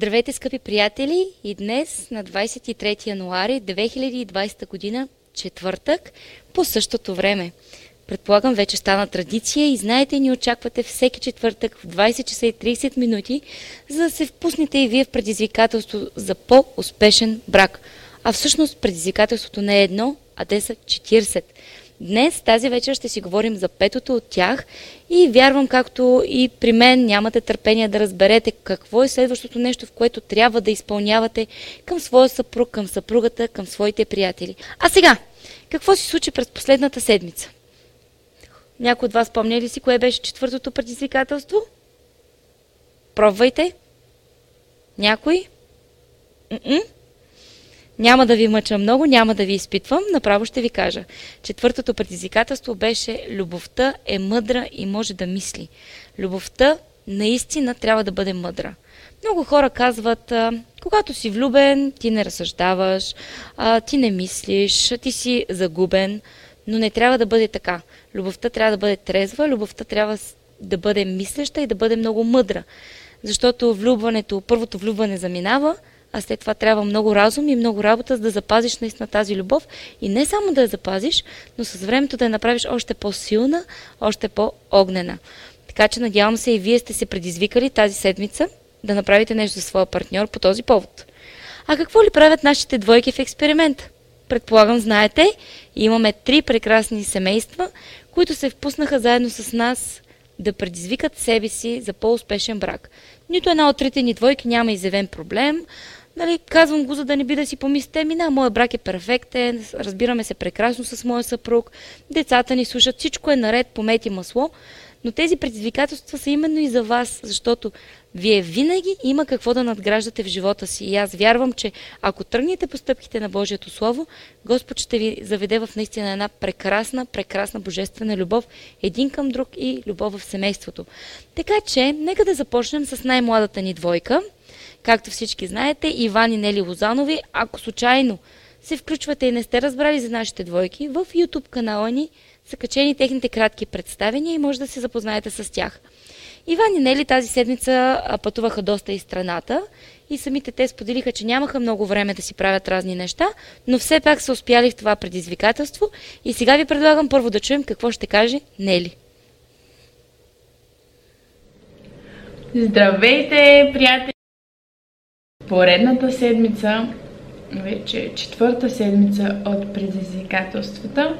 Здравейте, скъпи приятели! И днес, на 23 януари 2020 година, четвъртък, по същото време. Предполагам, вече стана традиция и знаете, ни очаквате всеки четвъртък в 20 часа и 30 минути, за да се впуснете и вие в предизвикателство за по-успешен брак. А всъщност предизвикателството не е едно, а те са 40. Днес, тази вечер ще си говорим за петото от тях и вярвам, както и при мен нямате търпение да разберете какво е следващото нещо, в което трябва да изпълнявате към своя съпруг, към съпругата, към своите приятели. А сега, какво си случи през последната седмица? Някой от вас помня ли си кое беше четвъртото предизвикателство? Пробвайте. Някой? М-м? Няма да ви мъча много, няма да ви изпитвам, направо ще ви кажа. Четвъртото предизвикателство беше любовта е мъдра и може да мисли. Любовта наистина трябва да бъде мъдра. Много хора казват, когато си влюбен, ти не разсъждаваш, ти не мислиш, ти си загубен, но не трябва да бъде така. Любовта трябва да бъде трезва, любовта трябва да бъде мислеща и да бъде много мъдра. Защото влюбването, първото влюбване заминава, а след това трябва много разум и много работа, за да запазиш наистина тази любов и не само да я запазиш, но с времето да я направиш още по-силна, още по-огнена. Така че надявам се и вие сте се предизвикали тази седмица да направите нещо за своя партньор по този повод. А какво ли правят нашите двойки в експеримент? Предполагам, знаете, имаме три прекрасни семейства, които се впуснаха заедно с нас да предизвикат себе си за по-успешен брак. Нито една от трите ни двойки няма изявен проблем, Нали, казвам го, за да не би да си помислите, ми да, моят брак е перфектен, разбираме се прекрасно с моя съпруг, децата ни слушат, всичко е наред, помети масло, но тези предизвикателства са именно и за вас, защото вие винаги има какво да надграждате в живота си. И аз вярвам, че ако тръгнете по стъпките на Божието Слово, Господ ще ви заведе в наистина една прекрасна, прекрасна божествена любов, един към друг и любов в семейството. Така че, нека да започнем с най-младата ни двойка – Както всички знаете, Иван и Нели Лозанови, ако случайно се включвате и не сте разбрали за нашите двойки, в YouTube канала ни са качени техните кратки представения и може да се запознаете с тях. Иван и Нели тази седмица пътуваха доста из страната и самите те споделиха, че нямаха много време да си правят разни неща, но все пак са успяли в това предизвикателство и сега ви предлагам първо да чуем какво ще каже Нели. Здравейте, приятели! Поредната седмица, вече четвърта седмица от предизвикателствата.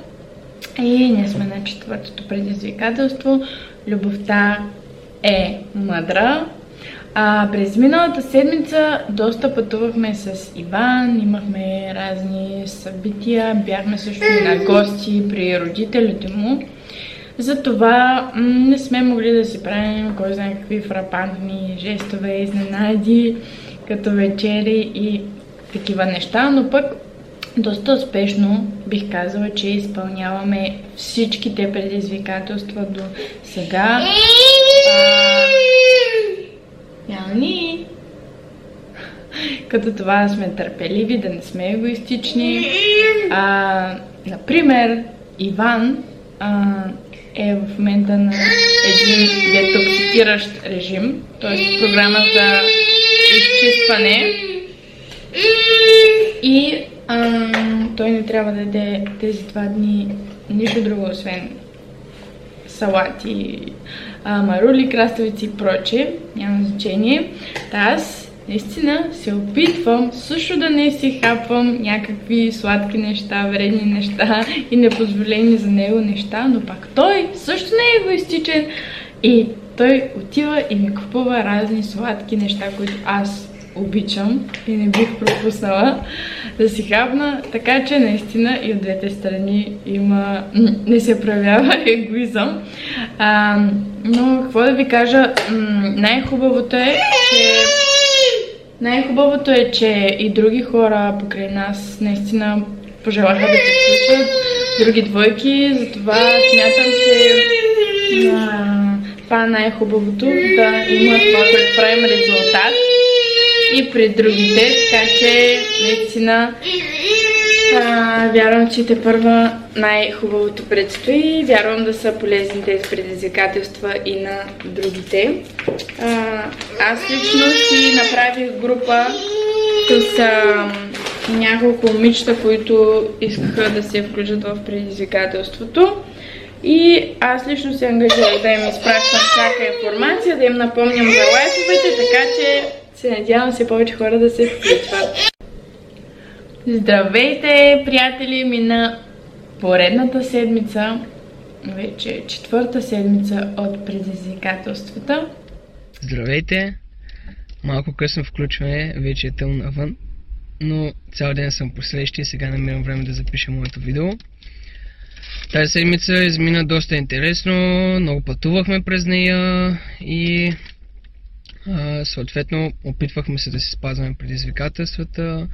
И ние сме на четвъртото предизвикателство. Любовта е мъдра. А, през миналата седмица доста пътувахме с Иван, имахме разни събития, бяхме също и на гости при родителите му. Затова не сме могли да си правим кой знае какви фрапантни жестове, изненади като вечери и такива неща, но пък доста успешно бих казала, че изпълняваме всичките предизвикателства до сега. Яни! Като това сме търпеливи, да не сме егоистични. А, например, Иван а, е в момента на един детоксикиращ режим, т.е. програма за изчистване. И а, той не трябва да яде тези два дни нищо друго, освен салати, а, марули, краставици и проче. Няма значение. Та аз наистина се опитвам също да не си хапвам някакви сладки неща, вредни неща и непозволени за него неща, но пак той също не е егоистичен и той отива и ми купува разни сладки неща, които аз обичам и не бих пропуснала да си хапна. Така че наистина и от двете страни има... не се проявява егоизъм. А, но какво да ви кажа, най-хубавото е, че... Най-хубавото е, че и други хора покрай нас наистина пожелаха да се включат, други двойки, затова смятам, че това е най-хубавото, да има това, което правим резултат и при другите, така че наистина А, вярвам, че те първа най-хубавото предстои. Вярвам да са полезни тези предизвикателства и на другите. А, аз лично си направих група с а, няколко момичета, които искаха да се включат в предизвикателството. И аз лично се ангажирах да им изпращам всяка информация, да им напомням за лайфовете, така че се надявам се повече хора да се включват. Здравейте, приятели ми на поредната седмица, вече четвърта седмица от предизвикателствата. Здравейте! Малко късно включване, вече е тъмно навън, но цял ден съм по и сега намирам време да запиша моето видео. Тази седмица измина доста интересно, много пътувахме през нея и а, съответно опитвахме се да си спазваме предизвикателствата,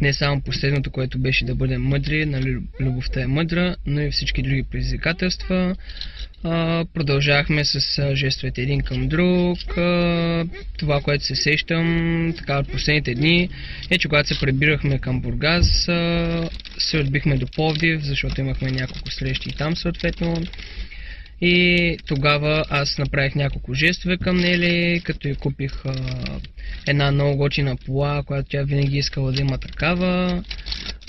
не само последното, което беше да бъдем мъдри, нали, любовта е мъдра, но и всички други предизвикателства. Продължавахме с жестовете един към друг. Това, което се сещам така от последните дни е, че когато се прибирахме към Бургас, се отбихме до Повдив, защото имахме няколко срещи там съответно. И тогава аз направих няколко жестове към Нели, като я купих а, една много готина пола, която тя винаги искала да има такава.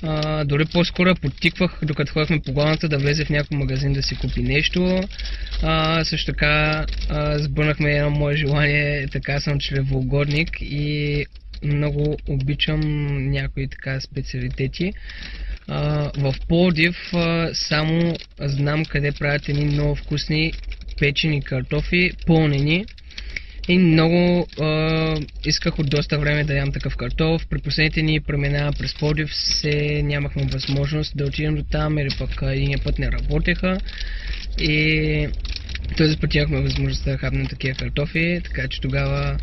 А, дори по-скоро подтиквах, докато ходихме по главната, да влезе в някой магазин да си купи нещо. А, също така а, сбърнахме едно мое желание, така съм чревоугодник и много обичам някои така специалитети в Плодив само знам къде правят едни много вкусни печени картофи, пълнени. И много а, исках от доста време да ям такъв картоф. При последните ни преминава през Плодив се нямахме възможност да отидем до там или пък един път не работеха. И този път имахме възможността да хапнем такива картофи, така че тогава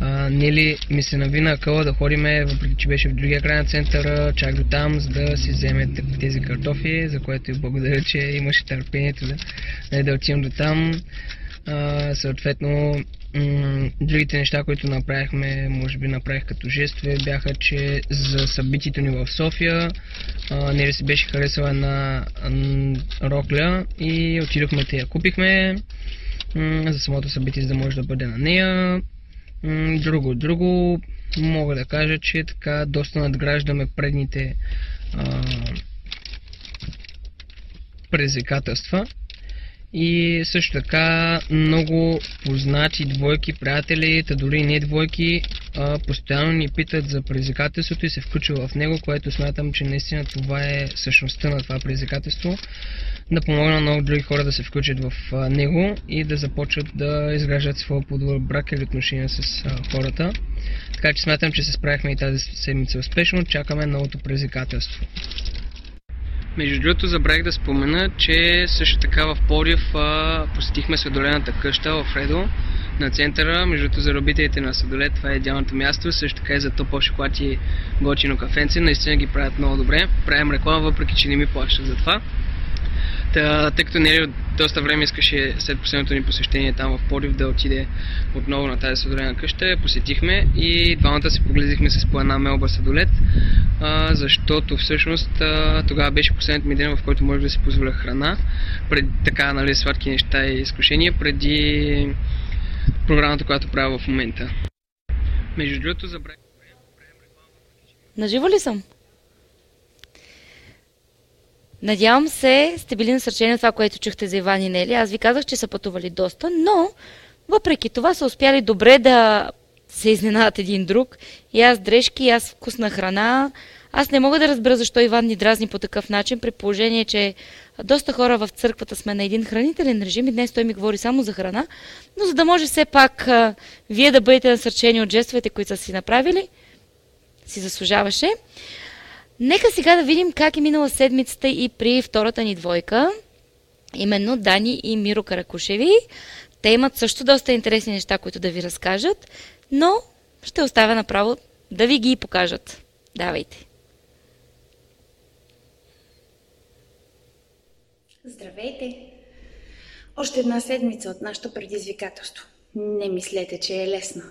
а, Нели ми се навина къла да ходиме, въпреки че беше в другия край на центъра, чак до там, за да си вземе тези картофи, за което и благодаря, че имаше търпението да, да, да отидем до там. А, съответно, другите неща, които направихме, може би направих като жестове, бяха, че за събитието ни в София, не ли си беше харесала на рокля и отидохме те я купихме за самото събитие, за да може да бъде на нея. Друго, друго, мога да кажа, че така доста надграждаме предните а, предизвикателства. И също така много познати двойки, приятели, та дори не двойки, а, постоянно ни питат за предизвикателството и се включва в него, което смятам, че наистина това е същността на това предизвикателство. Да помогна на много други хора да се включат в а, него и да започват да изграждат своя по-добър брак или отношения с а, хората. Така че смятам, че се справихме и тази седмица успешно. Чакаме новото предизвикателство. Между другото забравих да спомена, че също така в Подив посетихме Съдолената къща в Редо на центъра. Между другото за любителите на Съдолет това е идеалното място. Също така и за топъл шоколад и готино кафенце. Наистина ги правят много добре. Правим реклама, въпреки че не ми плащат за това. Та, тъй като Нели доста време искаше след последното ни посещение там в Подив да отиде отново на тази съдолена къща, посетихме и двамата се погледихме с по една мелба съдолет, а, защото всъщност а, тогава беше последният ми ден, в който може да си позволя храна, пред така нали, сладки неща и изкушения, преди програмата, която правя в момента. Между другото, забравих. Наживо ли съм? Надявам се, сте били насърчени от това, което чухте за Иван и Нели. Аз ви казах, че са пътували доста, но въпреки това са успяли добре да се изненадат един друг. И аз дрежки, и аз вкусна храна. Аз не мога да разбера защо Иван ни дразни по такъв начин, при положение, че доста хора в църквата сме на един хранителен режим и днес той ми говори само за храна, но за да може все пак а, вие да бъдете насърчени от жестовете, които са си направили, си заслужаваше. Нека сега да видим как е минала седмицата и при втората ни двойка, именно Дани и Миро Каракушеви. Те имат също доста интересни неща, които да ви разкажат, но ще оставя направо да ви ги покажат. Давайте! Здравейте! Още една седмица от нашето предизвикателство. Не мислете, че е лесна.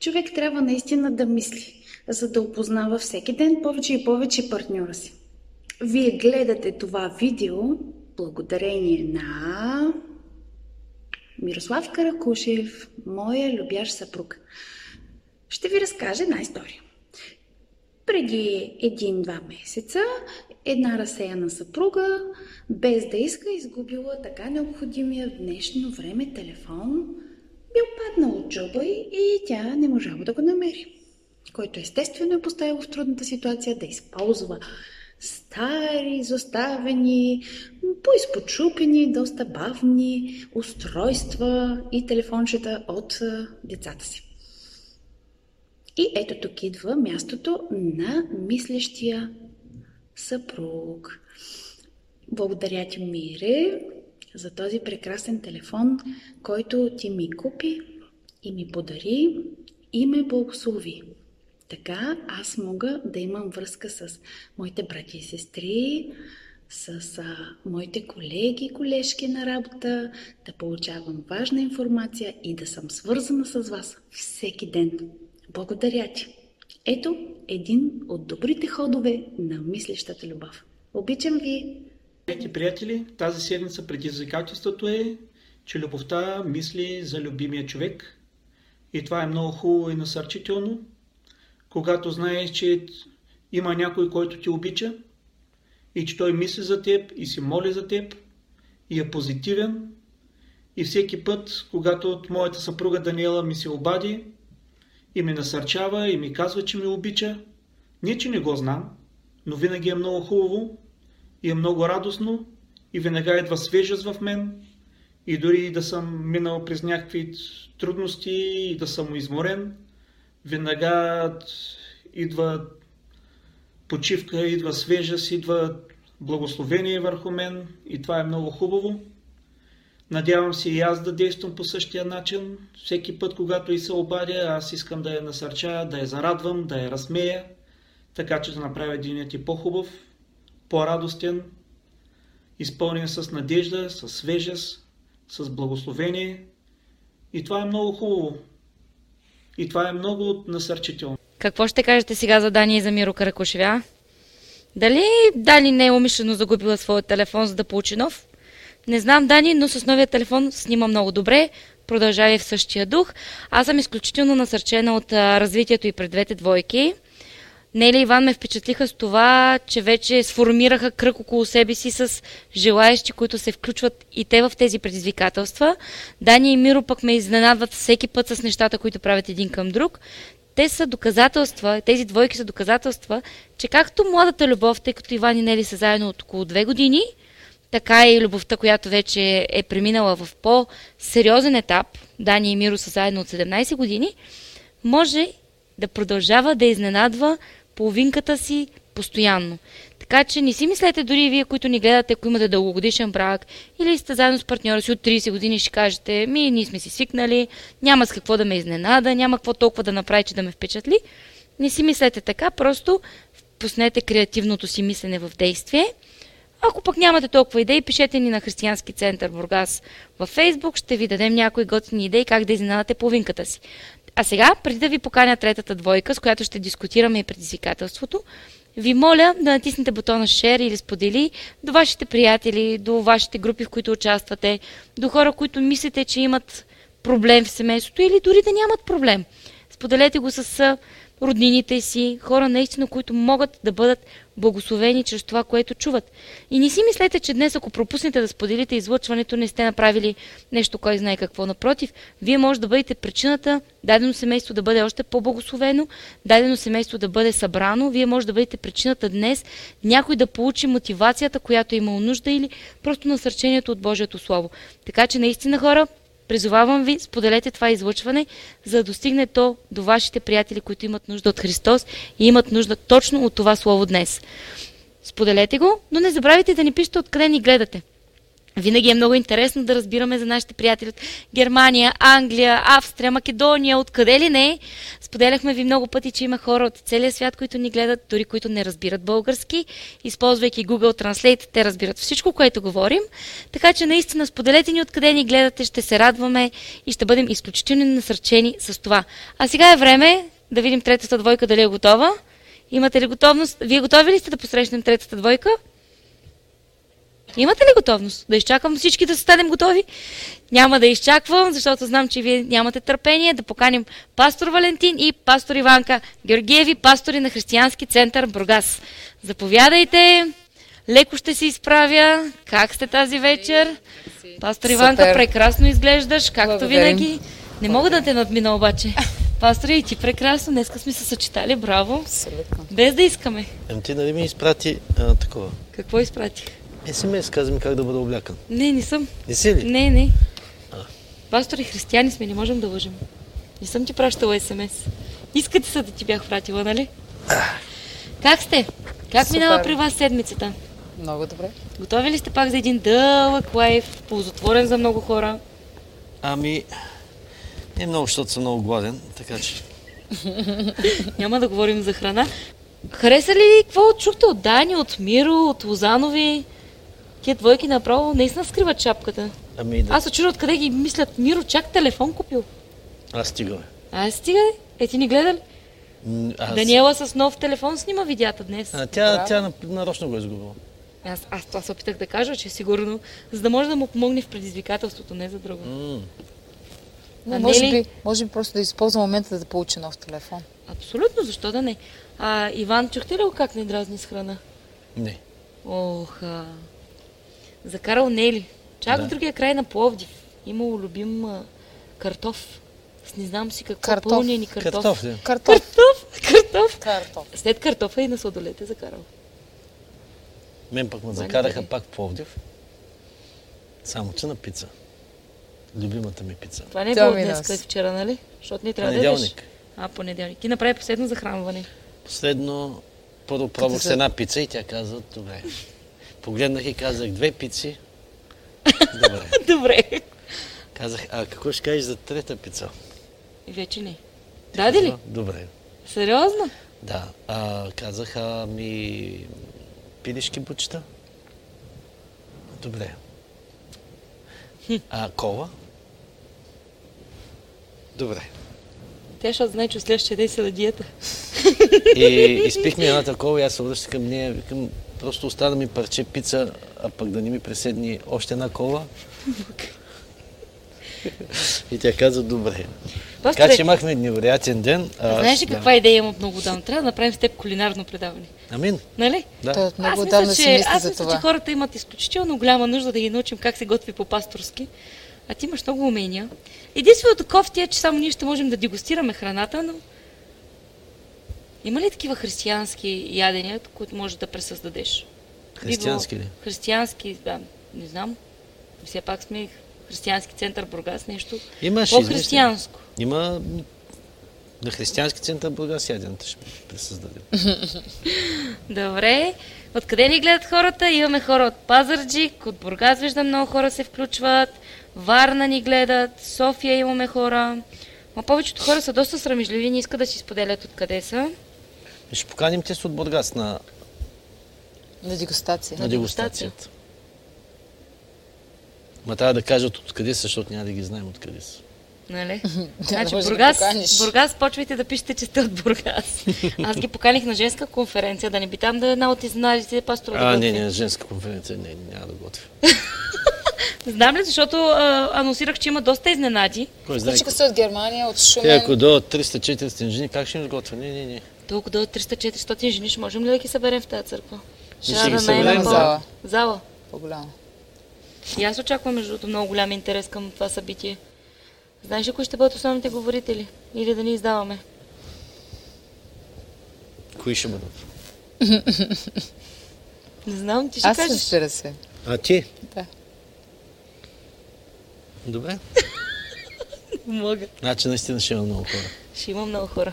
Човек трябва наистина да мисли, за да опознава всеки ден повече и повече партньора си. Вие гледате това видео благодарение на Мирослав Каракушев, моя любящ съпруг. Ще ви разкажа една история. Преди един-два месеца една разсеяна съпруга, без да иска, изгубила така необходимия в днешно време телефон, бил паднал от джоба и тя не можала да го намери. Който естествено е поставил в трудната ситуация да използва стари, изоставени, поизпочупени, доста бавни устройства и телефончета от децата си. И ето тук идва мястото на мислещия съпруг. Благодаря ти, Мире, за този прекрасен телефон, който ти ми купи и ми подари и ме благослови. Така аз мога да имам връзка с моите брати и сестри, с а, моите колеги и колежки на работа, да получавам важна информация и да съм свързана с вас всеки ден. Благодаря ти! Ето един от добрите ходове на мислещата любов. Обичам ви! Здравейте, приятели! Тази седмица предизвикателството е, че любовта мисли за любимия човек. И това е много хубаво и насърчително, когато знаеш, че има някой, който ти обича и че той мисли за теб и си моли за теб и е позитивен. И всеки път, когато от моята съпруга Даниела ми се обади и ме насърчава и ми казва, че ме обича, не че не го знам, но винаги е много хубаво и е много радостно и веднага идва свежест в мен и дори да съм минал през някакви трудности и да съм изморен, веднага идва почивка, идва свежест, идва благословение върху мен и това е много хубаво. Надявам се и аз да действам по същия начин. Всеки път, когато и се обадя, аз искам да я насърча, да я зарадвам, да я разсмея, така че да направя денят и по-хубав, по-радостен, изпълнен с надежда, с свежест, с благословение. И това е много хубаво. И това е много насърчително. Какво ще кажете сега за Дани и за Миро Каракушевя? Дали Дани не е умишлено загубила своя телефон, за да получи нов? Не знам, Дани, но с новия телефон снима много добре, продължава в същия дух. Аз съм изключително насърчена от развитието и пред двете двойки. Нели Иван ме впечатлиха с това, че вече сформираха кръг около себе си с желаящи, които се включват и те в тези предизвикателства. Дани и Миро пък ме изненадват всеки път с нещата, които правят един към друг. Те са доказателства, тези двойки са доказателства, че както младата любов, тъй като Иван и Нели са заедно от около две години, така и любовта, която вече е преминала в по-сериозен етап, Дани и Миро са заедно от 17 години, може да продължава да изненадва половинката си постоянно. Така че не си мислете дори вие, които ни гледате, ако имате дългогодишен брак или сте заедно с партньора си от 30 години, ще кажете, ми, ние сме си свикнали, няма с какво да ме изненада, няма какво толкова да направи, че да ме впечатли. Не си мислете така, просто пуснете креативното си мислене в действие. Ако пък нямате толкова идеи, пишете ни на Християнски център Бургас във Фейсбук, ще ви дадем някои готини идеи как да изненадате половинката си. А сега, преди да ви поканя третата двойка, с която ще дискутираме и предизвикателството, ви моля да натиснете бутона Share или сподели до вашите приятели, до вашите групи, в които участвате, до хора, които мислите, че имат проблем в семейството или дори да нямат проблем. Споделете го с роднините си, хора наистина, които могат да бъдат благословени чрез това, което чуват. И не си мислете, че днес, ако пропуснете да споделите излъчването, не сте направили нещо, кой знае какво. Напротив, вие може да бъдете причината дадено семейство да бъде още по-благословено, дадено семейство да бъде събрано. Вие може да бъдете причината днес някой да получи мотивацията, която е имал нужда или просто насърчението от Божието Слово. Така че наистина хора, Призовавам ви, споделете това излъчване, за да достигне то до вашите приятели, които имат нужда от Христос и имат нужда точно от това слово днес. Споделете го, но не забравяйте да ни пишете откъде ни гледате. Винаги е много интересно да разбираме за нашите приятели от Германия, Англия, Австрия, Македония, откъде ли не. Споделяхме ви много пъти, че има хора от целия свят, които ни гледат, дори които не разбират български. Използвайки Google Translate, те разбират всичко, което говорим. Така че наистина споделете ни откъде ни гледате, ще се радваме и ще бъдем изключително насърчени с това. А сега е време да видим третата двойка дали е готова. Имате ли готовност? Вие готови ли сте да посрещнем третата двойка? Имате ли готовност? Да изчакам всички да станем готови? Няма да изчаквам, защото знам, че вие нямате търпение да поканим пастор Валентин и пастор Иванка Георгиеви, пастори на Християнски център Бургас. Заповядайте! Леко ще се изправя. Как сте тази вечер? Пастор Иванка, Супер. прекрасно изглеждаш, както Благодарим. винаги. Не мога да те надмина обаче. Пастор, и ти прекрасно. Днеска сме се съчетали. Браво. Абсолютно. Без да искаме. Ами ти нали ми изпрати а, такова? Какво изпратих? СМС, каза ми как да бъда облякан. Не, не съм. Не си ли? Не, не. Пастори християни сме, не можем да лъжим. Не съм ти пращала СМС. Искате се да ти бях пратила, нали? Как сте? Как Супер. минава при вас седмицата? Много добре. Готови ли сте пак за един дълъг лайф, ползотворен за много хора? Ами, не много, защото съм много гладен, така че... Няма да говорим за храна. Хареса ли какво чухте от Дани, от Миро, от Лозанови? Тия двойки направо наистина скриват шапката. Ами да... Аз се чудя откъде ги мислят. Миро чак телефон купил. Аз стига, бе. А, стига, е ти ни гледали? М, Аз... Даниела с нов телефон снима видеята днес. А, тя, тя на- нарочно го е изгубила. Аз, аз това се опитах да кажа, че сигурно, за да може да му помогне в предизвикателството, не за друго. М, Но А може, не ли? би, може би просто да използва момента да получи нов телефон. Абсолютно, защо да не? А, Иван, чухте ли го как не дразни с храна? Не. Ох, а... закарал Нели. Чак Да. в другия край на Пловдив. Имало любим а, картоф. С не знам си какво Картоф. пълнени картоф. Картоф ли? Картоф. Картоф, картоф. Картоф. След картофа и на сладолете закарал. Мен пък ме Мани закараха дали. пак в Пловдив. Само, че на пица. Любимата ми пица. Това не е било ми днес, като вчера, нали? Защото не трябва да ядеш. Понеделник. А, понеделник. Ти направи последно захранване. Последно, първо пробвах с една пица и тя каза, добре. Погледнах и казах, две пици. Добре. Добре. Казах, а какво ще кажеш за трета пица? И вече не. Даде ли? Добре. Сериозно? Да. А, казах, а ми пилишки бучета? Добре. А кола? Добре. Тя защото знае, че следващия ден се на диета. И изпихме едната кола и аз се обръщах към нея, викам, просто остана ми парче пица, а пък да не ми преседни още една кола. и тя каза, добре. Така Пасторе, че имахме невероятен ден. А, знаеш ли да. каква идея имам много давно? Трябва да направим с теб кулинарно предаване. Амин. Нали? Да. Той от аз много мисля, отдавна си че, мисли аз за мисля, това. че хората имат изключително голяма нужда да ги научим как се готви по-пасторски. А ти имаш много умения. Единственото кофти е, че само ние ще можем да дегустираме храната, но... Има ли такива християнски ядения, които можеш да пресъздадеш? Християнски ли? Християнски, да, не знам. Все пак сме християнски център Бургас, нещо Имаш по-християнско. Има на християнски център Бургас ядената ще пресъздадем. Добре. Откъде ни гледат хората? Имаме хора от Пазарджик, от Бургас виждам много хора се включват, Варна ни гледат, София имаме хора. Но повечето хора са доста срамежливи, не искат да си споделят откъде са. Ще поканим те с от Бургас на, На дегустация. на дегустацията. Ма трябва да кажат откъде са, защото няма да ги знаем откъде са. Нали? Да, значи, може да Бургас. Бургас, почвайте да пишете, че сте от Бургас. Аз ги поканих на женска конференция, да не би там да е една от изненадите пастора да А, не, не, женска конференция, не, няма да готвя. Знам ли, защото а, анонсирах, че има доста изненади. Кой знае? Включиха се от Германия, от Те, Шумен. ако дойдат 300-400 жени, как ще им сготвя? Не, не, не. Толкова да 300-400 жени, ще можем ли да ги съберем в тази църква? Ще да съберем, зала. Зала. По-голяма. И аз очаквам, между другото, много голям интерес към това събитие. Знаеш ли кои ще бъдат основните говорители? Или да ни издаваме? Кои ще бъдат? Не знам, ти ще Аз кажеш. разбира се. А ти? Да. Добре. Мога. Значи наистина ще има много хора. Ще има много хора.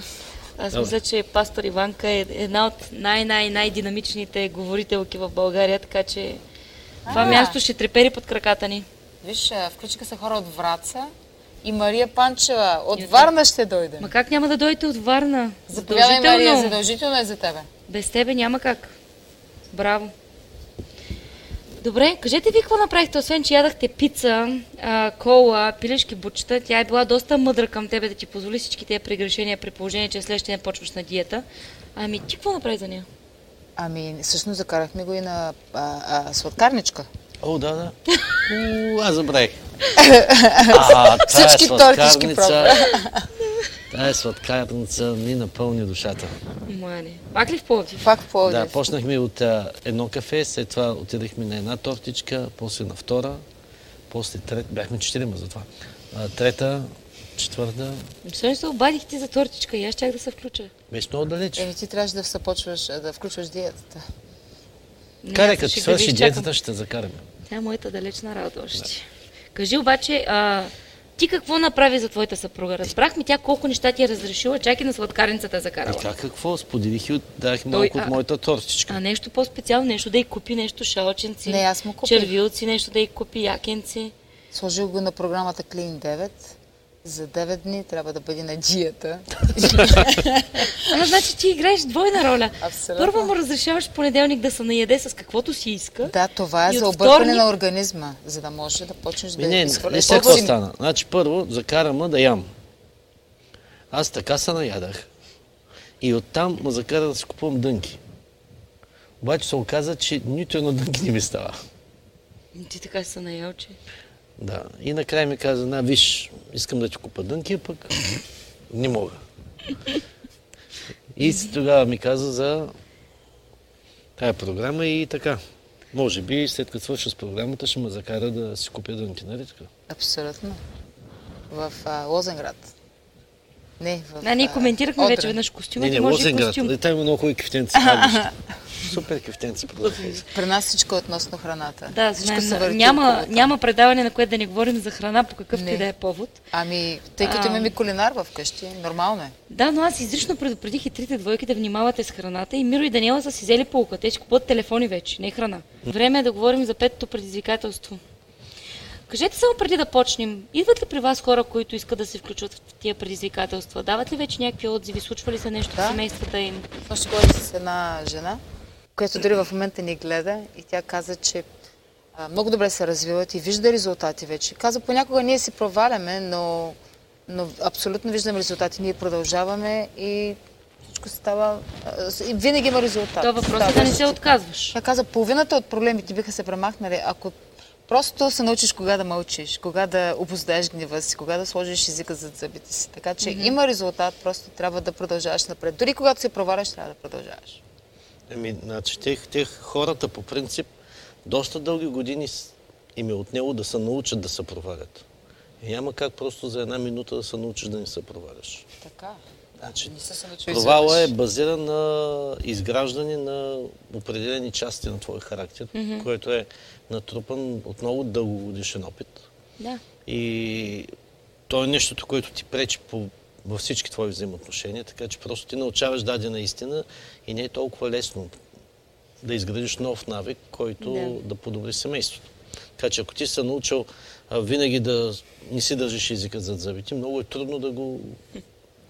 Аз Добре. мисля, че пастор Иванка е една от най-най-най-динамичните говорителки в България, така че това място ще трепери под краката ни. Виж, а, включиха се хора от Враца и Мария Панчева. От Варна ще дойде. Ма как няма да дойдете от Варна? Заповядай, Мария, задължително е за тебе. Без тебе няма как. Браво. Добре, кажете ви какво направихте, освен че ядахте пица, а, кола, пилешки бучета. Тя е била доста мъдра към тебе да ти позволи всички тези прегрешения при положение, че следващия ден почваш на диета. Ами ти какво направи за нея? Ами, всъщност закарахме го и на а, а, сладкарничка. О, да, да. У, аз забравих. А, тая Всички тортички сладкарница, тая сладкарница ми напълни душата. Мане. Пак ли в Пловдив? Пак в Пловдив. Да, почнахме от а, едно кафе, след това отидахме на една тортичка, после на втора, после трета, бяхме четирима за това. А, трета, четвърта, Защо не се обадихте за тортичка и аз чак да се включа? беше много далеч. Еми ти трябваше да започваш да включваш диетата. Не, Карай, като ще свърши диетата, ще закараме. Тя е моята далечна работа още. Кажи обаче, а, ти какво направи за твоята съпруга? Разбрахме тя колко неща ти е разрешила, чак и на сладкарницата е И закарала. така какво? Споделих и дах Той, малко от а- моята тортичка. А нещо по-специално, нещо да й купи, нещо шалченци, Не, аз му купих. червилци, нещо да й купи, якенци. Сложил го на програмата Clean 9. За 9 дни трябва да бъде на диета. Ама значи ти играеш двойна роля. Абсолютно. Първо му разрешаваш в понеделник да се наеде с каквото си иска. Да, това е за объркване вторник- на организма, за да може да почнеш да не, изхвърляш не се какво стана. Значи първо закара ме да ям. Аз така се наядах. И оттам ме закара да си купувам дънки. Обаче се оказа, че нито едно дънки не ми става. Ти така се наял, че... Да. И накрая ми каза, на, виж, искам да ти купа дънки, пък не мога. И тогава ми каза за тая програма и така. Може би след като свърша с програмата, ще ме закара да си купя дънки, нали така? Абсолютно. В а, Лозенград. Не, в Да, ние а, коментирахме вече веднъж Не, костюмите, не, може Лозенград. костюм. Там има много хубави кефтенци. това Супер продаха. При нас всичко е относно храната. Да, всичко знаем, върти няма, няма предаване, на което да не говорим за храна по какъвто Не. и да е повод. Ами, тъй като А. имаме кулинар в къщи, нормално е. Да, но аз изрично предупредих и трите двойки да внимавате с храната и Миро и Даниела са си взели полука. Те ще купуват телефони вече, не храна. Време е да говорим за петото предизвикателство. Кажете само преди да почнем, идват ли при вас хора, които искат да се включват в тия предизвикателства? Дават ли вече някакви отзиви? Случва ли се нещо Да. в семействата им? Още говорих с една жена, която дори в момента ни гледа и тя каза, че а, много добре се развиват и вижда резултати вече. Каза, понякога ние си проваляме, но, но абсолютно виждам резултати. Ние продължаваме и всичко става... и винаги има резултат. То въпрос е да не се отказваш. Тя каза, половината от проблемите биха се премахнали, ако просто се научиш кога да мълчиш, кога да обоздаеш гнева си, кога да сложиш езика зад зъбите си. Така че има резултат, просто трябва да продължаваш напред. Дори когато се проваляш, трябва да продължаваш. Еми, значи, тех, тех хората по принцип доста дълги години им е отнело да се научат да се провалят. И няма как просто за една минута да се научиш да не се проваляш. Така. Значи, провала е базиран на изграждане на определени части на твой характер, който е натрупан от много дългогодишен опит. Да. И то е нещото, което ти пречи по, във всички твои взаимоотношения, така че просто ти научаваш дадена истина и не е толкова лесно да изградиш нов навик, който Да. да, подобри семейството. Така че ако ти си научил а, винаги да не си държиш езика зад зъбите, много е трудно да го...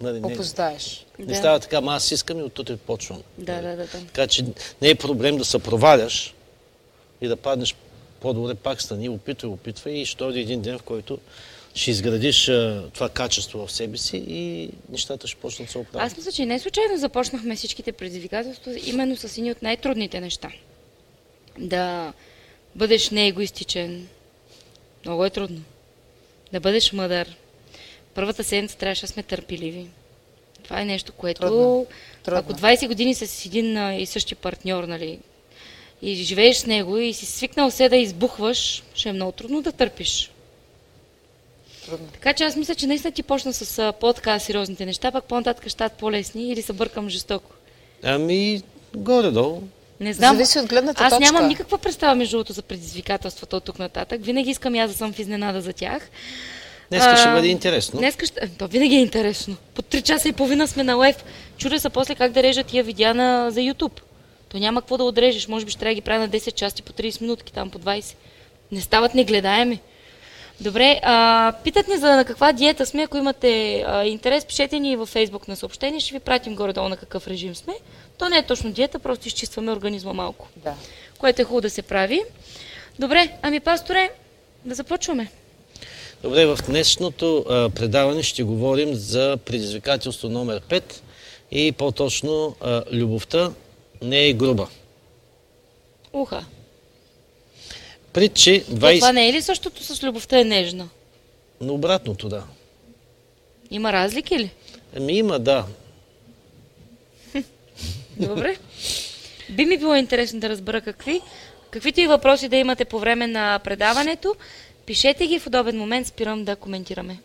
Нали, не, Опоздаеш. не Да. става така, ама аз искам и оттук почвам. Да, Нали? да, да, да. Така че не е проблем да се проваляш и да паднеш по-добре пак стани, опитвай, опитвай и ще дойде един ден, в който ще изградиш а, това качество в себе си и нещата ще почнат да се оправят. Аз мисля, че не случайно започнахме всичките предизвикателства именно с едни от най-трудните неща. Да бъдеш неегоистичен. Много е трудно. Да бъдеш мъдър. Първата седмица трябваше да сме търпеливи. Това е нещо, което... Трудно. Трудно. Ако 20 години с един и същи партньор, нали, и живееш с него и си свикнал се да избухваш, ще е много трудно да търпиш. Трудно. Така че аз мисля, че наистина ти почна с по-така сериозните неща, пак по-нататък стават по-лесни или се бъркам жестоко. Ами, горе-долу. Не знам. Зависи от гледната аз точка. нямам никаква представа между другото за предизвикателствата от тук нататък. Винаги искам и аз да съм в изненада за тях. Днеска ще бъде интересно. Днеска ще... То винаги е интересно. По 3 часа и половина сме на лайф. Чудя се после как да режа тия видеа на... за YouTube. То няма какво да отрежеш. Може би ще трябва да ги правя на 10 части по 30 минутки, там по 20. Не стават негледаеми. Добре, а, питат ни за на каква диета сме. Ако имате а, интерес, пишете ни във Facebook на съобщение. Ще ви пратим горе-долу на какъв режим сме. То не е точно диета, просто изчистваме организма малко. Да. Което е хубаво да се прави. Добре, ами пасторе, да започваме. Добре, в днешното а, предаване ще говорим за предизвикателство номер 5 и по-точно а, любовта не е груба. Уха. Притчи То това 20... не е ли същото с любовта е нежна? Но обратното, да. Има разлики ли? Ами има, да. Добре. Би ми било интересно да разбера какви. Каквито и въпроси да имате по време на предаването, пишете ги в удобен момент, спирам да коментираме.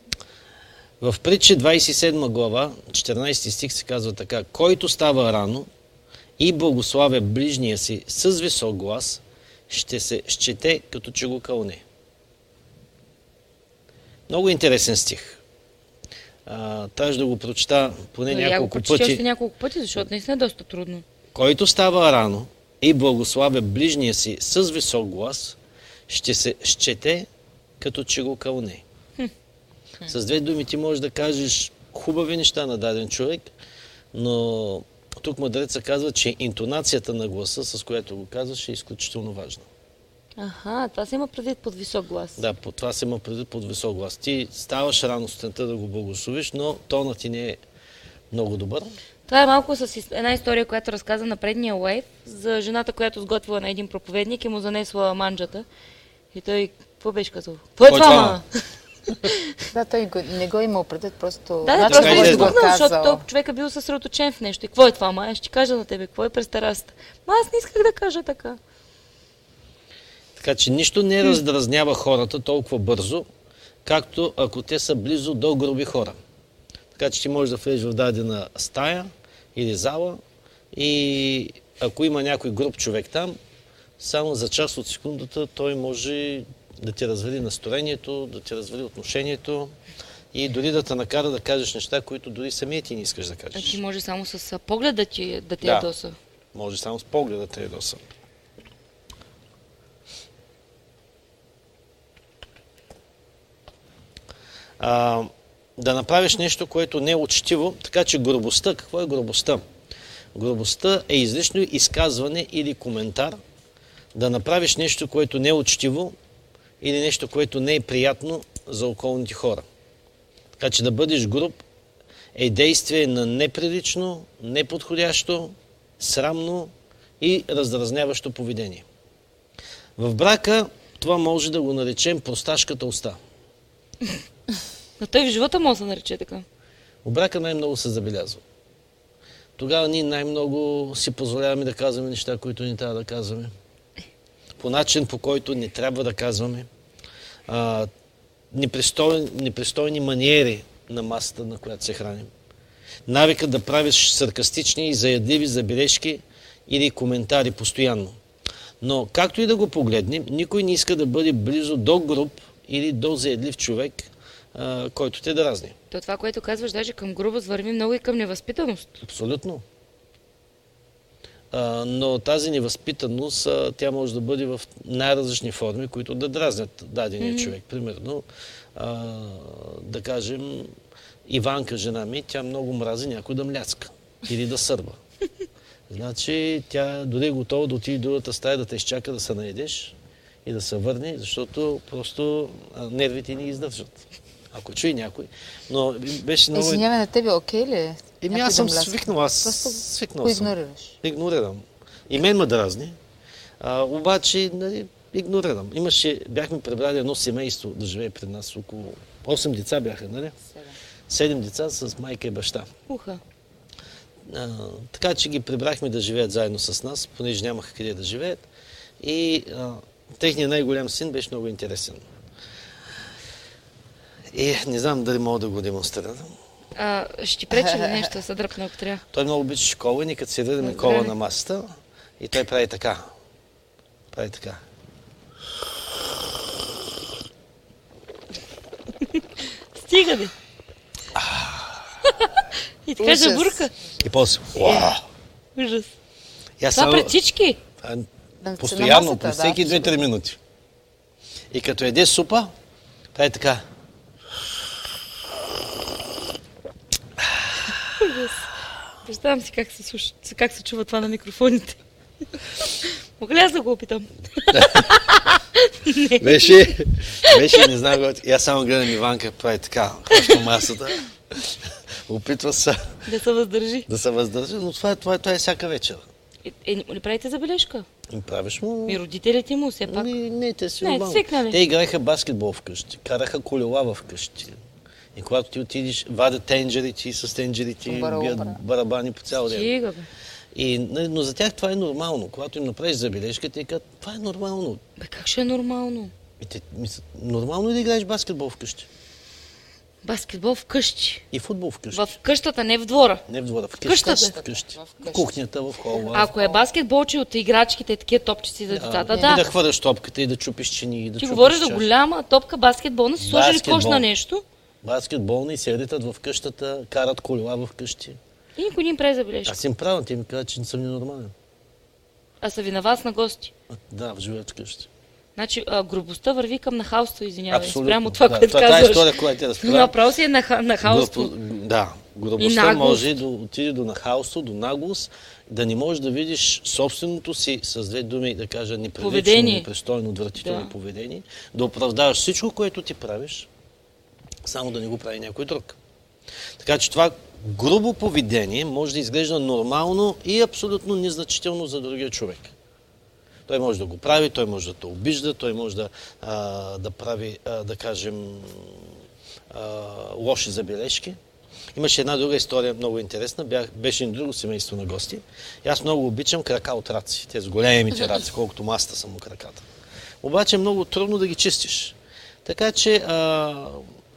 В притчи 27 глава, 14 стих се казва така. Който става рано и благославя ближния си с висок глас, ще се счете като че го кълне. Много интересен стих. А, трябваше да го прочета поне Но я го няколко прочети пъти. още няколко пъти, защото наистина е доста трудно. Който става рано и благославя ближния си с висок глас, ще се счете като че го кълне. С две думи ти можеш да кажеш хубави неща на даден човек, но тук мъдреца казва, че интонацията на гласа, с която го казваш, е изключително важна. Аха, това се има предвид под висок глас. Да, по това се има предвид под висок глас. Ти ставаш рано сутринта да го благословиш, но тонът ти не е много добър. Това е малко с една история, която разказа на предния лайф за жената, която сготвила на един проповедник и му занесла манджата. И той, какво беше казал? Какво е Кой е това, това, ма? Да, той го, не го е имал предвид, просто... Да, да, просто го е, да. изпуснал, защото казал. то човек е бил съсредоточен в нещо. И какво е това, ма? Аз ще ти кажа на тебе, какво е през терасата? Ма аз не исках да кажа така. Така че нищо не раздразнява хората толкова бързо, както ако те са близо до груби хора. Така че ти можеш да влезеш в дадена стая или зала и ако има някой груб човек там, само за част от секундата той може да ти развали настроението, да ти развали отношението и дори да те накара да кажеш неща, които дори самия ти не искаш да А кажеш. ти може само с а, поглед да ти, да ти Да. ядоса. Може само с погледа да те ядоса. А, да направиш нещо, което не е учтиво, така че грубостта, какво е грубостта? Грубостта е излишно изказване или коментар, да направиш нещо, което не е учтиво или нещо, което не е приятно за околните хора. Така че да бъдеш груб е действие на неприлично, неподходящо, срамно и раздразняващо поведение. В брака това може да го наречем просташката уста. Но той в живота може да се нарече така. В брака най-много се забелязва. Тогава ние най-много си позволяваме да казваме неща, които не трябва да казваме. По начин, по който не трябва да казваме. А, непристойни, непристойни маниери на масата, на която се храним. Навика да правиш саркастични и заядливи забележки или коментари постоянно. Но както и да го погледнем, никой не иска да бъде близо до груб или до заедлив човек, а, който те дразни. То това, което казваш, даже към грубост върви много и към невъзпитаност. Абсолютно. Но тази невъзпитаност, тя може да бъде в най-различни форми, които да дразнят дадения човек. Примерно, да кажем, Иванка, жена ми, тя много мрази някой да мляцка или да сърба. Значи, тя дори е готова да отиде в другата стая, да те изчака да се наедеш и да се върне, защото просто нервите ни издържат. Ако чуи някой. Но беше много... Извинявай, на тебе окей ли е? Еми аз съм свикнал, аз свикнал съм. игнорираш. Игнорирам. И мен ме дразни. А, обаче, нали, игнорирам. Имаше, бяхме прибрали едно семейство да живее пред нас. Около 8 деца бяха, нали? Седем деца с майка и баща. Уха. А, така че ги прибрахме да живеят заедно с нас, понеже нямаха къде да живеят. И а, техният най-голям син беше много интересен. И не знам дали мога да го демонстрирам. А, ще ти пречи ли нещо да се дръпне, ако трябва? Той много обича кола и ние като седим Добре. кола на масата и той прави така. Прави така. Стига де! И така Ужас. жабурка. И после. Уау! Ужас. Това пред всички. Постоянно, по всеки да. 2-3 минути. И като еде супа, прави така. Представям си как се, слуша, как се чува това на микрофоните. Мога ли аз да го опитам? Беше, беше, не знам, аз само гледам Иванка, прави така, хваща масата. Опитва се Да се въздържи. да се въздържа, но това, е- това, е- това е всяка вечер. Е, е, не правите забележка? И правиш му... И родителите му все пак. Ами, не, те си Не, свикнали. Те играеха баскетбол вкъщи, караха колела вкъщи. И когато ти отидеш, вадят тенджерите и с тенджерите Бара, бият бара. барабани по цял ден. Стига, бе. И, но за тях това е нормално. Когато им направиш забележка, те казват, това е нормално. Бе, как ще е нормално? И те мислят, нормално е да играеш баскетбол вкъщи. Баскетбол вкъщи. И футбол вкъщи. В къщата, не в двора. Не в двора, вкъщи. къщата? Вкъщи. В В къщи. кухнята, в хола. Ако е баскетбол, че от играчките, такива топчици за децата, И да. да хвърляш топката и да чупиш чини. И да Ти говориш за голяма топка баскетболна, си сложили Баскетбол. кош на нещо Баскетболни седят в къщата, карат колела в къщи. и никой не им прави забележка. Аз им правя, те ми казват, че не съм ненормален. А са ви на вас на гости. А, Да, в живеят вкъщи. Значи, а, грубостта върви към нахалство, извинявай. Абсолютно. Спрямо това, Да, което това- казваш. история, която ти разправя. Направо си е наха, нахалство. Грубо- Да, грубостта може да отиде до нахалство, до наглост, да не можеш да видиш собственото си, с две думи да кажа, неприлично, Поведение. непристойно, отвратително Да. поведение, да оправдаваш всичко, което ти правиш, само да не го прави някой друг. Така че това грубо поведение може да изглежда нормално и абсолютно незначително за другия човек. Той може да го прави, той може да те обижда, той може да, а, да прави, а, да кажем, а, лоши забележки. Имаше една друга история, много интересна. Бях, беше и друго семейство на гости. И аз много обичам крака от раци. Тези големите раци, колкото маста са му краката. Обаче е много трудно да ги чистиш. Така че, а,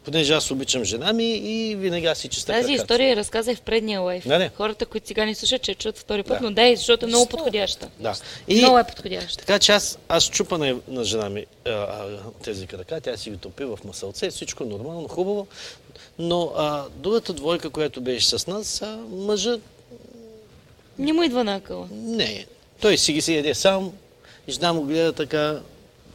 понеже аз обичам жена ми и винаги аз си чиста Тази краката. история разказах в предния лайф. Нали? Хората, които сега ни слушат, че чуят втори път, Да. но дай, защото е много подходяща. Да. Много е подходяща. Така че аз, аз чупа на, на жена ми а, а, тези крака, тя си ги топи в масълце, всичко нормално, хубаво. Но а, другата двойка, която беше с нас, а, мъжът Не му идва на акъла. не. Той си ги си яде сам и жена му гледа така,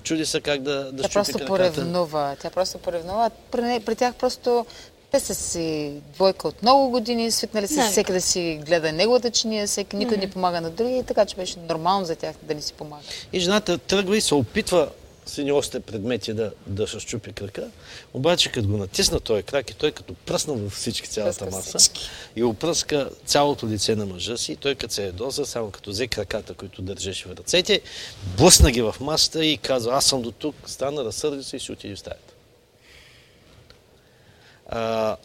чуди се как да, да Тя щупи просто краката. поревнува. Тя просто поревнува. При, при тях просто те са си двойка от много години, свикнали се Навик. всеки да си гледа неговата чиния, всеки никой не помага на другия, така че беше нормално за тях да не си помага. И жената тръгва и се опитва с едни осте предмети да, да се щупи крака. Обаче, като го натисна този крак и той като пръсна във всички цялата Пръска маса всички. и опръска цялото лице на мъжа си, той като се ядоса, само като взе краката, които държеше в ръцете, блъсна ги в масата и казва, аз съм до тук, стана, разсърди се и си отиде в стаята. А,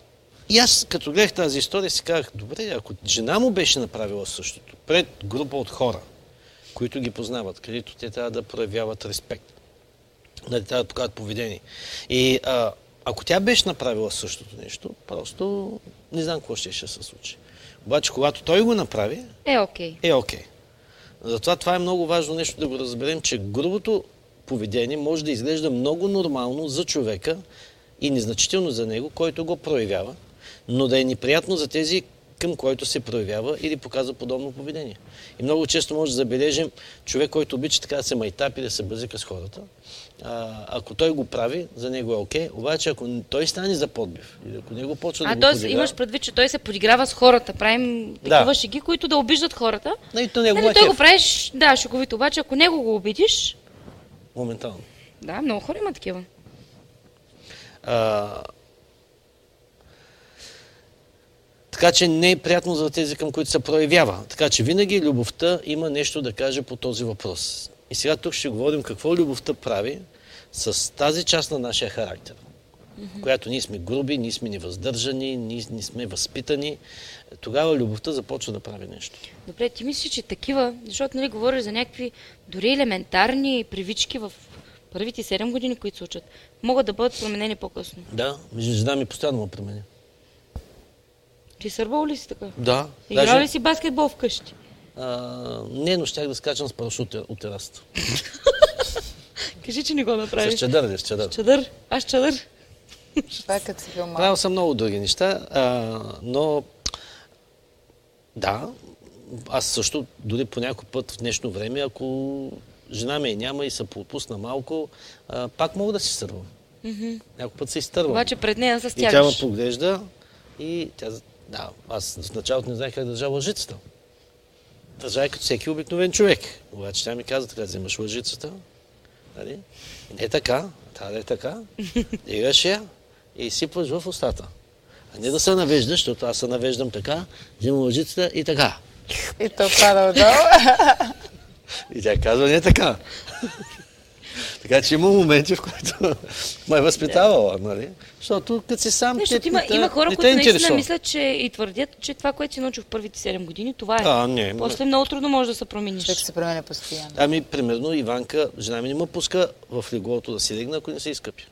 и аз, като гледах тази история, си казах, добре, ако жена му беше направила същото, пред група от хора, които ги познават, където те трябва да проявяват респект, да трябва да показват поведение. И а, ако тя беше направила същото нещо, просто не знам какво ще, ще се случи. Обаче, когато той го направи, Е, окей. е окей. Затова това е много важно нещо да го разберем, че грубото поведение може да изглежда много нормално за човека и незначително за него, който го проявява, но да е неприятно за тези, към който се проявява или показва подобно поведение. И много често може да забележим човек, който обича така да се майтапи, да се бъзика с хората. А, ако той го прави, за него е окей, обаче ако той стане за подбив или ако него почва да А, го т.е. подиграва, имаш предвид, че той се подиграва с хората. Правим такива Да. шеги, които да обиждат хората. нали, то него Нали, е той го правиш, да, шеговито. Обаче, ако него го обидиш, моментално. да, много хора има такива. А, така че не е приятно за тези, към които се проявява. Така че винаги любовта има нещо да каже по този въпрос. И сега тук ще говорим какво любовта прави с тази част на нашия характер. Която ние сме груби, ние сме невъздържани, ние не сме възпитани. Тогава любовта започва да прави нещо. Добре, ти мислиш, че такива, защото нали говориш за някакви дори елементарни привички в първите 7 години, които се учат, могат да бъдат променени по-късно. Да, жена ми постоянно ме променя. Ти сърбал ли си така? Да. Играл ли си баскетбол вкъщи? А, не, но щях да скачам с парашут от терасата. Кажи, че не го направиш. С чадър, ли, с чадър. Чадър. Аз чадър. Това е като си бил малък. Правил съм много други неща, а, но да, аз също дори по някой път в днешно време, ако жена ми няма и се пропусна малко, а, пак мога да си стървам. Mm-hmm. Някой път се изтървам. Обаче пред нея се и тя ме стягаш. поглежда и тя... Да, аз в началото не знаех как да държа лъжицата. Държа като всеки обикновен човек. Обаче тя ми каза така, вземаш лъжицата. Нали? Не така, трябва да е така. Дигаш я и сипваш в устата. А не да се навеждаш, защото аз се навеждам така, взимам лъжицата и така. И то пада отдолу. И тя казва, не така. така че има моменти, в които ме е възпитавала, нали? Защото като си сам, Не, те, защото има, те- има хора, които наистина мислят, че и твърдят, че това, което си научил в първите 7 години, това е. А, не, После много трудно може да се промениш. Човек се променя постоянно. Ами, примерно, Иванка, жена ми не ме пуска в леглото да си легна, ако не се изкъпи.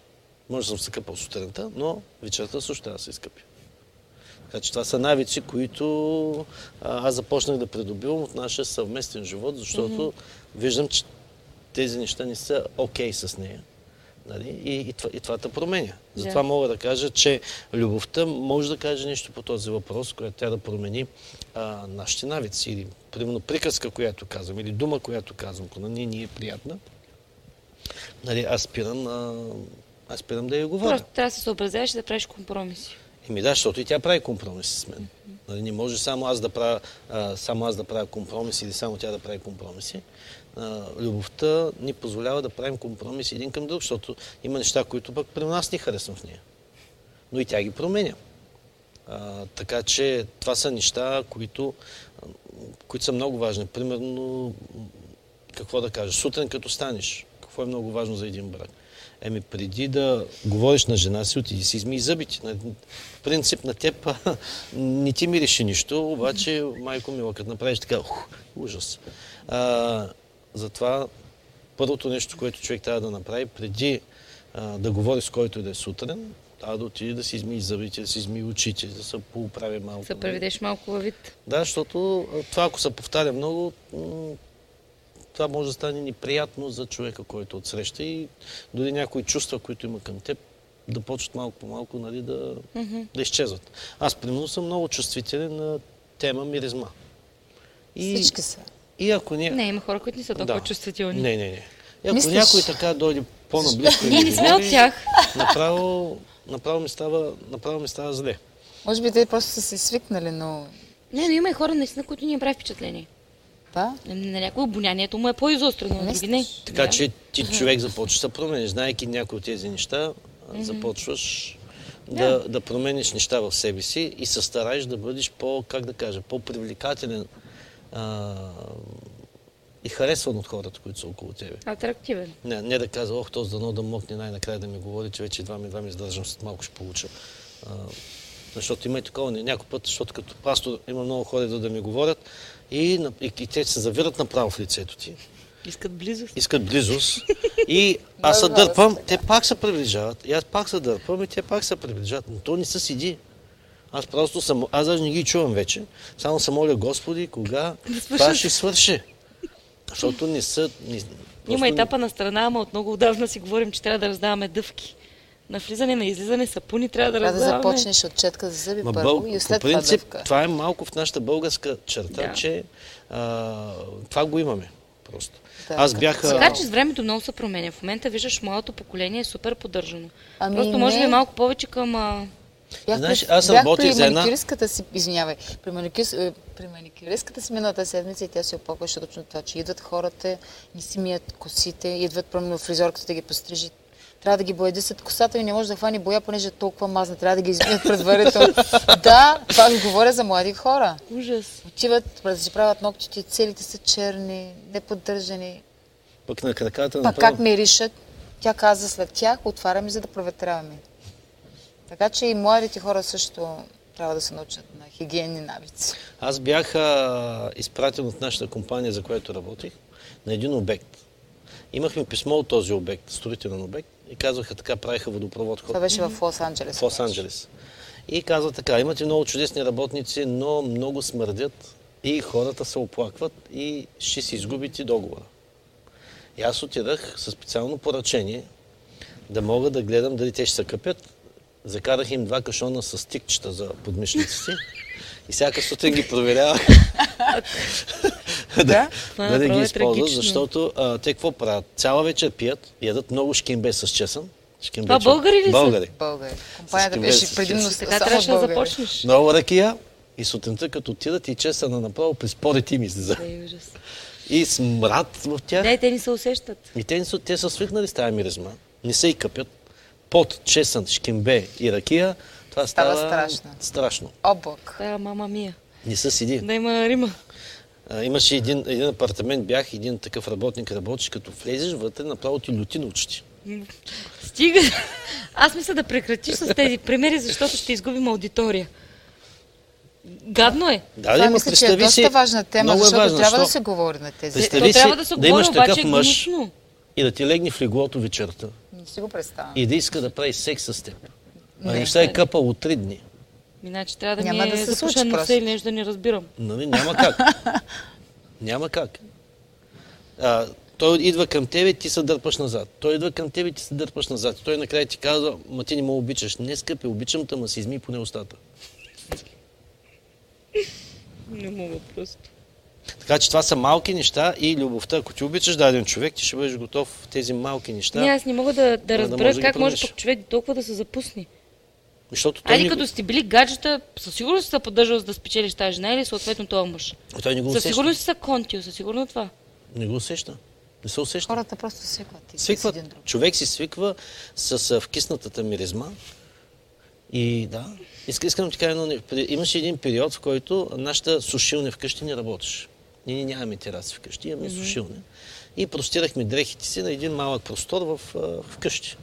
Може да съм се къпал сутринта, но вечерта също трябва да се изкъпи. Така че това са навици, които а, аз започнах да придобивам от нашия съвместен живот, защото виждам, че тези неща не са окей с нея. Нали? И, и, това, и това те променя. Затова Да. мога да кажа, че любовта може да каже нещо по този въпрос, която тя да промени а, нашите навици. Или, примерно, приказка, която казвам, или дума, която казвам, ако на не ни е приятна, нали, аз спирам, а, аз спирам да я говоря. Просто трябва да се съобразяваш и да правиш компромиси. Еми да, защото и тя прави компромиси с мен. Нали, не може само аз да правя, а, само аз да правя компромиси или само тя да прави компромиси. Любовта ни позволява да правим компромиси един към друг, защото има неща, които пък при нас не харесвам в нея. Но и тя ги променя. А, така че това са неща, които, които са много важни. Примерно, какво да кажа, сутрин като станеш, какво е много важно за един брак? Еми, преди да говориш на жена си, отиди си измий зъбите. На принцип на теб не ти мирише нищо, обаче, майко мила, като направиш така, ух, ужас. А, затова първото нещо, което човек трябва да направи, преди а, да говори с който и да е сутрин, трябва да отиде да си измие зъбите, да си измие очите, да се поуправи малко. Да преведеш малко във вид. Да, защото това, ако се повтаря много, това може да стане неприятно за човека, който отсреща и дори някои чувства, които има към теб, да почват малко по малко нали, да, да изчезват. Аз, примерно, съм много чувствителен на тема миризма. И, Всички са. И ако не... Не, има хора, които не са толкова чувствителни. Не, не, не. И ако Мислиш? някой така дойде по-наблизко и Ние не сме от тях. Направо, направо, ми става, направо ми става зле. Може би те просто са се свикнали, но... Не, но има и хора, наистина, които ни не прави впечатление. Да. На на някой обонянието му е по-изострено, на други не. Така Да. че ти човек започваш да промениш. Знаеки някои от тези неща, а, започваш да, да промениш неща в себе си и се стараеш да бъдеш по, как да кажа, по-привлекателен а, и харесван от хората, които са около тебе. Атрактивен. Не, не да казва, ох, този дано да мокне най-накрая да ми говори, че вече едва ми, едва ми издържам, след малко ще получа. А, защото има и такова, не- някой път, защото като пастор има много хора да, да ми говорят и, и, и те се завират направо в лицето ти Искат близост. искат близост. И аз се дърпам, те пак се приближават. И аз пак се дърпам и те пак се приближават. Но то не се седи. Аз просто съм, аз даже не ги чувам вече. Само се моля Господи, кога това ще свърши. Защото не са... Не, Има етапа на страна, ама от много отдавна си говорим, че трябва да раздаваме дъвки. На влизане, на излизане, сапуни трябва да Трябва да раздаваме. започнеш от четка за зъби Ма първо бъл... и по след това принцип, дъвка. това е малко в нашата българска черта, Да. че а, това го имаме просто. Да, аз бях... Така че с времето много се променя. В момента виждаш, моето поколение е супер поддържано. Ами Просто може не. би малко повече към... А... Бях, Знаеш, аз бях работих при за една- маникюристката си, извинявай, при, маникюр, е, при маникюристката си миналата седмица и тя се оплакваше точно това, че идват хората, не си мият косите, идват примерно фризорката да ги пострижи. Трябва да ги боядисат косата и не може да хвани боя, понеже е толкова мазна. Трябва да ги измият предварително. да, това ви говоря за млади хора. Ужас. Отиват, да си правят ногтите, целите са черни, неподдържани. Пък на краката Пак направо... как миришат, тя каза след тях, отваряме за да проветряваме. Така че и младите хора също трябва да се научат на хигиенни навици. Аз бях а, изпратен от нашата компания, за която работих, на един обект. Имахме писмо от този обект, строителен обект, и казваха така, правиха водопровод Това беше в Лос-Анджелес. в Лос-Анджелес. И казва така, имате много чудесни работници, но много смърдят и хората се оплакват и ще си изгубите договора. И аз отидах със специално поръчение да мога да гледам дали те ще се къпят. Закарах им два кашона с стикчета за подмишниците и всяка сутрин ги проверявах Да? Да не ги е използват, защото а, те какво правят? Цяла вечер пият, ядат много шкембе с чесън. Шкембе, Това че- българи ли са? Българи. Българи. Компанията беше предимно с- Така трябваше да започнеш. Много ракия и сутринта като отидат и чесъна направо при спорите им излиза. И смрад в тях. Да, и те ни се усещат. И те, не са, те са свикнали с тази миризма. Не се и къпят. Под чесън, шкембе и ракия, това Става става, страшно. страшно. Облак. Да, мама мия. Не се седи. Да има Рима. А, имаше един, един апартамент, бях един такъв работник, работиш, като влезеш вътре, направо ти люти на очите. Стига. Аз мисля да прекратиш с тези примери, защото ще изгубим аудитория. Гадно е. Да, Това да, мисля, че е доста важна тема, много е защото важно, трябва да защо? се говори на тези. Представи То трябва си да се да имаш говори, обаче такъв е мъж и да ти легне в леглото вечерта си го представям. и да иска да прави секс с теб. А Не. не ще е къпал от три дни. Иначе трябва да Няма ми да е се запушен случи просто. или нещо да не разбирам. Нали? Няма как. Няма как. А, той идва към тебе, ти се дърпаш назад. Той идва към тебе, ти се дърпаш назад. Той накрая ти казва, ма ти не ме обичаш. Не, скъпи, обичам те, ма си изми поне устата. Не мога просто. Така че това са малки неща и любовта. Ако ти обичаш даден човек, ти ще бъдеш готов в тези малки неща. Не, аз не мога да, да разбера може да как може пък човек толкова да се запусне. Защото той, Айде не, като сте били гаджета, със сигурност са поддържал за да спечелиш тази жена или съответно този мъж. той не го Със сигурност са контио, със сигурно това. Не го усеща. Не се усеща. Хората просто свикват. и Свикват. един друг. Човек си свиква с а, вкиснатата миризма. И да, иска, искам да ти кажа при- Имаше един период, в който нашата сушилня вкъщи не работеше. Ние нямаме тераси вкъщи, имаме сушилня. И простирахме дрехите си на един малък простор в, а, вкъщи.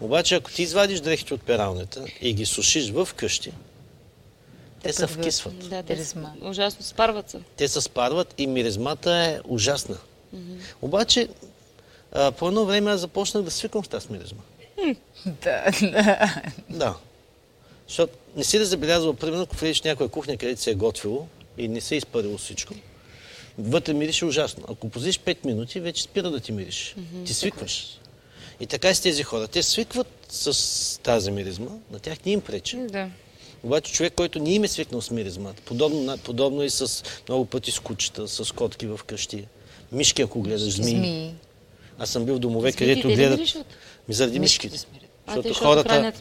Обаче, ако ти извадиш дрехите от пералнята и ги сушиш в къщи, те се вкисват. Да, те Миризма. ужасно спарват се. Те се спарват и миризмата е ужасна. Обаче, а, по едно време аз започнах да свиквам с тази миризма. Да, да. Да. Защото не си да забелязва, примерно, ако влезеш в някоя кухня, където се е готвило и не се е изпарило всичко, вътре мирише ужасно. Ако позиш 5 минути, вече спира да ти мириш. Ти свикваш. И така и с тези хора. Те свикват с тази миризма, на тях не им пречи. Да. Обаче човек, който не им е свикнал с миризмата, подобно, подобно и с много пъти с кучета, с котки в къщи, мишки, ако гледаш змии. Змии. Аз съм бил в домове, Змиите където гледат... Ми заради Мишките мишките. А, те, Защото хората,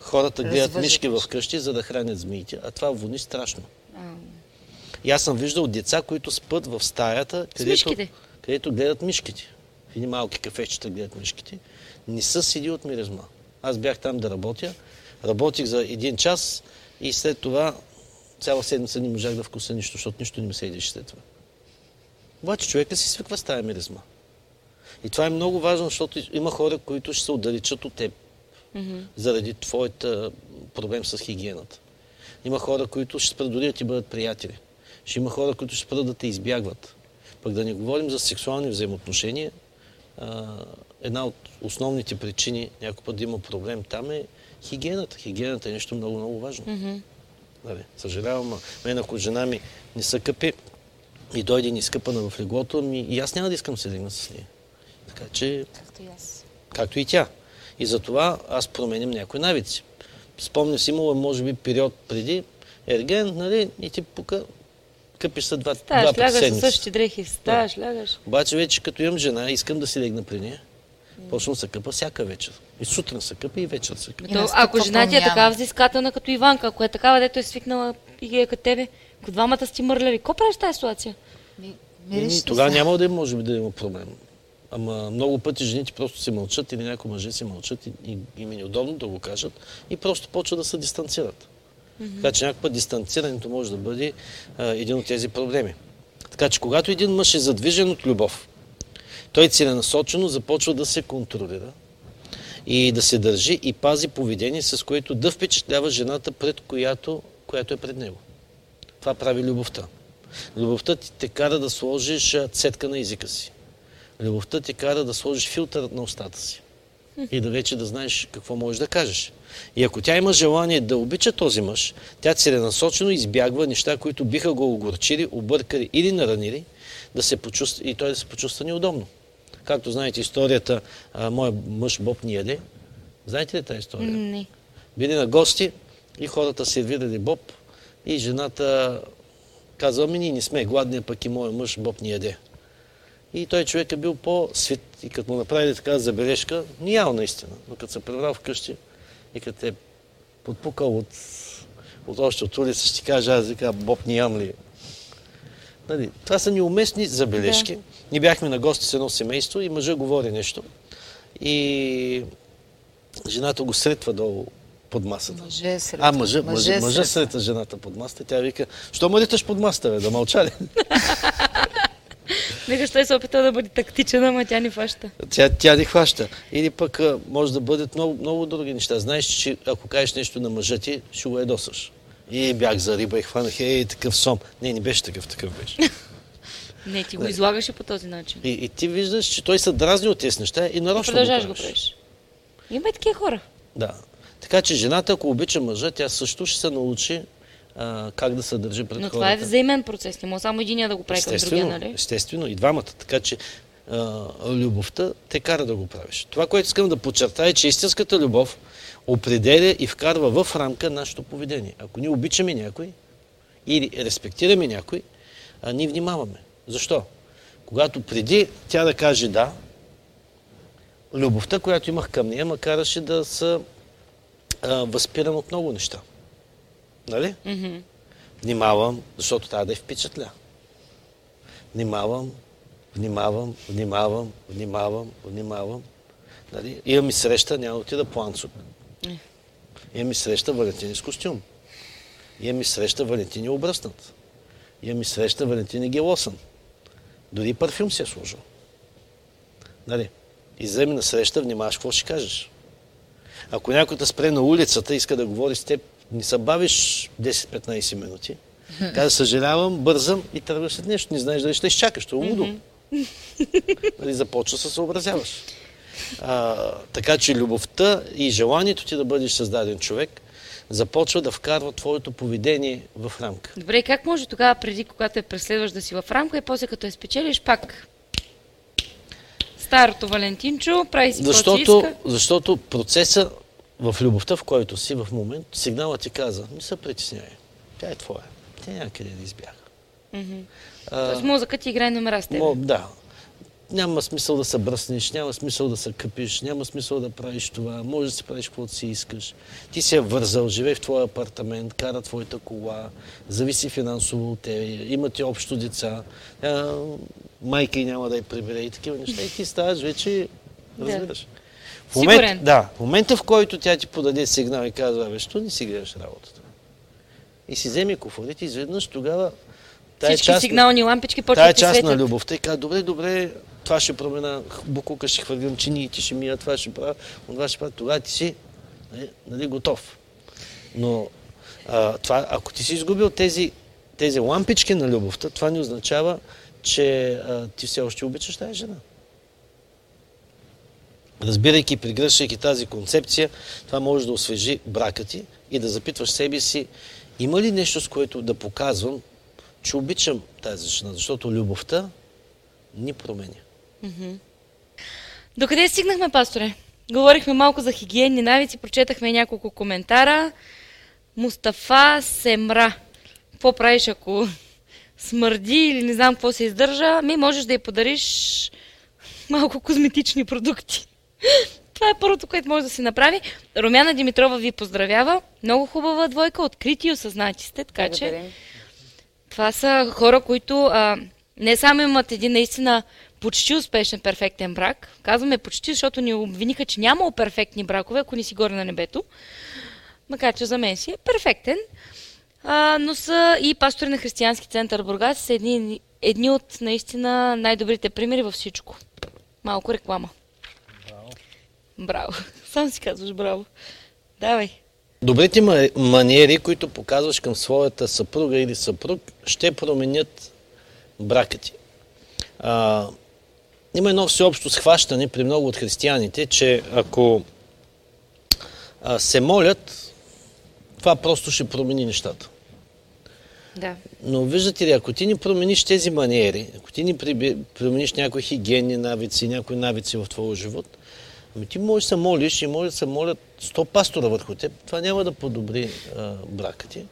хората гледат мишки в къщи, за да хранят змиите, а това вони страшно. И аз съм виждал деца, които спът в стаята, където, където гледат мишките. В едни малки кафечета гледат мишките. Не са седи от миризма. Аз бях там да работя. Работих за един час и след това цяла седмица не можах да вкуса нищо, защото нищо не ми се едеше след това. Обаче човека си свиква с тая миризма. И това е много важно, защото има хора, които ще се отдалечат от теб заради твоята проблем с хигиената. Има хора, които ще спрат дори да ти бъдат приятели. Ще има хора, които ще спрат да те избягват. Пък да не говорим за сексуални взаимоотношения, а, една от основните причини някой път да има проблем там е хигиената. Хигиената е нещо много, много важно. Нали, съжалявам, а мен ако жена ми не се къпи и дойде ни скъпана в леглото, ми, и аз няма да искам да се легна с нея. Така че Както и аз. както и тя. И затова аз променям някои навици. Спомням си, имало може би период преди ерген, нали, и ти пука, къпиш се два, два Ставаш, пъти лягаш със седмица. същите дрехи. Ставаш, лягаш. Обаче вече като имам жена, искам да си легна при нея, почвам да се къпа всяка вечер. И сутрин се къпа и вечер се къпа. То, ако жена ти е такава взискателна като Иванка, ако е такава, дето е свикнала и ги е като тебе, ако двамата сте мърляли, какво правиш тази ситуация? Ми, мириш тогава се? няма да има, може би, да има проблем. Ама много пъти жените просто си мълчат или някои мъже си мълчат и, и им е неудобно да го кажат и просто почват да се дистанцират. Така че път дистанцирането може да бъде а, един от тези проблеми. Така че когато един мъж е задвижен от любов, той целенасочено започва да се контролира и да се държи и пази поведение, с което да впечатлява жената, пред която, която е пред него. Това прави любовта. Любовта ти те кара да сложиш цетка на езика си. Любовта ти кара да сложиш филтър на устата си. И да вече да знаеш какво можеш да кажеш. И ако тя има желание да обича този мъж, тя целенасочено избягва неща, които биха го огорчили, объркали или наранили, да се почувства, и той да се почувства неудобно. Както знаете историята, а, моя мъж Боб ни яде. Знаете ли тази история? Не. Били на гости и хората сервирали Боб и жената казва, ми ние не сме гладни, пък и моят мъж Боб ни яде. И той човек е бил по-свит и като му направили така забележка, не ял наистина, но като се прибрал вкъщи и като е подпукал от, от още от улица, ще ти кажа, аз вика, Боб не ям ли? Нали, това са неуместни забележки. Ние бяхме на гости с едно семейство и мъжа говори нещо. И жената го сретва долу под масата. Мъже сред. А, мъжа, мъжа, мъжа сред жената под масата. Тя вика, що ме риташ под масата, бе, да мълча ли? Викаш, той се опита да бъде тактичен, ама тя ни фаща. тя, тя ни хваща. Или пък а, може да бъдат много, много други неща. Знаеш, че ако кажеш нещо на мъжа ти, ще го ядосаш. И бях за риба и хванах, ей, такъв сом. Не, не беше такъв, такъв беше. Не, ти го излагаше по този начин. И, и ти виждаш, че той се дразни от тези неща и И нарочно продължаваш го правиш. Има и такива хора. Да. Така че жената, ако обича мъжа, тя също ще се научи а, как да се държи пред Но хората. това е взаимен процес. Не може само единия да го прави към другия, нали? естествено, и двамата. Така че а, любовта те кара да го правиш. Това, което искам да подчертая, е, че истинската любов определя и вкарва в рамка нашето поведение. Ако ние обичаме някой или респектираме някой, а, ние внимаваме. Защо? Когато преди тя да каже да, любовта, която имах към нея, ма караше да се възпирам от много неща. Нали? Мгм. Внимавам, защото трябва да я впечатля. Внимавам, внимавам, внимавам, внимавам, внимавам. Нали? Имам и среща, няма да отида по Анцук. Имам и среща Валентини с костюм. Имам и среща Валентини обръснат. Имам и среща Валентини гелосан. Дори парфюм си е сложил. Нали? И вземи на среща, внимаваш какво ще кажеш. Ако някой те спре на улицата и иска да говори с теб, не се бавиш 10-15 минути. Каза, съжалявам, бързам и тръгваш след нещо. Не знаеш дали ще изчакаш. Това е лудо. Нали, започва се съобразяваш. А, така че любовта и желанието ти да бъдеш създаден човек започва да вкарва твоето поведение в рамка. Добре, и как може тогава, преди когато я преследваш да си в рамка и после като я спечелиш, пак старото Валентинчо, прави си Защото, защото процеса в любовта, в който си в момент, сигналът ти каза, не се притеснявай. Тя е твоя. Тя някъде да избяга. А, Тоест мозъкът ти играе номера с теб. Мо, да. Няма смисъл да се бръснеш, няма смисъл да се къпиш, няма смисъл да правиш това, може да си правиш каквото си искаш. Ти си е вързал, живее в твоя апартамент, кара твоята кола, зависи финансово от тебе, имате общо деца, а, майка и няма да я прибере и такива неща. И ти ставаш вече, разбираш. В момент, Сигурен. да, в момента в който тя ти подаде сигнал и казва, бе, що не си гледаш работата? И си вземи куфарите, изведнъж тогава тая Всички част- сигнални лампички почват Тая част на любовта и казва, добре, добре, това ще промена, букука ще хвърлям, чиниите ще мия, това ще правя, това ще правя, тогава ти си нали, нали, готов. Но а, това, ако ти си изгубил тези, тези лампички на любовта, това не означава, че а, ти все още обичаш тази жена. Разбирайки и пригръщайки тази концепция, това може да освежи брака ти и да запитваш себе си, има ли нещо, с което да показвам, че обичам тази жена, защото любовта ни променя. Докъде стигнахме, пасторе? Говорихме малко за хигиенни навици, прочетахме няколко коментара. Мустафа Семра. Какво правиш, ако смърди или не знам какво се издържа? Ми можеш да й подариш малко козметични продукти. Това е първото, което може да се направи. Румяна Димитрова ви поздравява. Много хубава двойка, открити и осъзнати сте, така че... Това са хора, които а, не само имат един наистина почти успешен перфектен брак. Казваме почти, защото ни обвиниха, че нямало перфектни бракове, ако ни си горе на небето. Макар, че за мен си е перфектен. А, но са и пастори на Християнски център Бургас са едни, едни от наистина най-добрите примери във всичко. Малко реклама. Браво. Сам си казваш браво. Давай. Добрите ма- маниери, които показваш към своята съпруга или съпруг, ще променят брака ти. А, има едно всеобщо схващане при много от християните, че ако а, се молят, това просто ще промени нещата. Да. Но виждате ли, ако ти не промениш тези маниери, ако ти не промениш някои хигиенни навици, някои навици в твоя живот, ами ти можеш да се молиш и може да се молят 100 пастора върху теб. Това няма да подобри а, брака ти.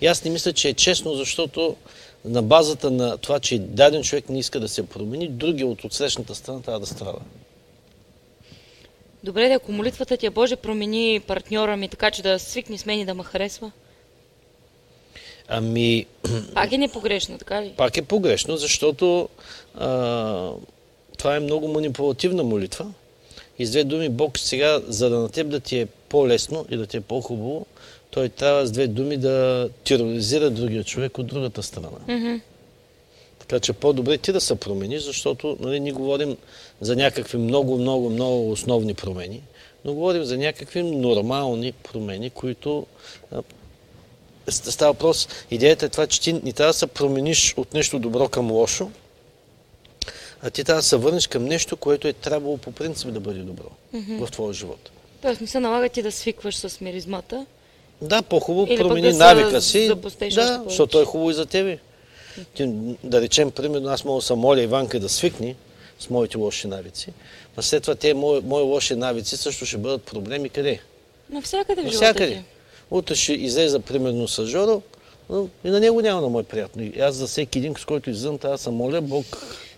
И аз не мисля, че е честно, защото на базата на това, че даден човек не иска да се промени, другия от отсрещната страна трябва да страда. Добре, да ако молитвата ти е Боже, промени партньора ми, така че да свикне с мен и да ме харесва. Ами, Пак е непогрешно, така ли? пак е погрешно, защото а, това е много манипулативна молитва. И с две думи, Бог сега, за да на теб да ти е по-лесно и да ти е по-хубаво, той трябва с две думи да тероризира другия човек от другата страна. Мгм. Така че по-добре ти да се промениш, защото нали, ние говорим за някакви много, много, много основни промени, но говорим за някакви нормални промени, които а, ст- става въпрос. Идеята е това, че ти не трябва да се промениш от нещо добро към лошо, а ти трябва да се върнеш към нещо, което е трябвало по принцип да бъде добро в твоя живот. Тоест не се налага ти да свикваш с миризмата. Да, по-хубаво Или промени да навика си. Да, повече. защото е хубаво и за тебе. Ти, да речем, примерно, аз мога да се моля Иванка да свикне с моите лоши навици, а след това тези мои, мои лоши навици също ще бъдат проблеми къде? Навсякъде в живота Навсякъде. ти. Утре ще излеза, примерно, с Жоро, но и на него няма да му е приятно. И аз за всеки един, с който излизам, трябва да се моля Бог.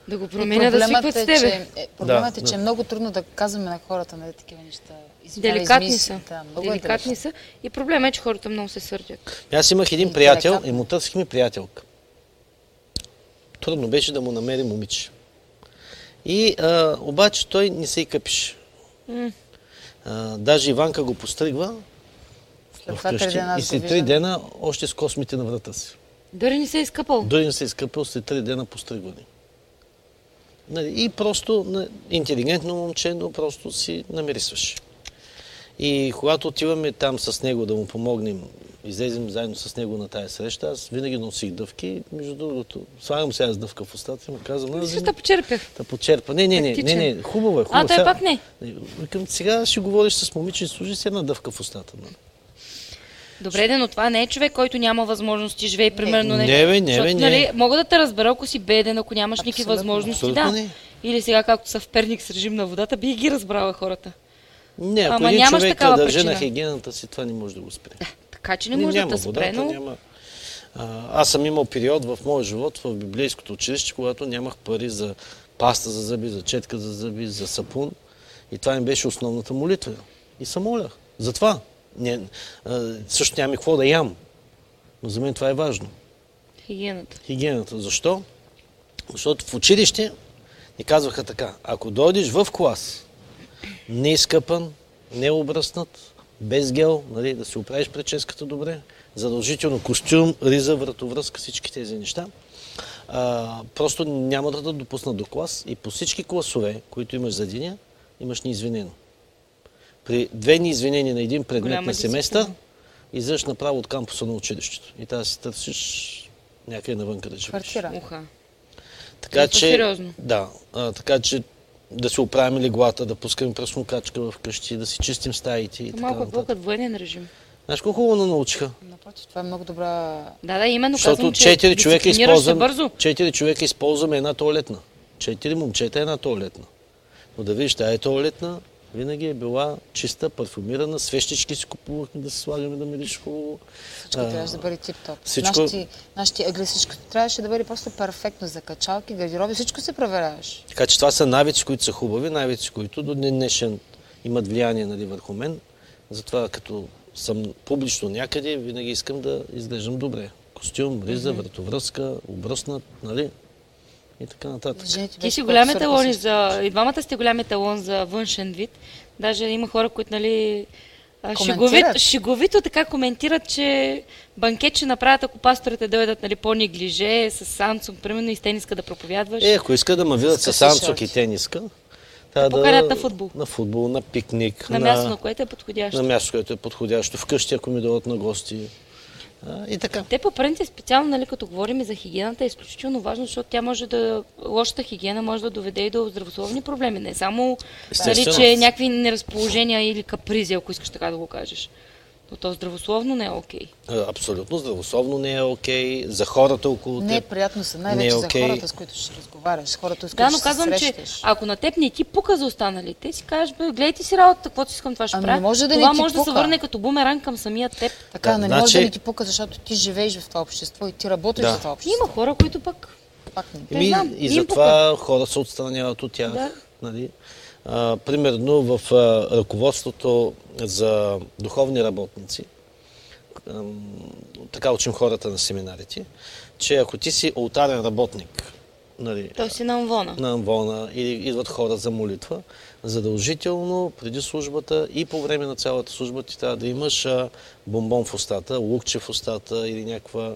Да го променя да свикват с е, тебе. че, е, проблемът Да, е, че да. е много трудно да казваме на хората нали, такива неща. Извинявай, Деликатни измисли. са. Да, много е Деликатни далеч. са. И проблема е, че хората много се сърдят. Аз имах един И приятел и му търсихме приятелка. Трудно беше да му намери момиче. И а, обаче той не се и къпиш. А, даже Иванка го постригва След това три вкъщи дена и след три дена още с космите на врата си. Дори не се е изкъпал. Дори не се е изкъпил след три дена постригване. Нали, И просто интелигентно момче, но просто си намирисваш. И когато отиваме там с него да му помогнем, излезем заедно с него на тая среща, аз винаги носих дъвки. Между другото, слагам сега с дъвка в устата и му казвам, аз Ще те почерпя. да почерпа. Не, не, не, не, не, хубаво е. Хубаво. А, той Сега- пак не. Викам, сега ще говориш с момиче и служи си една дъвка в устата. нали? Добре, де, но това не е човек, който няма възможности, живее примерно. Не, бе, не, бе, Защото, не. Нали, мога да те разбера, ако си беден, ако нямаш никакви възможности, Абсолютно да. не. Или сега, както са в Перник с режим на водата, би ги разбрала хората. Не, ако Ама един нямаш човек такава държи на хигиената си, това не може да го спре. Така че не може няма да те спре, водата, но... няма... А, аз съм имал период в моя живот в библейското училище, когато нямах пари за паста за зъби, за четка за зъби, за сапун. И това ми беше основната молитва. И се молях. Затова. Не, а, също нямам и какво да ям. Но за мен това е важно. Хигиената. Хигиената. Защо? Защото в училище ни казваха така. Ако дойдеш в клас, не изкъпан, не обръснат, без гел, нали, да си оправиш прическата добре, задължително костюм, риза, вратовръзка, всички тези неща, а, просто няма да те допуснат до клас и по всички класове, които имаш за деня, имаш неизвинено. При две неизвинения на един предмет Голяма на семестър, излизаш направо от кампуса на училището. И трябва да си търсиш някъде навънка да живееш. Квартира. Уха. Така Доста че, сериозно. Да, а, така че да си оправим леглата, да пускаме пръснокачка в къщи, да си чистим стаите и така Малко е нататък. по-като военен режим. Знаеш колко хубаво научиха? Напротив, това е много добра... Да, да, именно Защото казвам, че четири човека дисциплинираш се използвам, бързо. четири човека използваме една туалетна. Четири момчета една туалетна. Но да видиш, тая туалетна винаги е била чиста, парфумирана, свещички си купувахме да се слагаме да мириш хубаво. Всичко А, трябваше да бъде тип-топ. всичко- Нашите, нашите ъгли всичко трябваше да бъде просто перфектно за качалки, гардероби, всичко се проверяваш. Така че това са навици, които са хубави, навици, които до днешен имат влияние нали, върху мен. Затова като съм публично някъде, винаги искам да изглеждам добре. Костюм, риза, вратовръзка, обръснат, нали? И така нататък. Ти си голям еталон за... И двамата сте голям еталон за външен вид. Даже има хора, които, нали, шеговито, шеговито така коментират, че банкет ще направят, ако пасторите дойдат нали, по-неглиже, с Самсунг, примерно, и с тениска да проповядваш. Е, ако иска да ме видят С с къси Самсук шорти. и тениска, да... поканят на футбол. На футбол, на пикник. на място, на което е подходящо. на място, което е подходящо. Вкъщи, ако ми дойдат на гости. И така. Те по принцип, специално, нали, като говорим за хигиената, е изключително важно, защото тя може да, лошата хигиена може да доведе и до здравословни проблеми. Не само, нали, че някакви неразположения или капризи, ако искаш така да го кажеш. Но то здравословно не е окей. А, Абсолютно здравословно не е окей. За хората около Не е теб. приятно са, Не най-вече е за окей. хората, с които ще разговаряш, с хората, с които Да, но ще казвам, се че срещаш. ако на теб не ти пука за останалите, си кажеш, бе, гледайте си работата, каквото искам, това ще Ами правя. не може да не това ти може да се пука. върне като бумеранг към самия теб. Така, Да, не може значи- да не ти пука, защото ти живееш в това общество и ти работиш Да. за това общество. Има хора, които пък Пак не. Не Еми, знам, и не затова хора се отстраняват от тях. Да. Нали? А, примерно в а, ръководството за духовни работници, така учим хората на семинарите, че ако ти си ултарен работник нали, Той си на амвона. на амвона или идват хора за молитва, задължително преди службата и по време на цялата служба ти трябва да имаш бомбон в устата, лукче в устата или някаква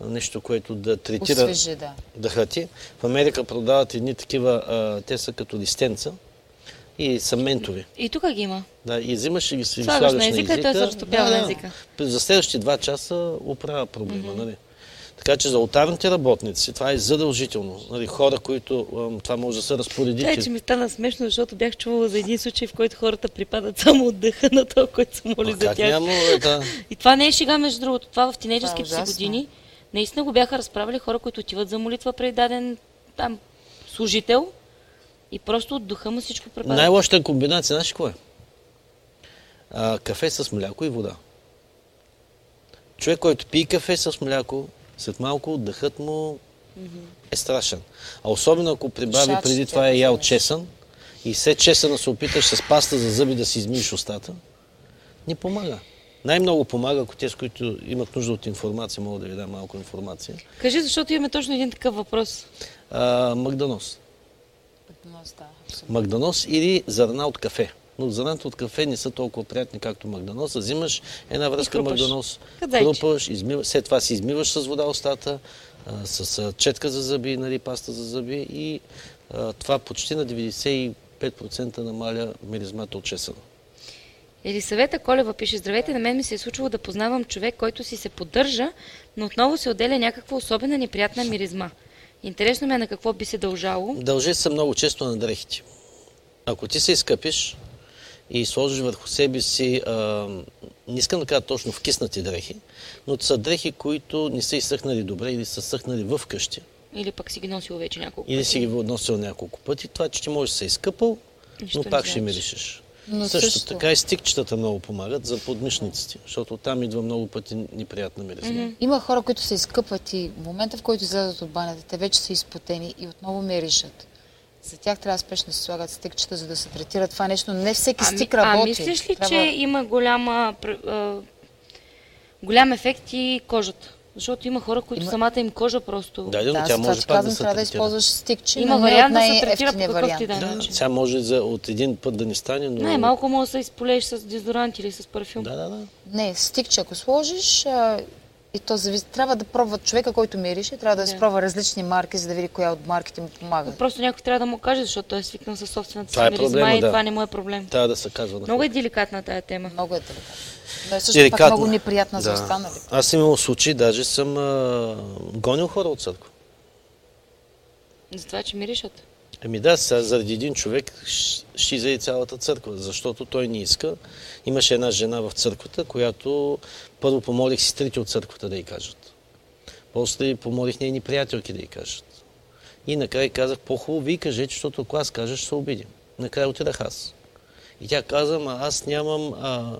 нещо, което да третира Освежи, да. дъха ти. В Америка продават едни такива, а, те са като листенца и са ментови. И тук ги има. Да, и взимаш и ги Слагаш слагаш на езика и той се разтопява на езика. За следващите два часа оправя проблема. Нали? Така че за алтарните работници това е задължително. Нали, хора, които това може да са Тя, разпоредители. че ми стана смешно, защото бях чувала за един случай, в който хората припадат само от дъха на това, който се моли А за тях. няма, да. И това не е шега, между другото. Това в тинейджерските Това е си години наистина го бяха разправили хора, които отиват за молитва при даден там служител и просто от духа му всичко препада. Най-лошата комбинация, знаеш какво е? А, кафе с мляко и вода. Човек, който пие кафе с мляко, след малко дъхът му е страшен. А особено ако прибави Шач, преди това е ял чесън и след чесъна се опиташ с паста за зъби да си измиеш устата, не помага. Най-много помага, ако те, с които имат нужда от информация, мога да ви дам малко информация. Кажи, защото имаме точно един такъв въпрос. А, магданос. Но, да, абсолютно. Магданос или зърна от кафе. Но зърната от кафе не са толкова приятни, както магданоса. Взимаш една връзка зайче. хрупаш, измиваш, след това си измиваш с вода устата, а, с четка за зъби, нали, паста за зъби и а, това почти на 95% намаля миризмата от чесъна. Елисавета Колева пише, здравейте, на мен ми се е случило да познавам човек, който си се поддържа, но отново се отделя някаква особена неприятна миризма. Интересно ме е на какво би се дължало. Дължи се много често на дрехите. Ако ти се изкъпиш и сложиш върху себе си, а, не искам да кажа точно вкиснати дрехи, но са дрехи, които не са изсъхнали добре или са съхнали в къщи. Или пък си ги носил вече няколко Или пъти. си ги носил няколко пъти, това, че ти можеш да се изкъпал, Нищо но пак ще миришеш. Но също, също- така и стикчетата много помагат за подмишниците, защото там идва много пъти неприятна миризма. Има хора, които се изкъпват и в момента, в който излязат от банята, те вече са изпотени и отново миришат. За тях трябва спешно да се слагат стикчета, за да се третира това нещо. Не всеки стик а работи. мислиш ли, Трябва- че има голяма, а, голям ефект и кожата? Защото има хора, които Има- самата им кожа просто... Да, да, Да, тя може ти пак да казвам, се трябва да използваш стикче, Има не вариант да се третира по най-ефтиния какъвто и вариант. да е Да, начин. сега може за, от един път да не стане, но... Най-малко може да се изполееш с дезодорант или с парфюм. Да, да, да. Не, стикче, ако сложиш, и то зависи. Трябва да пробва човека, който мирише, трябва да, Да. изпробва различни марки, за да види коя от марките му помага. Просто някой трябва да му каже, защото той е свикнал със собствената си е миризма проблема, и да. това не му е проблем. Трябва да се казва на Много е деликатна тая тема. Много е деликатно. Но е също пак Деликатна. много неприятна за Да. останалите. Аз съм имал случаи, даже съм а, гонил хора от църква. За това, че миришат. Ами да, сега заради един човек ще изяде цялата църква, защото той не иска. Имаше една жена в църквата, която първо помолих сестрите от църквата да й кажат. После помолих нейни приятелки да й кажат. И накрая казах, по-хубаво вие кажете, защото ако аз кажа, ще се обидим. Накрая отидах аз. И тя каза, ма аз нямам а,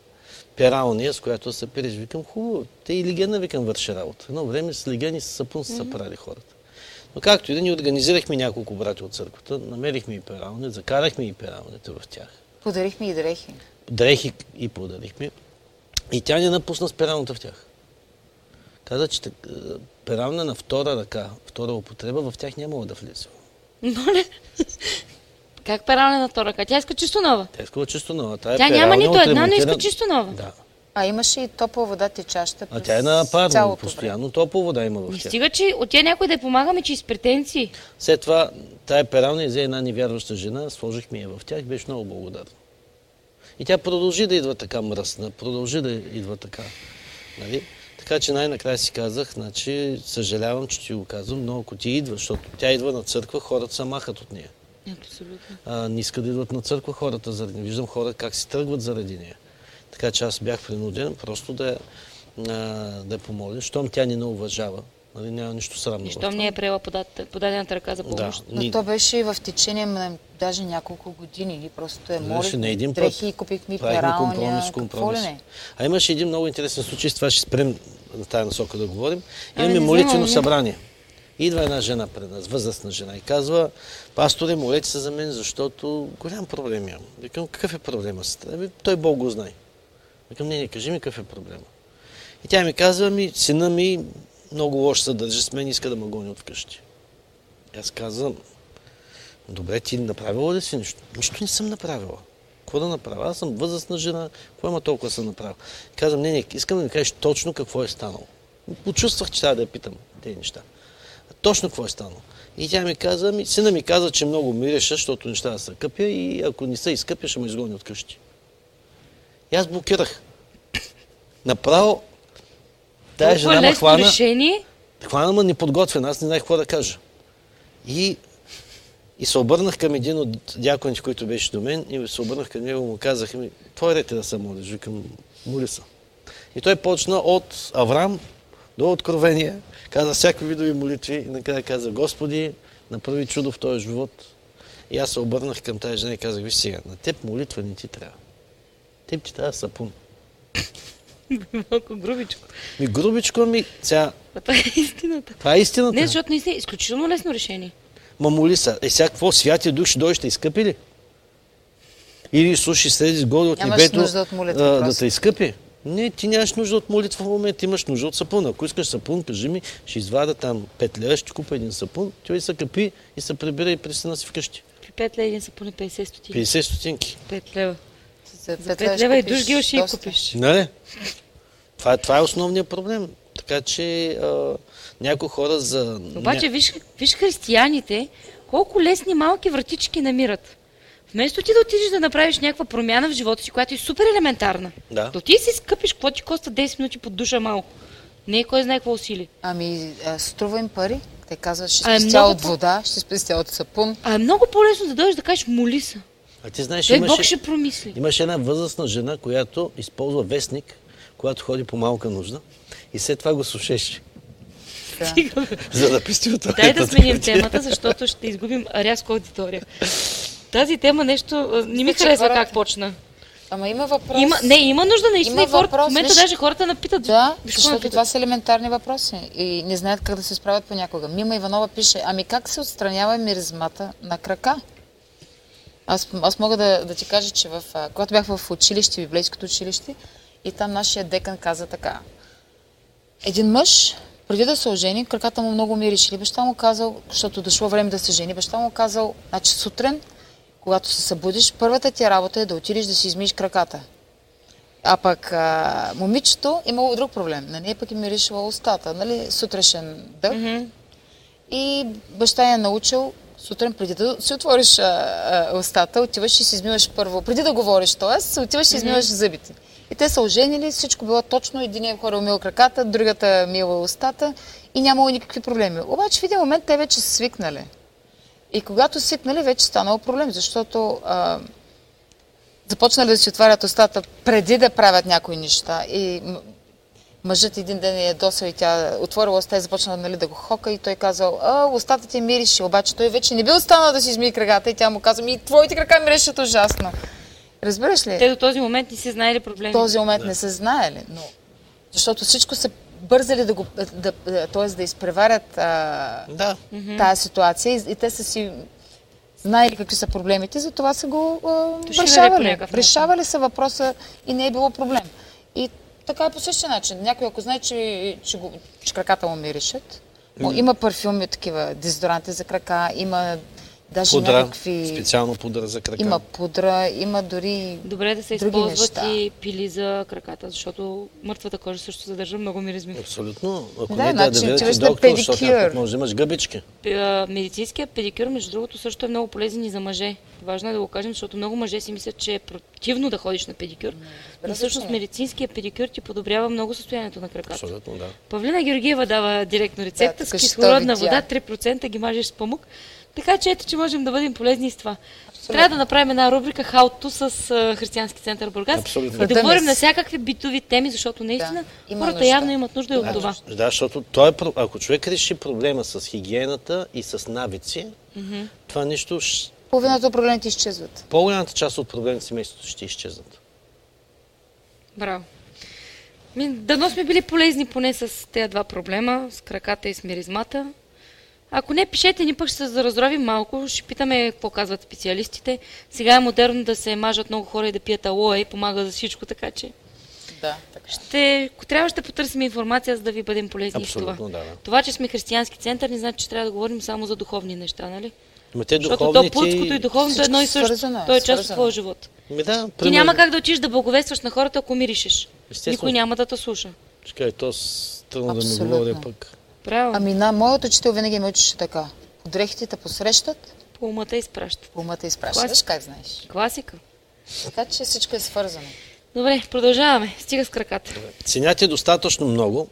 пералния, с която се переш. Викам, хубаво, те и легена, викам, върши работа. Едно време с легени с сапун са правили хората. Но както и да ни организирахме няколко брати от църквата, намерихме и перални, закарахме и пералните в тях. Подарихме и дрехи. Дрехи и подарихме. И тя ни напусна с пералната в тях. Каза, че е, перална на втора ръка, втора употреба, в тях нямало да влиза. Моля. Как пералне на втора ръка? Тя иска чисто нова. Тя искала чисто нова. Тя няма пералня нито една, но иска чисто нова. Да. А имаше и топла вода течаща. А през тя е на парно, постоянно топла вода има в тях. стига, че от тя някой да помагаме, че и с претенции. След това тая пералня взе една невярваща жена, сложихме я в тях, беше много благодарна. И тя продължи да идва така мръсна, продължи да идва така. Нали? Така че най-накрая си казах, значи, съжалявам, че ти го казвам, но ако ти идва, защото тя идва на църква, хората се махат от нея. Абсолютно. А, не искат да идват на църква хората заради нея. Виждам хора как си тръгват заради нея. Така че аз бях принуден просто да, да помоля. Щом тя ни не уважава, нали, няма нищо срамно. И щом не е приела подат- подадената ръка за Да, помощ. Но ни- то беше и в течение на даже няколко години. Ние просто е Беше молихме не един път. дрехи, купихме пералня, компромис, какво ли компромис. не. А имаше един много интересен случай, с това ще спрем на тази насока да говорим. Ами, Имаме молитвено ами. събрание. Идва една жена пред нас, възрастна жена, и казва, пасторе, молете се за мен, защото голям проблем имам. Викам, какъв е проблема? сестра? Ами, той Бог го знае. Викам, не, не, кажи ми какъв е проблема. И тя ми казва, ми, сина ми много лошо се държи с мен, иска да ме гони от вкъщи. Аз казвам, добре, ти направила ли си нещо? Нищо не съм направила. Какво да направя? Аз съм възрастна жена, какво има толкова съм направил? Казвам, не, не, искам да ми кажеш точно какво е станало. Почувствах, че трябва да я питам тези неща. Точно какво е станало. И тя ми каза, ми, сина ми каза, че много миреша, защото неща са къпя и ако не се изкъпя, ще ме изгони от къщи. И аз блокирах. Направо, тая жена ме хвана, решение. хвана ме неподготвена, аз не знаех какво да кажа. И, и се обърнах към един от дяконите, който беше до мен, и се обърнах към него и му казах, ми, твой ред е да се молиш, викам, моли се. И той почна от Авраам до Откровение, каза всякакви видови молитви и накрая каза, Господи, направи чудо в този живот. И аз се обърнах към тази жена и казах, виж сега, на теб молитва не ти трябва. Теб ти трябва сапун. Малко грубичко. Ми грубичко ми, сега, А това е истината. това е истината. Не, защото наистина е изключително лесно решение. Ма моли се. Е, сега какво? Святия Дух ще дойде, ще изкъпи ли? Или слушай, следи с горе от Нямаш небето нужда от молитва а, да те изкъпи. Не, ти нямаш нужда от молитва в момента, имаш нужда от сапун. Ако искаш сапун, кажи ми, ще извада там 5 лева, ще купа един сапун, той се къпи и се прибира и пристана си вкъщи. При 5 лева един са поне 50 стотинки. 50 стотинки. 5 лева. За За 5 лева и душгил ще я купиш. Нали? Това, е- това е основният проблем. Така че а, някои хора за... Обаче виж, виж християните, колко лесни малки вратички намират. Вместо ти да отидеш да направиш някаква промяна в живота си, която е супер елементарна, Да. да отидеш си скъпиш, какво ти коста 10 минути под душа малко. Не е кой знае какво усили. Ами, а, струва им пари. Те казват, ще А, е спестя много от по- вода, ще спестя от сапун. А е много по-лесно да дойдеш да кажеш моли се. А ти знаеш, Той имаше... Бог ще промисли. Имаше една възрастна жена, която използва вестник, когато ходи по малка нужда и след това го слушеше, Да. за да пести от Дай да сменим темата, защото ще изгубим рязко аудитория. Тази тема нещо не ми Значи, харесва хората- как почна. Ама има въпрос. Има, не, има нужда наистина Има и въпрос, в момента виж- даже хората напитат. Да, Виж защото напитат. това са елементарни въпроси и не знаят как да се справят понякога. Мима Иванова пише, ами как се отстранява миризмата на крака? Аз, аз мога да, да ти кажа, че в, когато бях в училище, библейското училище, и там нашия декан каза така. Един мъж, преди да се ожени, краката му много миришили. Баща му казал, защото дошло време да се жени, баща му казал, значи сутрин, когато се събудиш, първата ти работа е да отидеш да си измиеш краката. А пък а, момичето имало друг проблем. На нея пък е миришила устата, нали, сутрешен дъх. И баща я е научил сутрин, преди да си отвориш а, а, устата, отиваш и си измиваш първо, преди да говориш, т.е. отиваш и измиваш зъбите. И те са оженили, всичко било точно, един е хора умил краката, другата мила устата и нямало никакви проблеми. Обаче в един момент те вече са свикнали. И когато свикнали, вече станало проблем, защото а, започнали да си отварят устата преди да правят някои неща. И мъжът един ден е ядосал и тя отворила уста и започнала нали, да го хока и той казал, а, устата ти мирише, обаче той вече не бил останал да си измие краката и тя му каза, ми твоите крака миришат ужасно. Разбираш ли? Те до този момент не си знаели проблеми. В този момент не са знаели, но защото всичко са бързали да го, да, да, т.е. да изпреварят а, Да. тази ситуация и, и те са си знаели какви са проблемите, затова са го а, решавали. Решавали са въпроса и не е било проблем. И така е по същия начин. Някой ако знае, че, че, го, че краката му миришат, има парфюми, такива дезодоранти за крака, има даже Пудра, някакви... специално пудра за крака. Има пудра, има дори... Добре е да се други използват неща. и пили за краката, защото мъртвата кожа също съдържа много миризми. Абсолютно. Ако Да, не, да, да значи отиваш на доктор, защото педикюр. някак може да имаш гъбички. Медицинският педикюр, между другото, също е много полезен и за мъже. Важно е да го кажем, защото много мъже си мислят, че е противно да ходиш на педикюр. Но всъщност медицинският педикюр ти подобрява много състоянието на краката. Абсолютно, да. Павлина Георгиева дава директно рецепта Да, с кислородна видя. вода, 3% ги мажеш с памук. Така че ето, че можем да бъдем полезни с това. Трябва да направим една рубрика How to с а, Християнски център Бургас Абсолютно. и да Да, говорим на всякакви битови теми, защото наистина има хората нужда. явно имат нужда и от това. Да, защото той е, ако човек реши проблема с хигиената и с навици, това нещо, Половината от проблемите изчезват. по-голямата част от проблемите в семейството ще изчезнат. Браво. Дано сме били полезни поне с тези два проблема, с краката и с миризмата. Ако не, пишете ни пък ще се разровим малко, ще питаме какво казват специалистите. Сега е модерно да се мажат много хора и да пият алоe и помага за всичко, така че Да, така. Ще, ако трябва ще потърсим информация, за да ви бъдем полезни в това. Абсолютно, да, да. Това, че сме християнски център, не значи, че трябва да говорим само за духовни неща, нали? Ма те Защото то духовните... плътското и духовното е едно и също. Свързано е, То е част от твоя живот. Ми да, Ти примерно, няма как да отиш да благовестваш на хората, ако миришеш. Никой няма да те слуша. Чакай, то странно да ми Абсолютно. говоря пък. Правилно. Ами на моят учител винаги ме учеше така. Дрехите те посрещат, По умата изпращат. по умата изпращат. Класика. Как знаеш. Класика. Така че всичко е свързано. Добре, продължаваме. Стига с краката. Ценят достатъчно много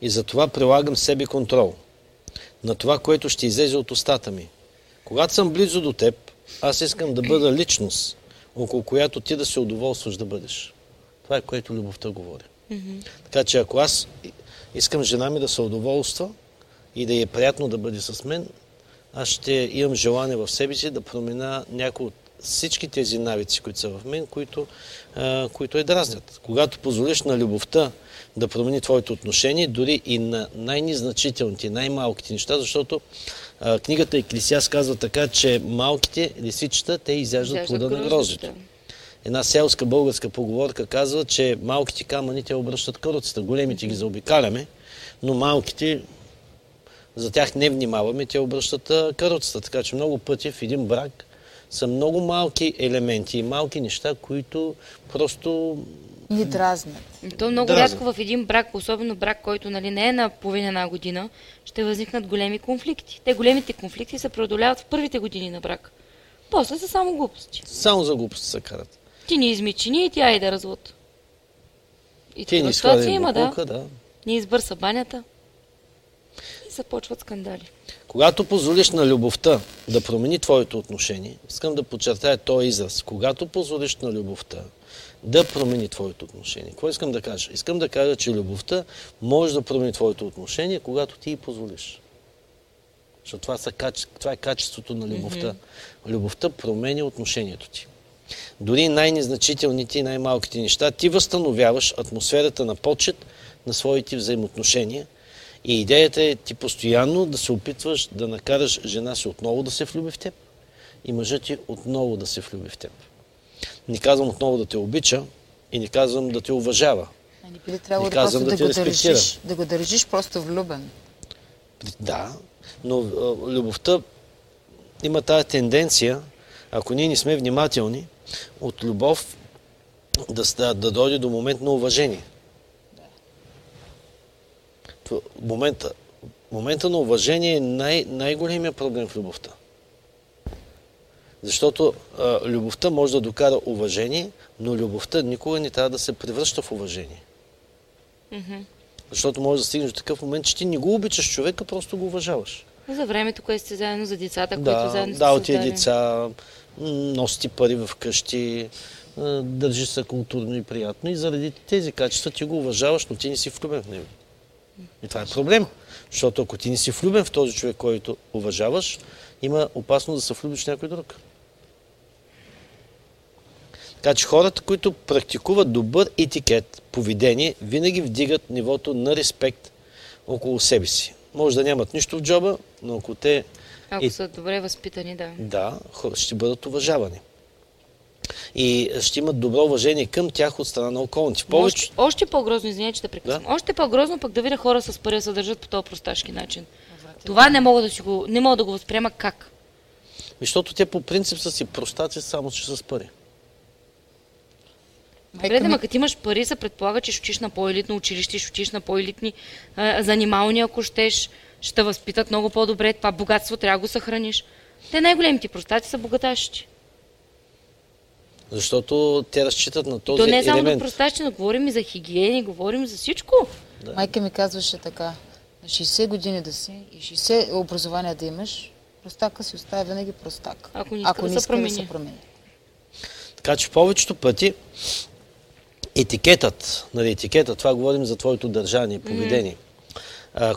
и затова прилагам себе контрол на това, което ще излезе от устата ми. Когато съм близо до теб, аз искам да бъда личност, около която ти да се удоволстваш да бъдеш. Това е което любовта говори. Така че ако аз искам жена ми да се удоволства и да е приятно да бъде с мен, аз ще имам желание в себе си да промена някои от всички тези навици, които са в мен, които, а, които я дразнят. Когато позволиш на любовта да промени твоето отношение, дори и на най-незначителните, най-малките неща, защото а, книгата Еклисиас казва така, че малките лисичета, те изяждат Изяждат плода на гроздето. Една селска българска поговорка казва, че малките камъни те обръщат каруцата, големите ги заобикаляме, но малките за тях не внимаваме, те обръщат каруцата. Така че много пъти в един брак са много малки елементи и малки неща, които просто Ни дразнят. То много рядко в един брак, особено брак, който нали, не е на половина една година, ще възникнат големи конфликти. Те големите конфликти се преодоляват в първите години на брак. После са само глупости. само за глупости се карат. Ти ни измичини и тя иде развод. И такива ни ситуации склади има, да. буклука, да. Ни избърса банята. И започват скандали. Когато позволиш на любовта да промени твоето отношение, искам да подчертая този израз. Когато позволиш на любовта да промени твоето отношение. Какво искам да кажа? Искам да кажа, че любовта може да промени твоето отношение, когато ти й позволиш. Защото това, са, това е качеството на любовта. Любовта променя отношението ти. Дори най-незначителните и най-малките неща, ти възстановяваш атмосферата на почет на своите взаимоотношения. И идеята е ти постоянно да се опитваш да накараш жена си отново да се влюби в теб и мъжът ти отново да се влюби в теб. Не казвам отново да те обича и не казвам да те уважава. А не би ли трябвало Не да, казвам да да, те го респектира. държиш, да го държиш просто влюбен? Да, но любовта има тази тенденция, ако ние не сме внимателни, от любов да, да дойде до момент на уважение. Момента, момента на уважение е най- най-големия проблем в любовта. Защото а, любовта може да докара уважение, но любовта никога не трябва да се превръща в уважение. Защото може да стигнеш до такъв момент, че ти не го обичаш човека, просто го уважаваш. За времето, което сте заедно, за децата, които Да, заедно сте да, от тия деца, носи пари в къщи, а, държи се културно и приятно и заради тези качества ти го уважаваш, но ти не си влюбен в него. И това е проблем. Защото ако ти не си влюбен в този човек, който уважаваш, има опасност да се влюбиш в някой друг. Така че хората, които практикуват добър етикет, поведение, винаги вдигат нивото на респект около себе си. Може да нямат нищо в джоба, но ако те Ако И- са добре възпитани, да. да, ще бъдат уважавани. И ще имат добро уважение към тях от страна на околните. Повече, Още, още по-грозно, извиня, че те прекъсвам. Още по-грозно пък да видя хора с пари да се държат по този просташки начин. Това не мога да, си го, не мога да го възприема как. защото те по принцип са си простаци, само че с пари. Добре, да, ма като имаш пари, се предполага, че ще учиш на по-елитно училище, ще учиш на по-елитни а, занимални, ако щеш. Ще те възпитат много по-добре. Това богатство трябва да го съхраниш. Те най-големите простаци са богаташите. Защото те разчитат на този То не е само елемент. до простачи, но говорим и за хигиени, говорим за всичко. Майка ми казваше така, на 60 години да си и 60 образования да имаш, простака си остава винаги простак. Ако не иска Ако да не се иска промени. да се промени. Така че повечето пъти етикетът, нали, етикетът, това говорим за твоето държание, поведение, а,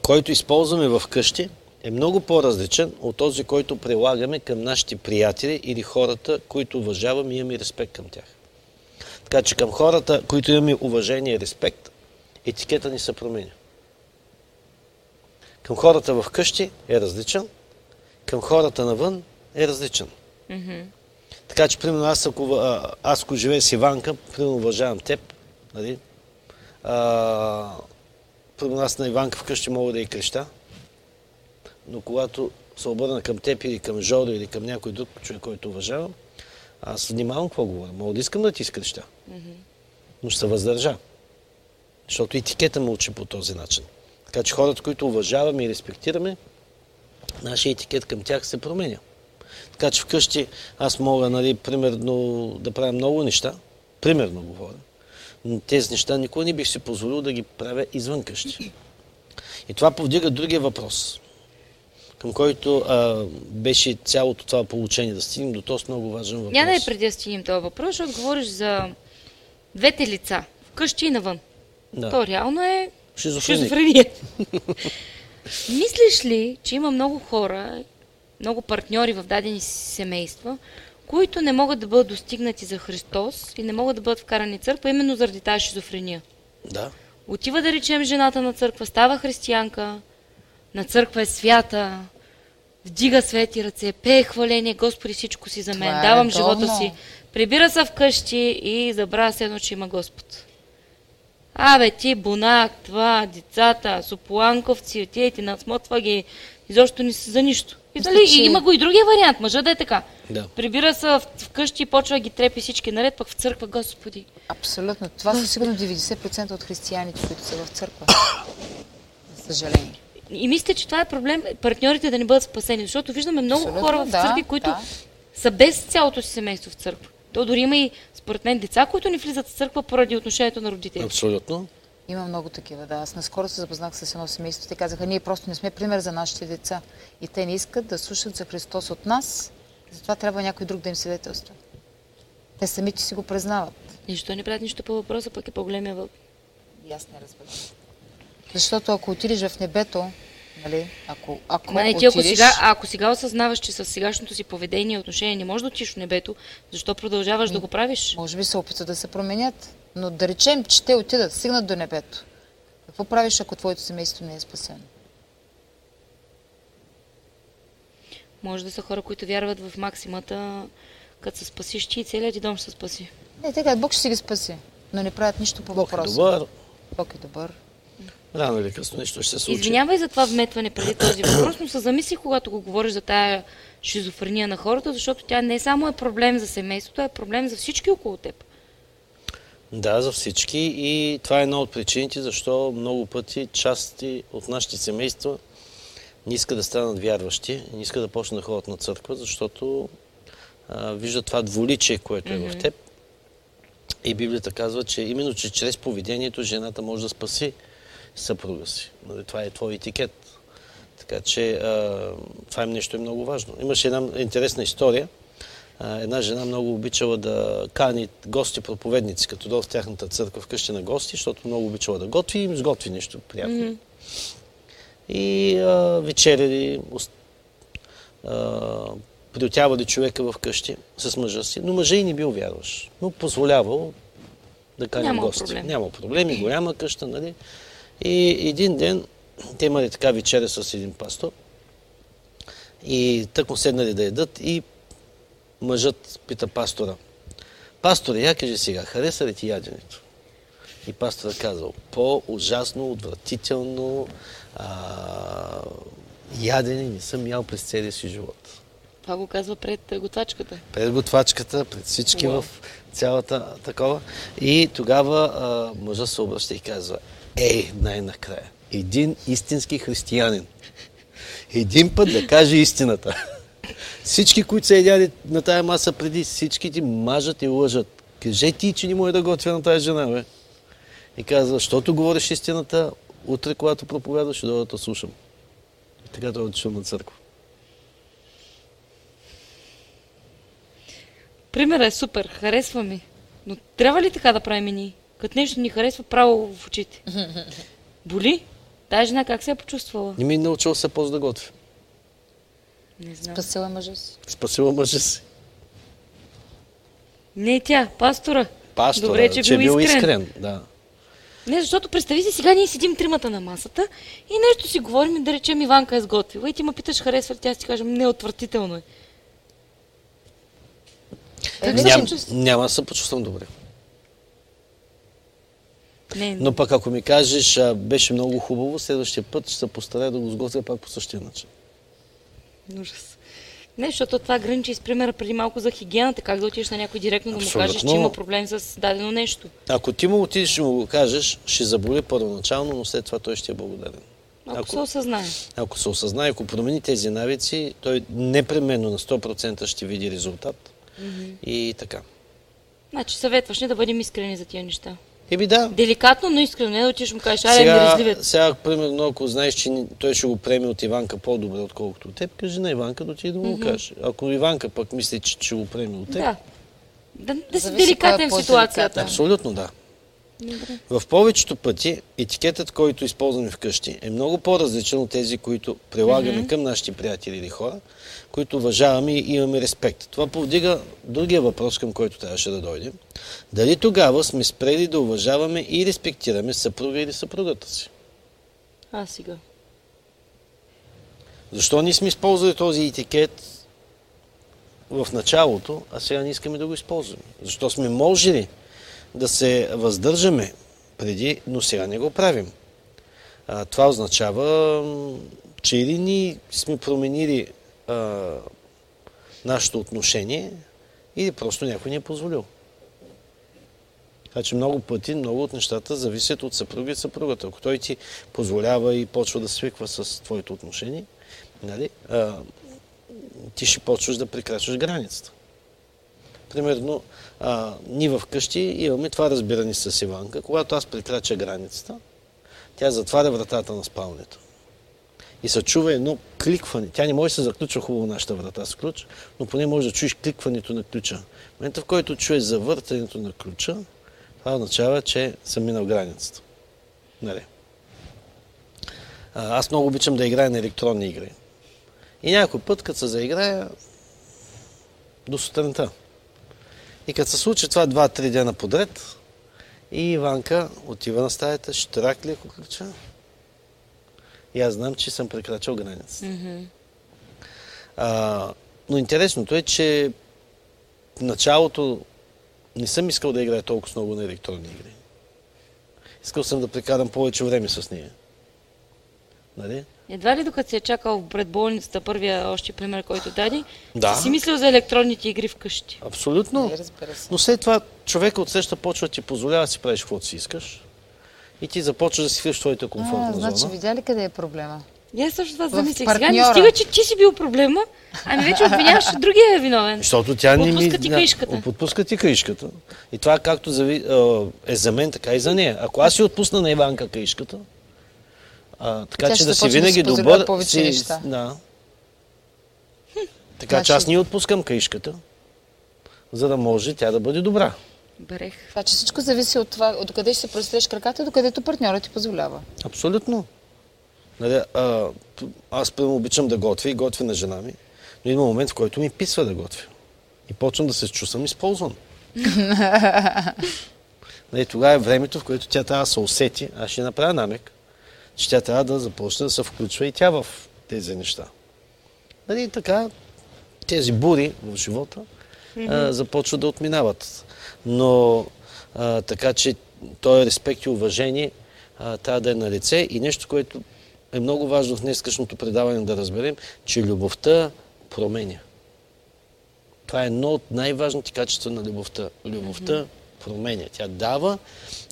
който използваме в къщи, е много по-различен от този, който прилагаме към нашите приятели или хората, които уважаваме и имаме респект към тях. Така че към хората, които имаме уважение и респект, етикета ни се променя. Към хората в къщи е различен, към хората навън е различен. Така че, примерно, аз ако, аз ако живея с Иванка, примерно уважавам теб, нали? А, първо аз на Иванка вкъщи мога да и креща, но когато се обърна към теб или към Жоро или към някой друг човек, който уважавам, аз внимавам какво говоря. Мога да искам да ти изкреща, но ще се въздържа. Защото етикета ме учи по този начин. Така че хората, които уважаваме и респектираме, нашия етикет към тях се променя. Така че вкъщи аз мога, нали, примерно, да правя много неща. Примерно говоря. Тези неща никога не бих си позволил да ги правя извън къщи. И това повдига другия въпрос, към който а, беше цялото това получение да стигнем до този много важен въпрос. Няма да е преди да стигнем този въпрос, защото говориш за двете лица, вкъщи и навън. Да. То реално е шизофрения. Мислиш ли, че има много хора, много партньори в дадени семейства, които не могат да бъдат достигнати за Христос и не могат да бъдат вкарани в църква именно заради тази шизофрения? Да. Отива да речем жената на църква, става християнка, на църква е свята, вдига свети ръце, пее хваление, Господи всичко си за мен, Това е давам редовно. живота си, прибира се вкъщи и забравя се едно, че има Господ. Абе, ти, бунак, това, децата, сополанковци, ти насмотва ги, изобщо не си за нищо. И, дали, че- и има го и другия вариант, мъжа да е така. Да. Прибира се вкъщи и почва да ги трепи всички наред, пък в църква, Господи. Абсолютно. Това са сигурно 90% от християните, които са в църква. За съжаление. И мисля, че това е проблем партньорите да не бъдат спасени, защото виждаме много Абсолютно, хора в да, църкви, които да. са без цялото си семейство в църква. То дори има и, според мен, деца, които не влизат в църква поради отношението на родителите. Абсолютно. Има много такива, да. Аз наскоро се запознах с едно семейство. Те казаха, ние просто не сме пример за нашите деца. И те не искат да слушат за Христос от нас, затова трябва някой друг да им свидетелства. Те самите си го признават. И защо не правят нищо по въпроса, пък е по-големия въпрос. И аз не разбирам. Защото ако отидеш в небето, нали, ако, ако Ма не, ти ако отидеш... сега, ако сега осъзнаваш, че с сегашното си поведение и отношение не можеш да отиш в небето, защо продължаваш да го правиш? Може би се опитват да се променят. Но да речем, че те отидат, стигнат до небето. Какво правиш, ако твоето семейство не е спасено? Може да са хора, които вярват в максимата, като се спасиш ти и целият ти дом ще се спаси. Не, те казват, Бог ще си ги спаси. Но не правят нищо по Бог е въпроса. добър. Бог е добър. Рано или късно нещо ще се случи. Извинявай за това вметване преди този въпрос, но се замисли, когато го говориш за тая шизофрения на хората, защото тя не само е проблем за семейството, а е проблем за всички около теб. Да, за всички. И това е една от причините, защо много пъти части от нашите семейства не искат да станат вярващи, не искат да почнат да ходят на църква, защото а, виждат това дволичие, което е в теб. И Библията казва, че именно че чрез поведението жената може да спаси съпруга си. Нали, Това е твой етикет. Така че а, това е нещо е много важно. Имаше една интересна история. Една жена много обичала да кани гости проповедници, като дойдат в тяхната църква вкъщи на гости, защото много обичала да готви и им сготви нещо приятно. И а, вечеряли, приютявали човека вкъщи с мъжа си, но мъжа и не бил вярваш. Но позволявал да кани Нямал гости. проблем. Няма проблеми, голяма къща, нали? И един ден те имали така вечеря с един пастор и тъкмо седнали да ядат и мъжът пита пастора. Пасторе, я кажи сега, хареса ли ти яденето? И пасторът казал, по-ужасно, отвратително а, ядене не съм ял през целия си живот. Това го казва пред готвачката. Пред готвачката, пред всички в цялата такова. И тогава а, мъжа се обръща и казва, ей, най-накрая, един истински християнин. Един път да каже истината. Всички, които са едяли на тая маса преди, всички ти мажат и лъжат. Кажи ти, че не може да готвя на тази жена, бе. И казва, защото говориш истината, утре, когато проповядваш, ще дойда да слушам. И така той отишъл на църква. Примерът е супер, харесва ми. Но трябва ли така да правим и ние? Като нещо ни харесва право в очите. Боли? Тая жена как се е почувствала? Не ми е научил се после да готвя. Не знам. Спасила е мъжа си. Спасила мъжа си. Не тя, пастора. Пастора, Добре, че, че е бил бил искрен. искрен. Да. Не, защото представи си, сега ние седим тримата на масата и нещо си говорим и да речем Иванка е сготвила и ти ме питаш харесва ли тя, ти кажем не, отвратително е. Е, Как не, се Ням, няма да се почувствам добре. Не, Но пък ако ми кажеш, а, беше много хубаво, следващия път ще се постарая да го сготвя пак по същия начин. Ужас. Не, защото това граничи с примера преди малко за хигиената. Как да отидеш на някой директно да му кажеш, че има проблем с дадено нещо. Ако ти му отидеш и му го кажеш, ще заболи първоначално, но след това той ще е благодарен. Ако, Ако- се осъзнае. Ако се осъзнае, ако промени тези навици, той непременно на 100% ще види резултат. И така. Значи съветваш ни да бъдем искрени за тия неща. Еби да, Деликатно, но искрено. Не да отидеш и му кажеш, аре, сега, миризливец. сега, примерно, ако знаеш, че той ще го приеме от Иванка по-добре, отколкото от теб, кажи на Иванка да отиде да му го каже. Ако Иванка пък мисли, че ще го приеме от теб, Да. Да, да си деликатен е в ситуацията. абсолютно да. В повечето пъти етикетът, който използваме вкъщи, е много по-различен от тези, които прилагаме към нашите приятели или хора, които уважаваме и имаме респект. Това повдига другия въпрос, към който трябваше да дойдем. Дали тогава сме спрели да уважаваме и респектираме съпруга или съпругата си? А, сега. Защо ние сме използвали този етикет в началото, а сега не искаме да го използваме? Защо сме можели да се въздържаме преди, но сега не го правим? А, това означава, че или ние сме променили а, нашето отношение, или просто някой ни е позволил. Така че много пъти, много от нещата зависят от съпруга и съпругата. Ако той ти позволява и почва да свиква с твоето отношение, нали, а, ти ще почваш да прекрачваш границата. Примерно, а, ние вкъщи имаме това разбиране с Иванка. Когато аз прекрача границата, тя затваря вратата на спалнето. И се чува едно кликване. Тя не може да се заключва хубаво нашата врата с ключ, но поне може да чуеш кликването на ключа. В момента, в който чуеш завъртането на ключа, това означава, че съм минал границата. Нали? Аз много обичам да играя на електронни игри. И някой път, като се заиграя, до сутринта. И като се случи това два-три дена подред, и Иванка отива на стаята, штрак леко ключа. И аз знам, че съм прекрачал границата. А, но интересното е, че в началото не съм искал да играя толкова много на електронни игри. Искал съм да прекарам повече време с нея. Нали? Едва ли докато си е чакал пред болницата, първия още пример, който даде, Да. си мислил за електронните игри вкъщи. Абсолютно. Не, разбира се. Но след това човека отсреща почва да ти позволява да си правиш каквото си искаш. И ти започваш да си в твоята комфортна А, значи зона. видя ли къде е проблема? И аз също това замислих. Сега не стига, че ти си бил проблема, ами вече обвиняваш, че другия е виновен. Защото тя не ми... Ти да, каишката. Отпуска ти каишката. И това както зави, е за мен, така и за нея. Ако аз си отпусна на Иванка каишката, а, така Тя че да си да винаги позволява добър... повече си, неща. Да. Така че Значи- аз не отпускам каишката, за да може тя да бъде добра. Брех. Това, че всичко зависи от това, от къде ще се простреш краката, до където партньорът ти позволява. Абсолютно. Нали, а, аз обичам да готвя и готвя на жена ми, но има момент, в който ми писва да готвя. И почвам да се чувствам използван. нали, тогава е времето, в което тя трябва да се усети. Аз ще направя намек, че тя трябва да започне да се включва и тя в тези неща. Нали, така, тези бури в живота а, започват да отминават. Но а, така, че този респект и уважение а, трябва да е на лице и нещо, което е много важно в днескашното предаване да разберем, че любовта променя. Това е едно от най-важните качества на любовта. Любовта променя. Тя дава,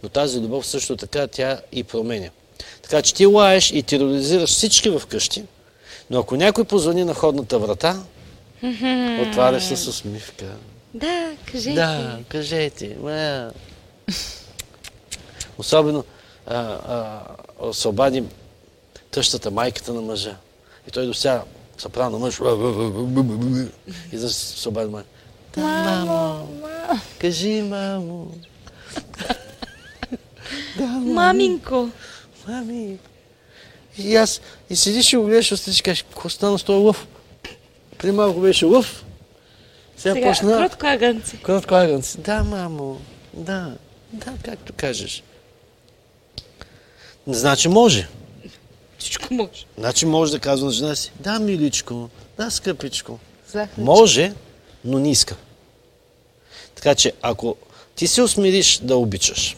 но тази любов също така тя и променя. Така че ти лаеш и тероризираш всички вкъщи, но ако някой позвони на ходната врата, отваряш се с усмивка. Да, кажете. Да, кажете. Ма... Особено а, а, се обади тъщата, майката на мъжа. И той до сега се прави на мъж. И за се обади майка. Да, мамо. Кажи, мамо. Маминко. Мами. И аз, и седиш и го гледаш, и кажеш, какво стана с този лъв? При малко беше лъв. Сега, Сега, почна... кротко агънце. Кратко агънце. Да, мамо. Да. Да, както кажеш. Значи може. Всичко може. Значи може да казва на жена си, да, миличко, да, скъпичко. Захарче. Може, но не иска. Така че, ако ти се усмириш да обичаш,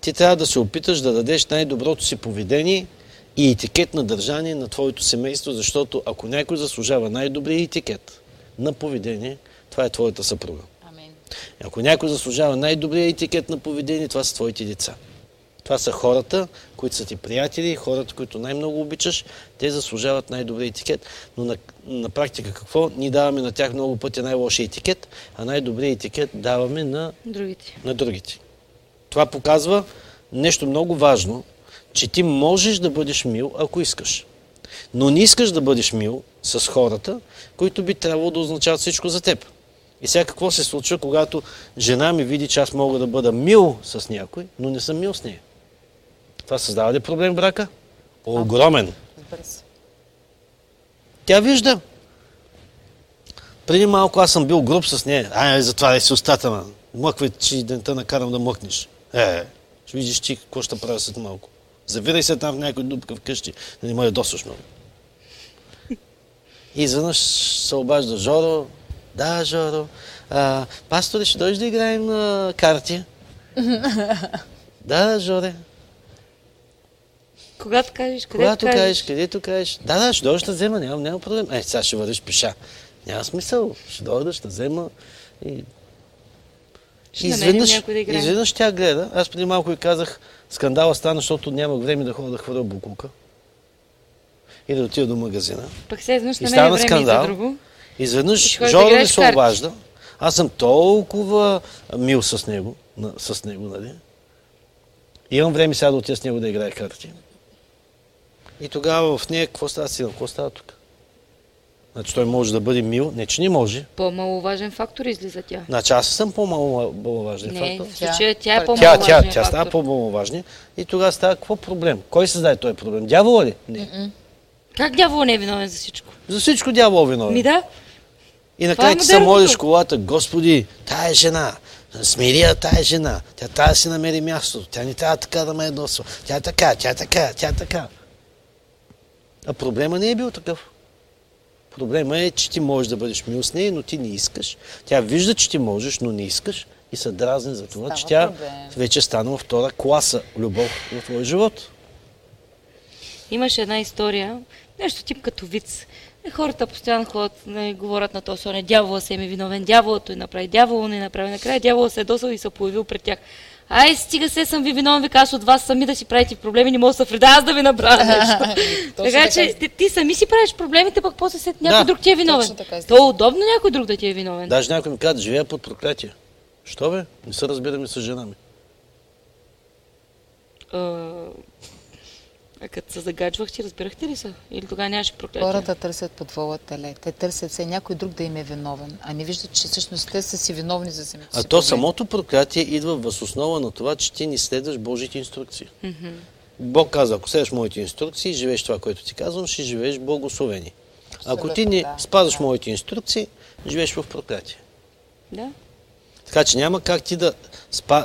ти трябва да се опиташ да дадеш най-доброто си поведение и етикет на държание на твоето семейство, защото ако някой заслужава най-добрия етикет на поведение, това е твоята съпруга. Амин. Ако някой заслужава най-добрия етикет на поведение, това са твоите деца. Това са хората, които са ти приятели, хората, които най-много обичаш, те заслужават най-добрия етикет. Но на, на практика какво? Ние даваме на тях много пъти най-лошия етикет, а най-добрия етикет даваме на, Другите. на другите. Това показва нещо много важно, че ти можеш да бъдеш мил, ако искаш. Но не искаш да бъдеш мил с хората, които би трябвало да означават всичко за теб. И сега какво се случва, когато жена ми види, че аз мога да бъда мил с някой, но не съм мил с нея? Това създава ли проблем брака? Огромен. Тя вижда. Преди малко аз съм бил груб с нея. Ай, затваряй си устата, ма. Мъквай, че дента накарам да мъкнеш. Е, ще видиш ти какво ще правя след малко. Завирай се там в някой дупка вкъщи, да не ме ядосваш много. И изведнъж се обажда Жоро. Да, Жоро. А, пасторе, ще дойдеш да играем на карти? да, Жоре. Когато кажеш, където Когато кажеш. кажеш, където кажеш, да, да, ще дойдеш да взема, няма, няма проблем. Е, сега ще вървиш пеша. Няма смисъл. Ще дойда, ще взема. И... Ще някой да изведнъж тя гледа. Аз преди малко и казах, скандала стана, защото нямах време да ходя да хвърля букука. И да отида до магазина. Пък се изведнъж И стана и скандал. за друго. И Изведнъж Жоро ми се карти. обажда. Аз съм толкова мил с него, с него, нали? И имам време сега да отида с него да играе карти. И тогава в нея, какво става сила? Какво става тук? Значи той може да бъде мил. Не, че не може. По-маловажен фактор излиза тя. Значи аз съм по-маловажен Не, фактор. в случая тя е Тя- Тя, по-маловажен тя, тя става по-маловажна. И тогава става какво проблем? Кой създаде този проблем? Дявола ли? Не. Как дявол не е виновен за всичко? За всичко дявол е виновен. Ми да, И накрая е ти се модерното. молиш колата, Господи, тая жена, смири я тая жена, тя трябва да си намери мястото, тя не трябва така да ме ядосва, тя е така, тя е така, тя е така. А проблема не е бил такъв. Проблема е, че ти можеш да бъдеш мил с нея, но ти не искаш. Тя вижда, че ти можеш, но не искаш и се дразни за това, Става че тя проблем. вече е станала втора класа любов в твоя живот. имаше една история, нещо тип като виц. И хората постоянно ходят, не, говорят на този сон, дявола се ми виновен, дяволът той направи, дявола не направи. Накрая дявола се е досъл и се появил пред тях. Ай, стига се, съм ви виновен, вика аз от вас сами да си правите проблеми, не мога да се вреда, аз да ви направя нещо. така че ти, ти, сами си правиш проблемите, пък после след някой Да, друг ти е виновен. така То е удобно някой друг да ти е виновен. Даже някой ми каза, живея под проклятие. Що бе? Не се разбираме с жена ми. А като се загаджвахте, разбирахте ли се? Или тогава нямаше проклятие? Хората търсят под вола теле. Те търсят се някой друг да им е виновен, а не виждат, че всъщност те са си виновни за самите А си то проблеми. самото проклятие идва въз основа на това, че ти не следваш Божите инструкции. Бог каза, ако следваш моите инструкции, живееш това, което ти казвам, ще живееш благословени. Ако ти не да, спазваш да. моите инструкции, живееш в проклятие. Да. Така че няма как ти да,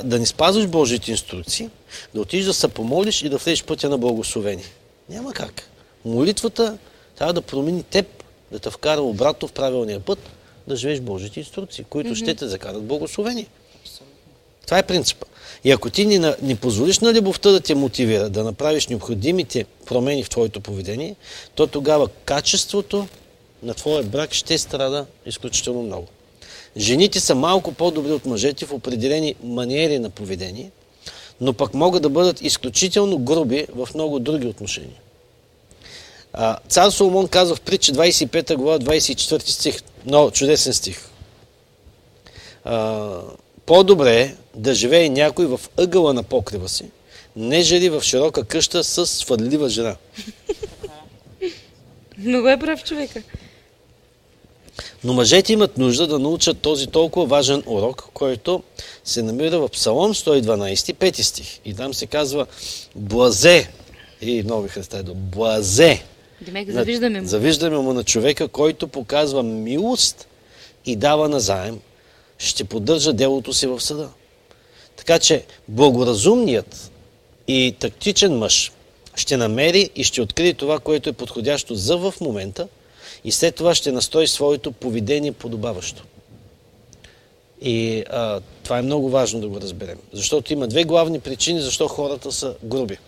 да не спазваш Божите инструкции, да отидеш да се помолиш и да влезеш пътя на благословение. Няма как. Молитвата трябва да промени теб, да те вкара обратно в правилния път, да живееш Божите инструкции, които ще те закарат благословение. Това е принципа. И ако ти не, не позволиш на любовта да те мотивира, да направиш необходимите промени в твоето поведение, то тогава качеството на твоя брак ще страда изключително много. Жените са малко по-добри от мъжете в определени маниери на поведение, но пък могат да бъдат изключително груби в много други отношения. Цар Соломон казва в притча 25 глава, 24 стих, много чудесен стих. По-добре е да живее някой в ъгъла на покрива си, нежели в широка къща с свърлива жена. Много е прав човека. Но мъжете имат нужда да научат този толкова важен урок, който се намира в Псалом 112, 5 стих. И там се казва Блазе. И много ми хареса до Блазе. Демек, завиждаме му. Завиждаме му на човека, който показва милост и дава назаем, ще поддържа делото си в съда. Така че благоразумният и тактичен мъж ще намери и ще открие това, което е подходящо за в момента и след това ще настрои своето поведение подобаващо. И а, това е много важно да го разберем. Защото има две главни причини, защо хората са груби.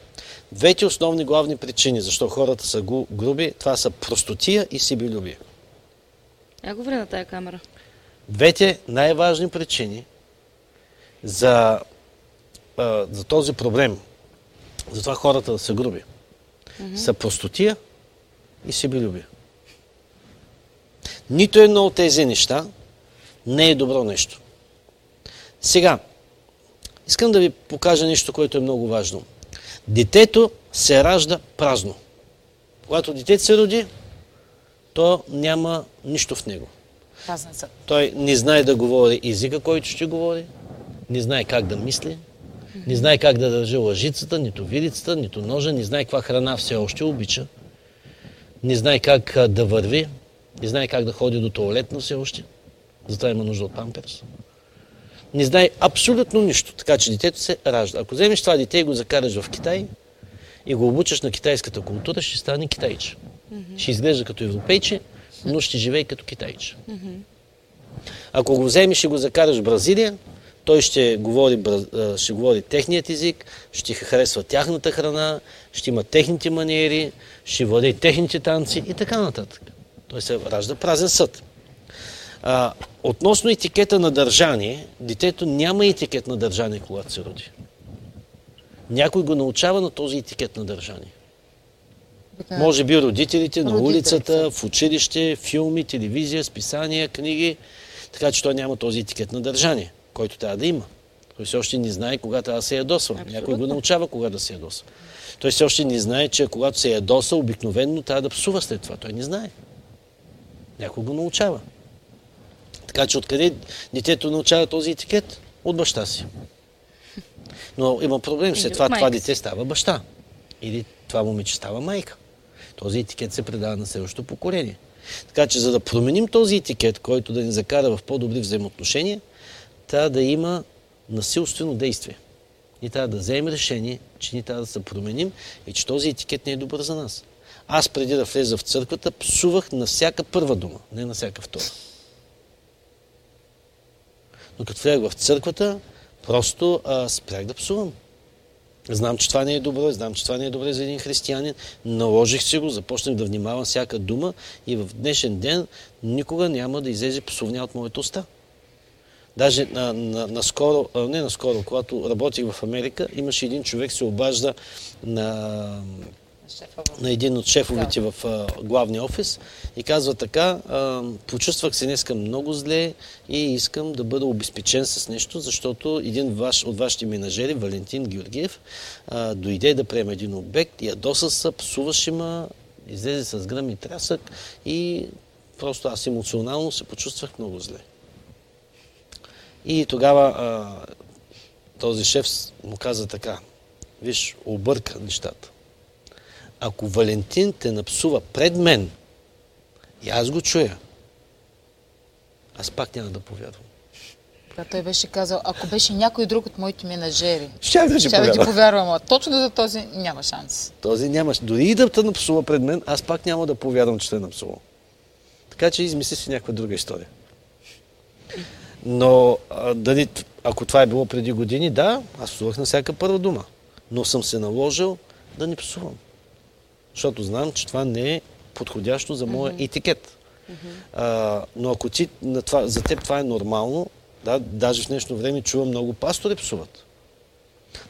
Двете основни главни причини, защо хората са груби, това са простотия и себелюбие. Я говоря на тая камера. Двете най-важни причини за, а, за този проблем, за това хората да са груби, са простотия и себелюбие. Нито едно от тези неща не е добро нещо. Сега, искам да ви покажа нещо, което е много важно. Детето се ражда празно. Когато детето се роди, то няма нищо в него. Той не знае да говори езика, който ще говори, не знае как да мисли, не знае как да държи лъжицата, нито вилицата, нито ножа, не знае каква храна все още обича, не знае как да върви, не знае как да ходи до туалетна все още, затова има нужда от памперс. Не знае абсолютно нищо, така че детето се ражда. Ако вземеш това дете и го закараш в Китай и го обучаш на китайската култура, ще стане китайче. Ще изглежда като европейче, но ще живее като китайче. Ако го вземеш и го закараш в Бразилия, той ще говори, ще говори техният език, ще харесва тяхната храна, ще има техните маниери, ще владее техните танци и така нататък. Той се ражда празен съд. А, относно етикета на държание, детето няма етикет на държание, когато се роди. Някой го научава на този етикет на държание. Може би родителите на улицата, в училище, филми, телевизия, списания, книги. Така че той няма този етикет на държание, който трябва да има. Той все още не знае кога трябва да се ядосва. Някой го научава кога да се ядосва. Той все още не знае, че когато се ядоса, обикновенно трябва да псува след това. Той не знае. Някой го научава. Така че откъде детето научава този етикет? От баща си. Но има проблем. След това това дете става баща. Или това момиче става майка. Този етикет се предава на следващото поколение. Така че за да променим този етикет, който да ни закара в по-добри взаимоотношения, трябва да има насилствено действие. Ние трябва да вземем решение, че ние трябва да се променим и че този етикет не е добър за нас. Аз преди да влеза в църквата, псувах на всяка първа дума, не на всяка втора. Но като влязах в църквата, просто а, спрях да псувам. Знам, че това не е добро, знам, че това не е добре за един християнин. Наложих си го, започнах да внимавам всяка дума и в днешен ден никога няма да излезе псовня от моята уста. Даже на, на, наскоро, не наскоро, когато работих в Америка, имаше един човек, се обажда на на един от шефовите в а, главния офис и казва така, а, почувствах се днеска много зле и искам да бъда обезпечен с нещо, защото един ваш, от вашите менажери, Валентин Георгиев, а, дойде да приеме един обект, ядоса се, псуваше ма, излезе с гръм и трясък и просто аз емоционално се почувствах много зле. И тогава а, този шеф му каза така, виж, обърка нещата ако Валентин те напсува пред мен и аз го чуя, аз пак няма да повярвам. Когато той беше казал, ако беше някой друг от моите менажери, Щях да ще ще да ти повярвам, а точно за този няма шанс. Този нямаш. Дори и да те напсува пред мен, аз пак няма да повярвам, че те е напсувал. Така че измисли си някаква друга история. Но а, дали, ако това е било преди години, да, аз псувах на всяка първа дума. Но съм се наложил да не псувам. Защото знам, че това не е подходящо за моя етикет. А, но ако ти, на това, за теб това е нормално, да, даже в днешно време чувам много пастори псуват.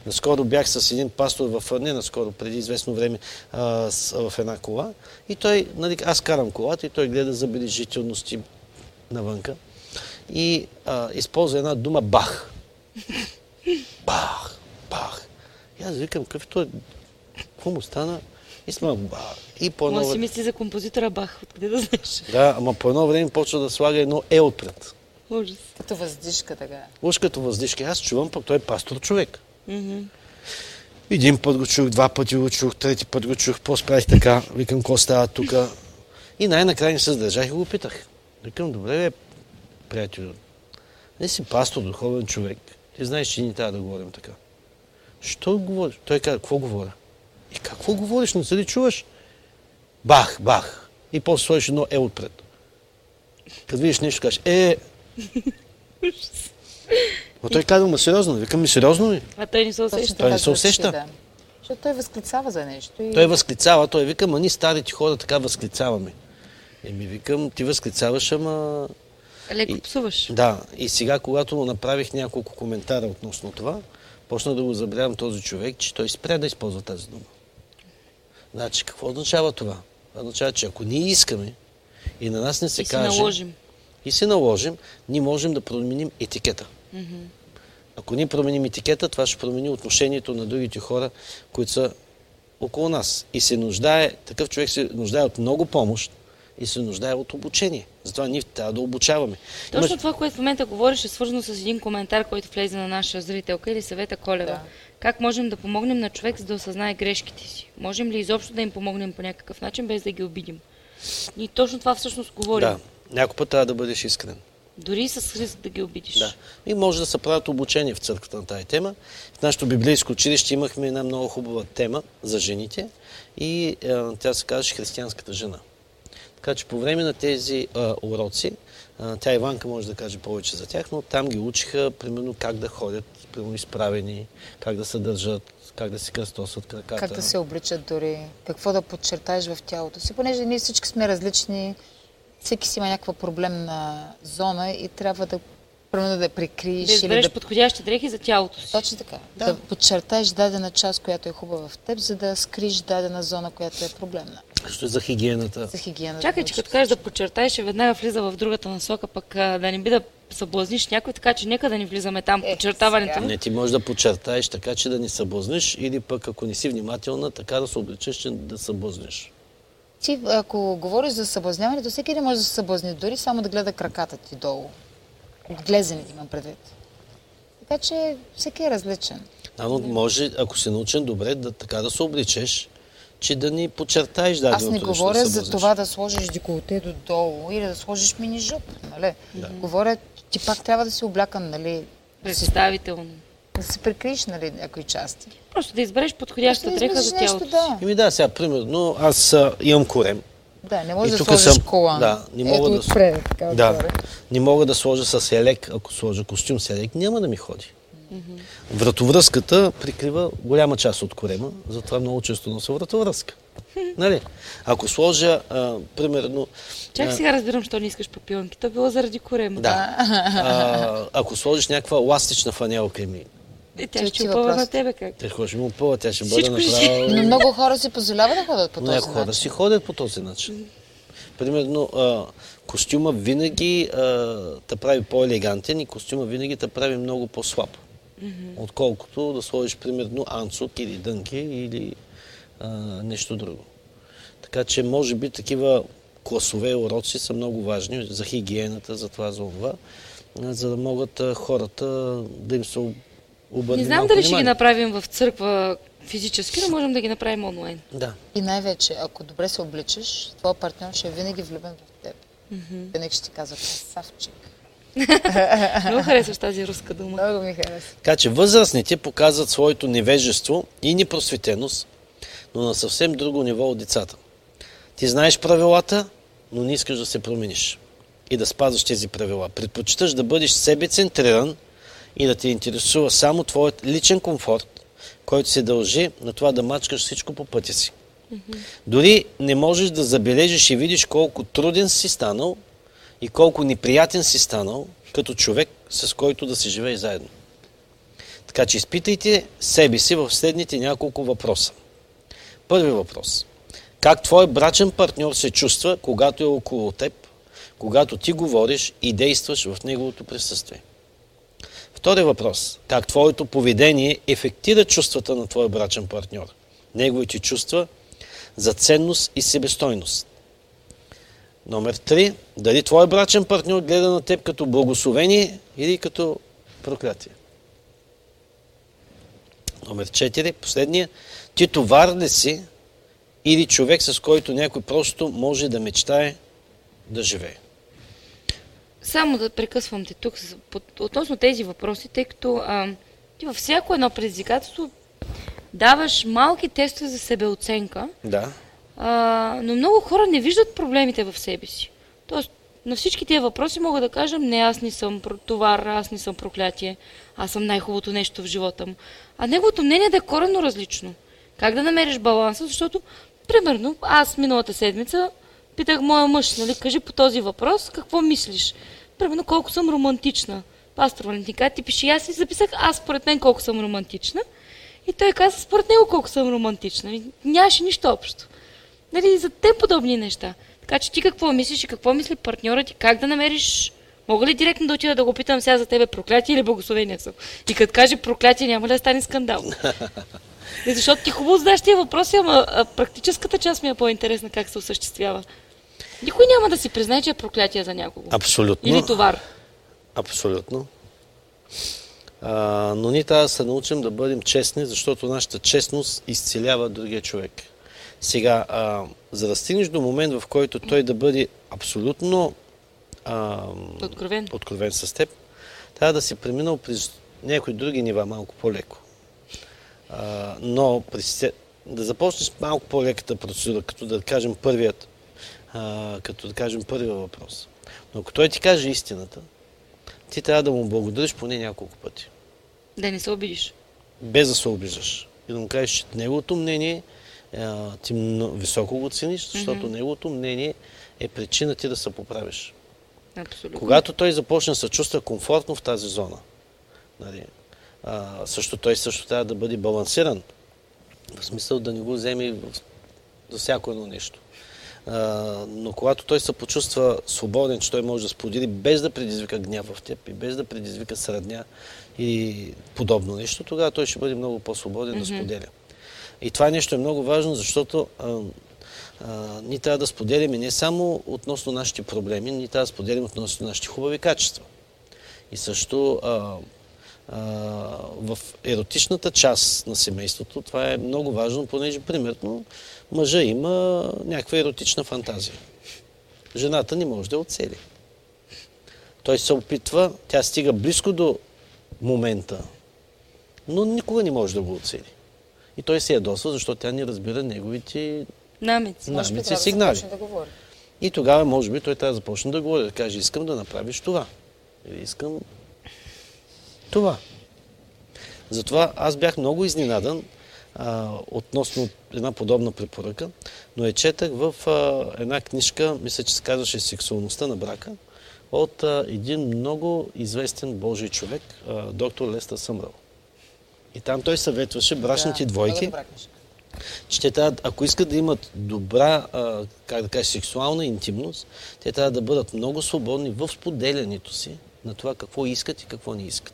Наскоро бях с един пастор в, не наскоро, преди известно време, а, с, в една кола. И той, нали, аз карам колата и той гледа забележителности навънка. И а, използва една дума бах. Бах, бах. И аз викам, какъв е той? Какво му стана? И сме бах. И по едно Може си мисли за композитора Бах, откъде да знаеш? Да, ама по едно време почва да слага едно е отпред. Ужас. Като въздишка така. Уж като въздишка. Аз чувам, пък той е пастор човек. Един път го чух, два пъти го чух, трети път го чух, после правих така, викам, какво става тук. И най-накрая не се задържах и го питах. Викам, добре, бе, приятел, не си пастор, духовен човек. Ти знаеш, че ние трябва да говорим така. Що говориш? Той каза, какво говоря? И какво говориш? Не се ли чуваш? Бах, бах. И после сложиш едно е отпред. Като видиш нещо, кажеш, е, Но той казва, ма сериозно. Викам ми, сериозно ли? А той не се усеща. Той не се усеща. Да. Защото той възклицава за нещо. И... Той възклицава, той вика, ма ние старите хора така възклицаваме. Еми викам, ти възклицаваш, ама... Леко И- псуваш. Да, и сега, когато му направих няколко коментара относно това, почна да го забравям този човек, че той спря да използва тази дума. Значи, какво означава това? Това означава, че ако ние искаме и на нас не се И си каже... наложим. И се наложим, ние можем да променим етикета. Ако ние променим етикета, това ще промени отношението на другите хора, които са около нас. И се нуждае, такъв човек се нуждае от много помощ и се нуждае от обучение. Затова ние трябва да обучаваме. Точно Имаш- това, което в момента говориш, е свързано с един коментар, който влезе на наша зрителка или съвета Колева. Да. Как можем да помогнем на човек, за да осъзнае грешките си? Можем ли изобщо да им помогнем по някакъв начин, без да ги обидим? И точно това всъщност говорим. Да, някой път трябва да бъдеш искрен. Дори с риск да ги обидиш. Да. И може да се правят обучения в църквата на тази тема. В нашето библейско училище имахме една много хубава тема за жените и е, тя се казваше християнската жена. Така че по време на тези е, уроци, е, тя Иванка може да каже повече за тях, но там ги учиха примерно как да ходят, примерно изправени, как да се държат, как да си кръстосват краката. Как да се обличат дори, какво да подчертаеш в тялото си, понеже ние всички сме различни, всеки си има някаква проблемна зона и трябва да, примерно да я прикриеш Да или избереш да... подходящи дрехи за тялото си. Точно така. Да. Да. подчертаеш дадена част, която е хубава в теб, за да скриш дадена зона, която е проблемна. Също за хигиената. За хигиената. Чакай, че като кажеш да подчертаеш, ще веднага влиза в другата насока, пък да не би да съблазниш някой, така че нека да не влизаме там. Е, Подчертаването. сега. Не, ти можеш да подчертаеш така, че да не съблазниш или пък ако не си внимателна, така да се обличаш, че да съблазниш. Ти, ако говориш за съблазняване, то всеки не може да се съблазни, дори само да гледа краката ти долу. От глезените имам предвид. Така че всеки е различен. А, но може, ако си научен добре, да, така да се обличеш, че да ни подчертаеш Аз даденото не нещо, говоря да за това да сложиш деколте до долу или да сложиш мини жуп, нали? Говоря, ти пак трябва да си облякан, нали? Да Представително. да си прикриеш, нали, някои части. Просто да избереш подходящата дреха избереш за нещо, тялото да. Еми да, сега, примерно, аз а, имам корем. Да, не можеш И да сложиш съм- колан. да, не мога Ето да- отпред, така Да. отгоре. Не мога да сложа с елек, ако сложа костюм с елек, няма да ми ходи. Вратовръзката прикрива голяма част от корема, затова много често нося вратовръзка. Нали? Ако сложа, а, примерно... Чак а, сега разбирам, що не искаш папионки. То било заради корема. Да. А, ако сложиш някаква ластична фанелка, ми, Е, тя ще опъва на тебе как. те ходиш му пъла, тя ще бъде ще- направо... Но много хора си позволяват да ходят по този някои хора начин. си ходят по този начин. Примерно, а, костюма винаги а, те прави по-елегантен и костюма винаги те прави много по-слаб. Отколкото да сложиш, примерно, анцук или дънки или а, нещо друго. Така че, може би, такива класове уроци са много важни за хигиената, за това, за това, за да могат хората да им се обърне Не знам малко дали ще ги направим в църква физически, но можем да ги направим онлайн. Да. И най-вече, ако добре се обличаш, твой партньор ще е винаги влюбен в теб. Винаги ще ти казва красавчик. Много харесваш тази руска дума. Много ми хареса. Така че възрастните показват своето невежество и непросветеност, но на съвсем друго ниво от децата. Ти знаеш правилата, но не искаш да се промениш и да спазваш тези правила. Предпочиташ да бъдеш себе-центриран и да те интересува само твоят личен комфорт, който се дължи на това да мачкаш всичко по пътя си. Дори не можеш да забележиш и видиш колко труден си станал и колко неприятен си станал като човек, с който да се живее заедно. Така че изпитайте себе си в следните няколко въпроса. Първи въпрос. Как твой брачен партньор се чувства, когато е около теб, когато ти говориш и действаш в неговото присъствие? Втори въпрос. Как твоето поведение ефектира чувствата на твоя брачен партньор? Неговите чувства за ценност и себестойност. Номер три. Дали твой брачен партньор гледа на теб като благословение или като проклятие? Номер 4. Последния. Ти товар ли си или човек, с който някой просто може да мечтае да живее? Само да прекъсвам те тук относно тези въпроси, тъй като а, ти във всяко едно предизвикателство даваш малки тестове за себеоценка, Да. а, но много хора не виждат проблемите в себе си. Тоест, на всички тия въпроси мога да кажа, не, аз не съм товар, аз не съм проклятие, аз съм най-хубавото нещо в живота му. А неговото мнение да е коренно различно. Как да намериш баланса, защото, примерно, аз миналата седмица питах моя мъж, нали, кажи по този въпрос, какво мислиш? Примерно, колко съм романтична. Пастор Валентин, как ти пише, аз си записах, аз според мен колко съм романтична. И той каза, според него колко съм романтична. И Нямаше нищо общо. Нали, за те подобни неща. Така че ти какво мислиш и какво мисли партньорът ти, как да намериш... Мога ли директно да отида да го питам сега за тебе проклятие или благословение съм? И като каже проклятие, няма ли да стане скандал? И защото ти хубаво знаеш тия въпроси, ама практическата част ми е по-интересна как се осъществява. Никой няма да си признае, че е проклятие за някого. Абсолютно. Или товар. Абсолютно. А, но ние трябва да се научим да бъдем честни, защото нашата честност изцелява другия човек. Сега, а, за да стигнеш до момент, в който той да бъде абсолютно а, Откровен. откровен с теб, трябва да си преминал през някои други нива малко по-леко. А, но се- да започнеш малко по-леката процедура, като да кажем първият, а, като да кажем първия въпрос. Но ако той ти каже истината, ти трябва да му благодариш поне няколко пъти, Да не се обидиш. без да се обиждаш. И да му кажеш, че неговото мнение а, ти високо го цениш, защото неговото мнение е причина ти да се поправиш. Абсолютно. Когато той започне да се чувства комфортно в тази зона, нали, а, също той също трябва да бъде балансиран. В смисъл да не го вземе за всяко едно нещо. Но когато той се почувства свободен, че той може да сподели без да предизвика гняв в теб и без да предизвика средня и подобно нещо, тогава той ще бъде много по-свободен да споделя. И това нещо е много важно, защото а, а, ние трябва да споделяме не само относно нашите проблеми, ние трябва да споделяме относно нашите хубави качества. И също а, в еротичната част на семейството това е много важно, понеже примерно мъжа има някаква еротична фантазия. Жената не може да оцели. Той се опитва, тя стига близко до момента, но никога не може да го оцели. И той се ядосва, защото тя не разбира неговите Намеци. Намеци и да сигнали. да. И тогава, може би, той трябва да започне да говори, да каже, искам да направиш това. Или искам това. Затова аз бях много изненадан а, относно една подобна препоръка, но я четах в а, една книжка, мисля, че се казваше Сексуалността на брака, от а, един много известен Божий човек, а, доктор Леста Съмрал. И там той съветваше брачните Да, двойки, че те трябва, ако искат да имат добра, а, как да кажа, сексуална интимност, те трябва да бъдат много свободни в споделянето си на това какво искат и какво не искат.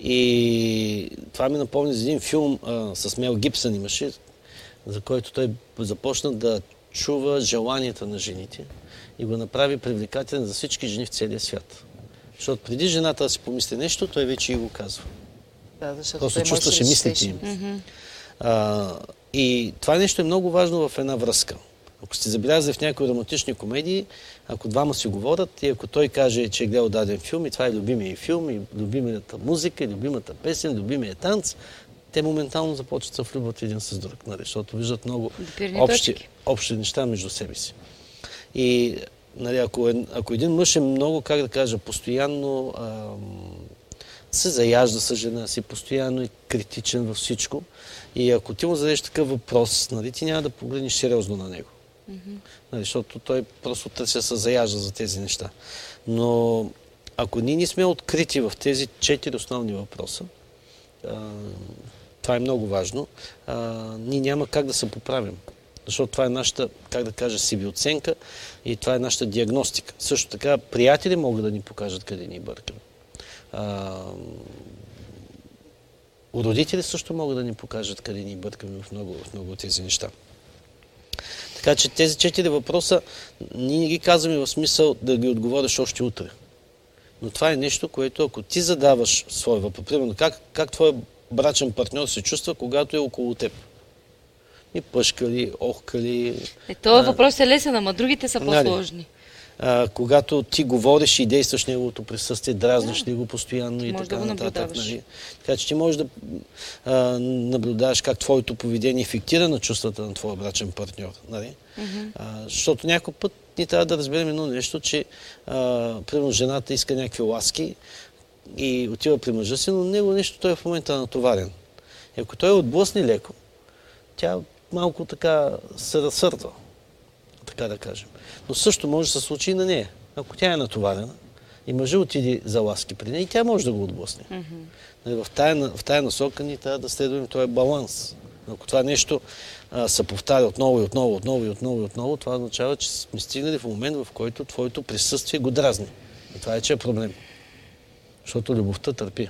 И това ми напомня за един филм а, с Мел Гибсън имаше, за който той започна да чува желанията на жените и го направи привлекателен за всички жени в целия свят. Защото преди жената да си помисли нещо, той вече и го казва. Да, защото Просто чувстваше мислите им. А, и това нещо е много важно в една връзка. Ако сте забелязали в някои романтични комедии, ако двама си говорят и ако той каже, че е гледал даден филм и това е любимия филм, и любимата музика, и любимата песен, любимия танц, те моментално започват да се влюбват един с друг, нали, защото виждат много общи, общи неща между себе си. И нали, ако, е, ако един мъж е много, как да кажа, постоянно ам, се заяжда с жена си, постоянно е критичен във всичко. И ако ти му зададеш такъв въпрос, нали, ти няма да погледнеш сериозно на него. Нали, защото той просто търси да се заяжда за тези неща. Но ако ние не сме открити в тези четири основни въпроса, това е много важно, ние няма как да се поправим. Защото това е нашата, как да кажа, себе оценка и това е нашата диагностика. Също така, приятели могат да ни покажат къде ни бъркаме. Родители също могат да ни покажат къде ни бъркаме в много, в много от тези неща. Така че тези четири въпроса ние не ги казваме в смисъл да ги отговориш още утре. Но това е нещо, което ако ти задаваш свой въпрос, примерно как, как твой брачен партньор се чувства, когато е около теб. И пъшка ли, охка ли. Е, този а, въпрос е лесен, ама другите са Нали? по-сложни. А, когато ти говориш и действаш неговото присъствие, дразниш Да. го постоянно и Може така да нататък. Нали? Така че ти можеш да а, наблюдаваш как твоето поведение ефектира на чувствата на твоя брачен партньор. Нали? А, защото някой път ние трябва да разберем едно нещо, че а, примерно жената иска някакви ласки и отива при мъжа си, но него нещо той е в момента натоварен. И ако той отблъсне леко, тя малко така се разсърдва, така да кажем. Но също може да се случи и на нея. Ако тя е натоварена и мъжа отиде за ласки при нея, и тя може да го отблъсне. Нали, В тая, в тая насока ние трябва да следваме този баланс. Ако това нещо а, се повтаря отново и отново, отново и отново и отново, това означава, че сме стигнали в момент, в който твоето присъствие го дразни. И това е, че е проблем. Защото любовта търпи.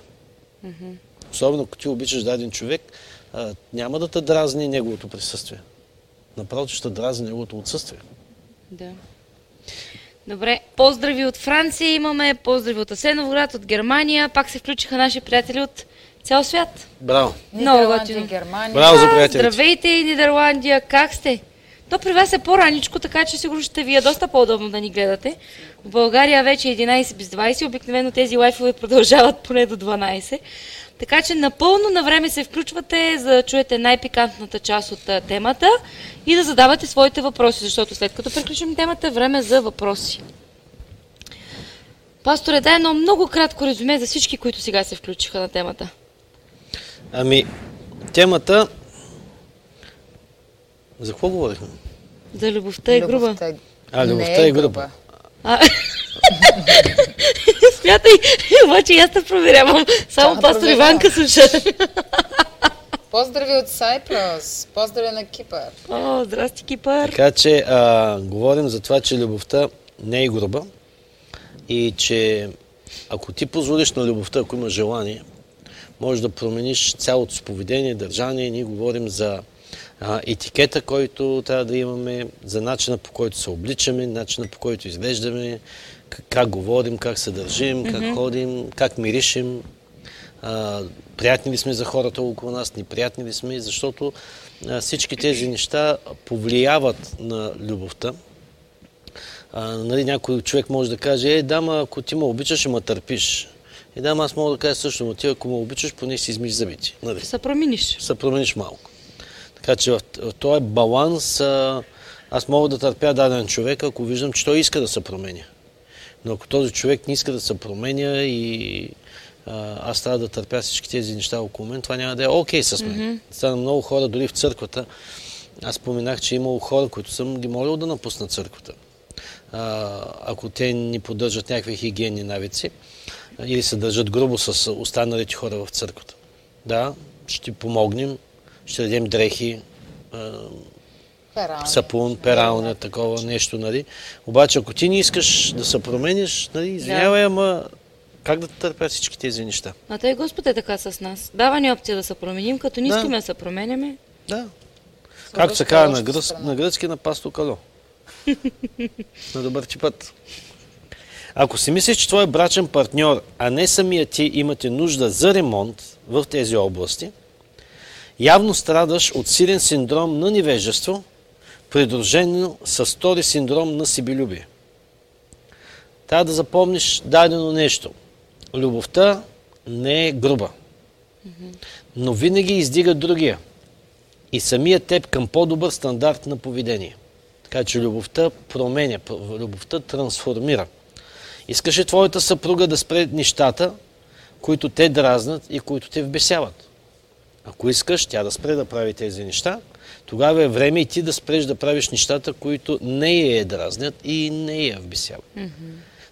Особено ако ти обичаш даден човек, а, няма да те дразни неговото присъствие. Напротив, ще дразни неговото отсъствие. Да. Добре, поздрави от Франция имаме, поздрави от Асеновград, от Германия. Пак се включиха наши приятели от цял свят. Браво! Много готино. Германия. Браво за приятелите! Здравейте, Нидерландия, как сте? То при вас е по-раничко, така че сигурно ще ви е доста по-удобно да ни гледате. В България вече е 11 без 20, обикновено тези лайфове продължават поне до 12. Така че напълно на време се включвате, за да чуете най-пикантната част от темата и да задавате своите въпроси, защото след като приключим темата, е време за въпроси. Пасторе, дай едно много кратко резюме за всички, които сега се включиха на темата. Ами, темата... За какво говорихме? За любовта е груба. Любовта е- А, не любовта е груба. А, Смятай, обаче и аз те проверявам. Само Да, пастор. Иванка слуша. Поздрави от Сайпрос. Поздрави на Кипър. О, здрасти, Кипър. Така че а, говорим за това, че любовта не е груба и че ако ти позволиш на любовта, ако има желание, можеш да промениш цялото си поведение, държание. Ние говорим за а, етикета, който трябва да имаме, за начина по който се обличаме, начина по който изглеждаме, как, как говорим, как се държим, как ходим, как миришем. А, приятни ли сме за хората около нас, неприятни ли сме, защото а, всички тези неща повлияват на любовта. А, нали, някой човек може да каже, е, да, ма, ако ти ме обичаш, ще ме търпиш. И да, ма, аз мога да кажа също, но ти ако ме обичаш, поне си измиш зъбите. Нали? Се промениш. се промениш малко. Така че в, този баланс аз мога да търпя даден човек, ако виждам, че той иска да се променя. Но ако този човек не иска да се променя и а, аз трябва да търпя всички тези неща около мен, това няма да е окей с мен. Mm-hmm. Стана много хора, дори в църквата. Аз споменах, че е имало хора, които съм ги молил да напуснат църквата. А, ако те ни поддържат някакви хигиенни навици или се държат грубо с останалите хора в църквата. Да, ще помогнем, ще дадем дрехи, Перални. сапун, пералня, такова нещо, нали. Обаче, ако ти не искаш да се промениш, нали, извинявай, ама как да търпя всички тези неща? А тъй Господ е така с нас. Дава ни опция да се променим, като не Да. искаме да се променяме. Да. Както се казва на, гръц, на гръцки, на пасто кало. на добър ти път. Ако си мислиш, че твой брачен партньор, а не самия ти имате нужда за ремонт в тези области, явно страдаш от силен синдром на невежество, придружено с втори синдром на себелюбие. Трябва да запомниш дадено нещо. Любовта не е груба, но винаги издига другия и самия теб към по-добър стандарт на поведение. Така че любовта променя, любовта трансформира. Искаш ли твоята съпруга да спре нещата, които те дразнат и които те вбесяват? Ако искаш тя да спре да прави тези неща, тогава е време и ти да спреш да правиш нещата, които не я е дразнят и не я вбесяват.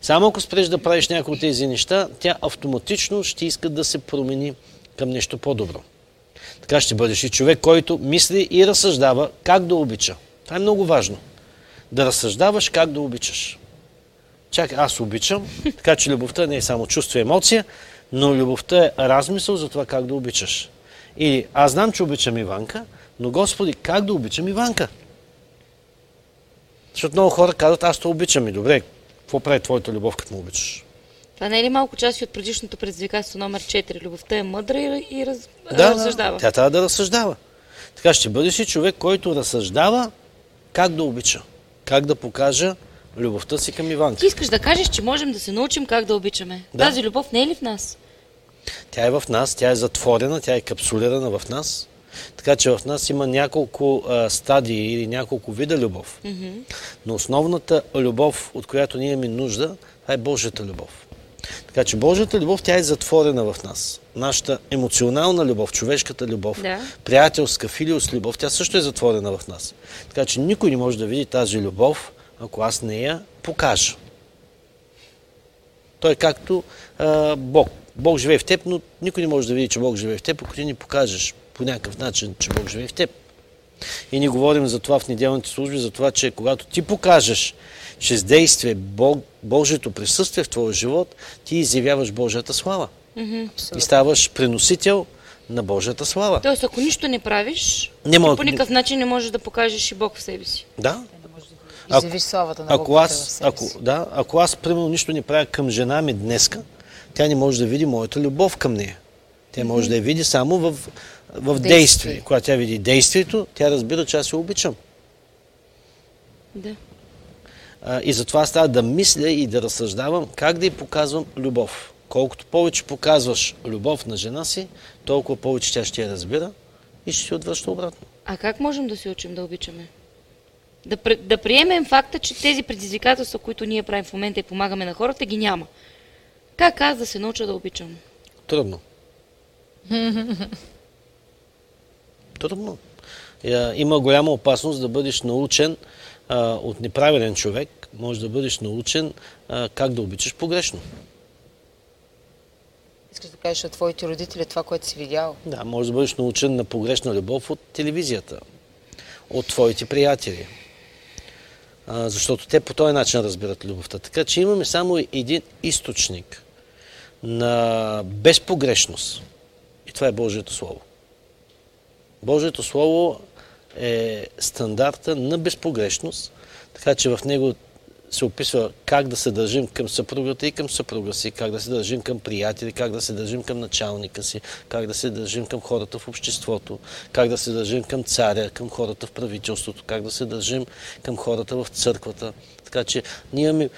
Само ако спреш да правиш някои от тези неща, тя автоматично ще иска да се промени към нещо по-добро. Така ще бъдеш и човек, който мисли и разсъждава как да обича. Това е много важно. Да разсъждаваш как да обичаш. Чакай, аз обичам, така че любовта не е само чувство и емоция, но любовта е размисъл за това как да обичаш. Или аз знам, че обичам Иванка, но Господи, как да обичам Иванка? Защото много хора казват, аз те обичам и добре, какво прави твоята любов, като му обичаш? Това не е ли малко част и от предишното предизвикателство номер 4? Любовта е мъдра и, и раз, Да, разсъждава. тя трябва да разсъждава. Така ще бъдеш и човек, който разсъждава как да обича. Как да покажа любовта си към Иванка. Ти искаш да кажеш, че можем да се научим как да обичаме. Да. Тази любов не е ли в нас? Тя е в нас, тя е затворена, тя е капсулирана в нас. Така че в нас има няколко а, стадии или няколко вида любов. Но основната любов, от която ние имаме нужда, това е Божията любов. Така че Божията любов, тя е затворена в нас. Нашата емоционална любов, човешката любов, Да. приятелска, филиос любов, тя също е затворена в нас. Така че никой не може да види тази любов, ако аз не я покажа. Той е както а, Бог. Бог живее в теб, но никой не може да види, че Бог живее в теб, ако ти не покажеш по някакъв начин, че Бог живее в теб. И ни говорим за това в неделните служби, за това, че когато ти покажеш чрез действие Бог, Божието присъствие в твоя живот, ти изявяваш Божията слава. И ставаш приносител на Божията слава. Тоест, ако нищо не правиш, Не мога- по никакъв начин не можеш да покажеш и Бог в себе си. Да. Изявиш славата на ако аз, в себе ако, си. да, ако аз, примерно, нищо не правя към жена ми днеска, тя не може да види моята любов към нея. Тя може да я види само в, в действие. Действие. Когато тя види действието, тя разбира, че аз я обичам. Да. А, и затова трябва да мисля и да разсъждавам как да й показвам любов. Колкото повече показваш любов на жена си, толкова повече тя ще я разбира и ще се отвръща обратно. А как можем да се учим да обичаме? Да, да приемем факта, че тези предизвикателства, които ние правим в момента и помагаме на хората, ги няма. Как аз да се науча да обичам? Трудно. Трудно. Има голяма опасност да бъдеш научен а, от неправилен човек. Може да бъдеш научен а, как да обичаш погрешно. Искаш да кажеш от твоите родители това, което си видял. Да, може да бъдеш научен на погрешна любов от телевизията, от твоите приятели. А, защото те по този начин разбират любовта. Така че имаме само един източник на безпогрешност. И това е Божието Слово. Божието Слово е стандарта на безпогрешност, така че в него се описва как да се държим към съпругата и към съпруга си, как да се държим към приятели, как да се държим към началника си, как да се държим към хората в обществото, как да се държим към царя, към хората в правителството, как да се държим към хората в църквата. Така че ние, имаме,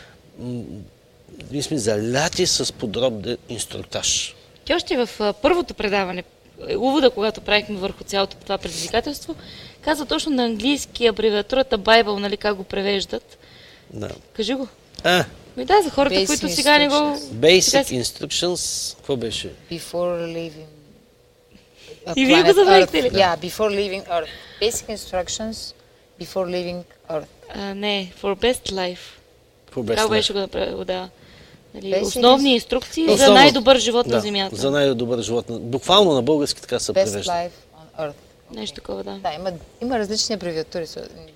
ние сме заляти с подробен инструктаж. Ти още в първото предаване, е, увода, когато правихме върху цялото това предизвикателство, каза точно на английски абревиатурата Bible, нали, как го превеждат. Да. Кажи го. А, Ми да, за хората, Basic които сега не го... basic сега instructions, какво беше? Before leaving И вие го забравихте ли? Yeah, before leaving Earth. Basic instructions before leaving Earth. А, не, for best life. Какво беше? Как беше го направил, да. Нали, основни инструкции за Основно- най-добър живот да, на Земята. За най-добър живот. на- Буквално на български така се Best превежда. life on Earth. Нещо такова, да. Да, има, има различни абревиатури.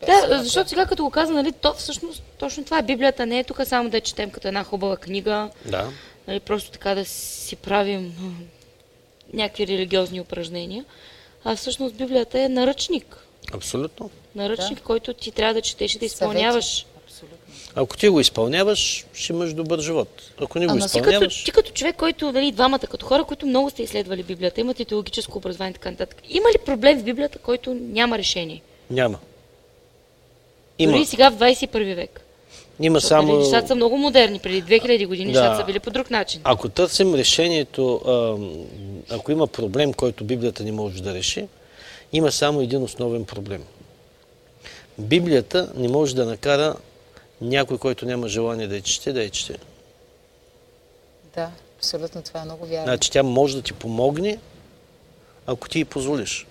Да, защото сега като го каза, нали, то всъщност точно това е Библията, не е тук само да четем като една хубава книга, Да. нали, просто така да си правим някакви религиозни упражнения, а всъщност Библията е наръчник. Абсолютно. Наръчник, който ти трябва да четеш и да изпълняваш. Ако ти го изпълняваш, ще имаш добър живот. Ако не го Ама си Ти като, изпълняваш, ти като човек, който, нали, двамата, като хора, които много сте изследвали Библията, имате теологическо образование и така нататък, има ли проблем в Библията, който няма решение? няма. Има, Дори сега в 21 век. има Защото, нали, само... нещата са много модерни. Преди 2000 години Да. нещата са били по друг начин. Ако търсим решението, ако има проблем, който Библията не може да реши, има само един основен проблем. Библията не може да накара някой, който няма желание да я чете, да я чете. Да, абсолютно това е много вярно. Значи тя може да ти помогне, ако ти й позволиш.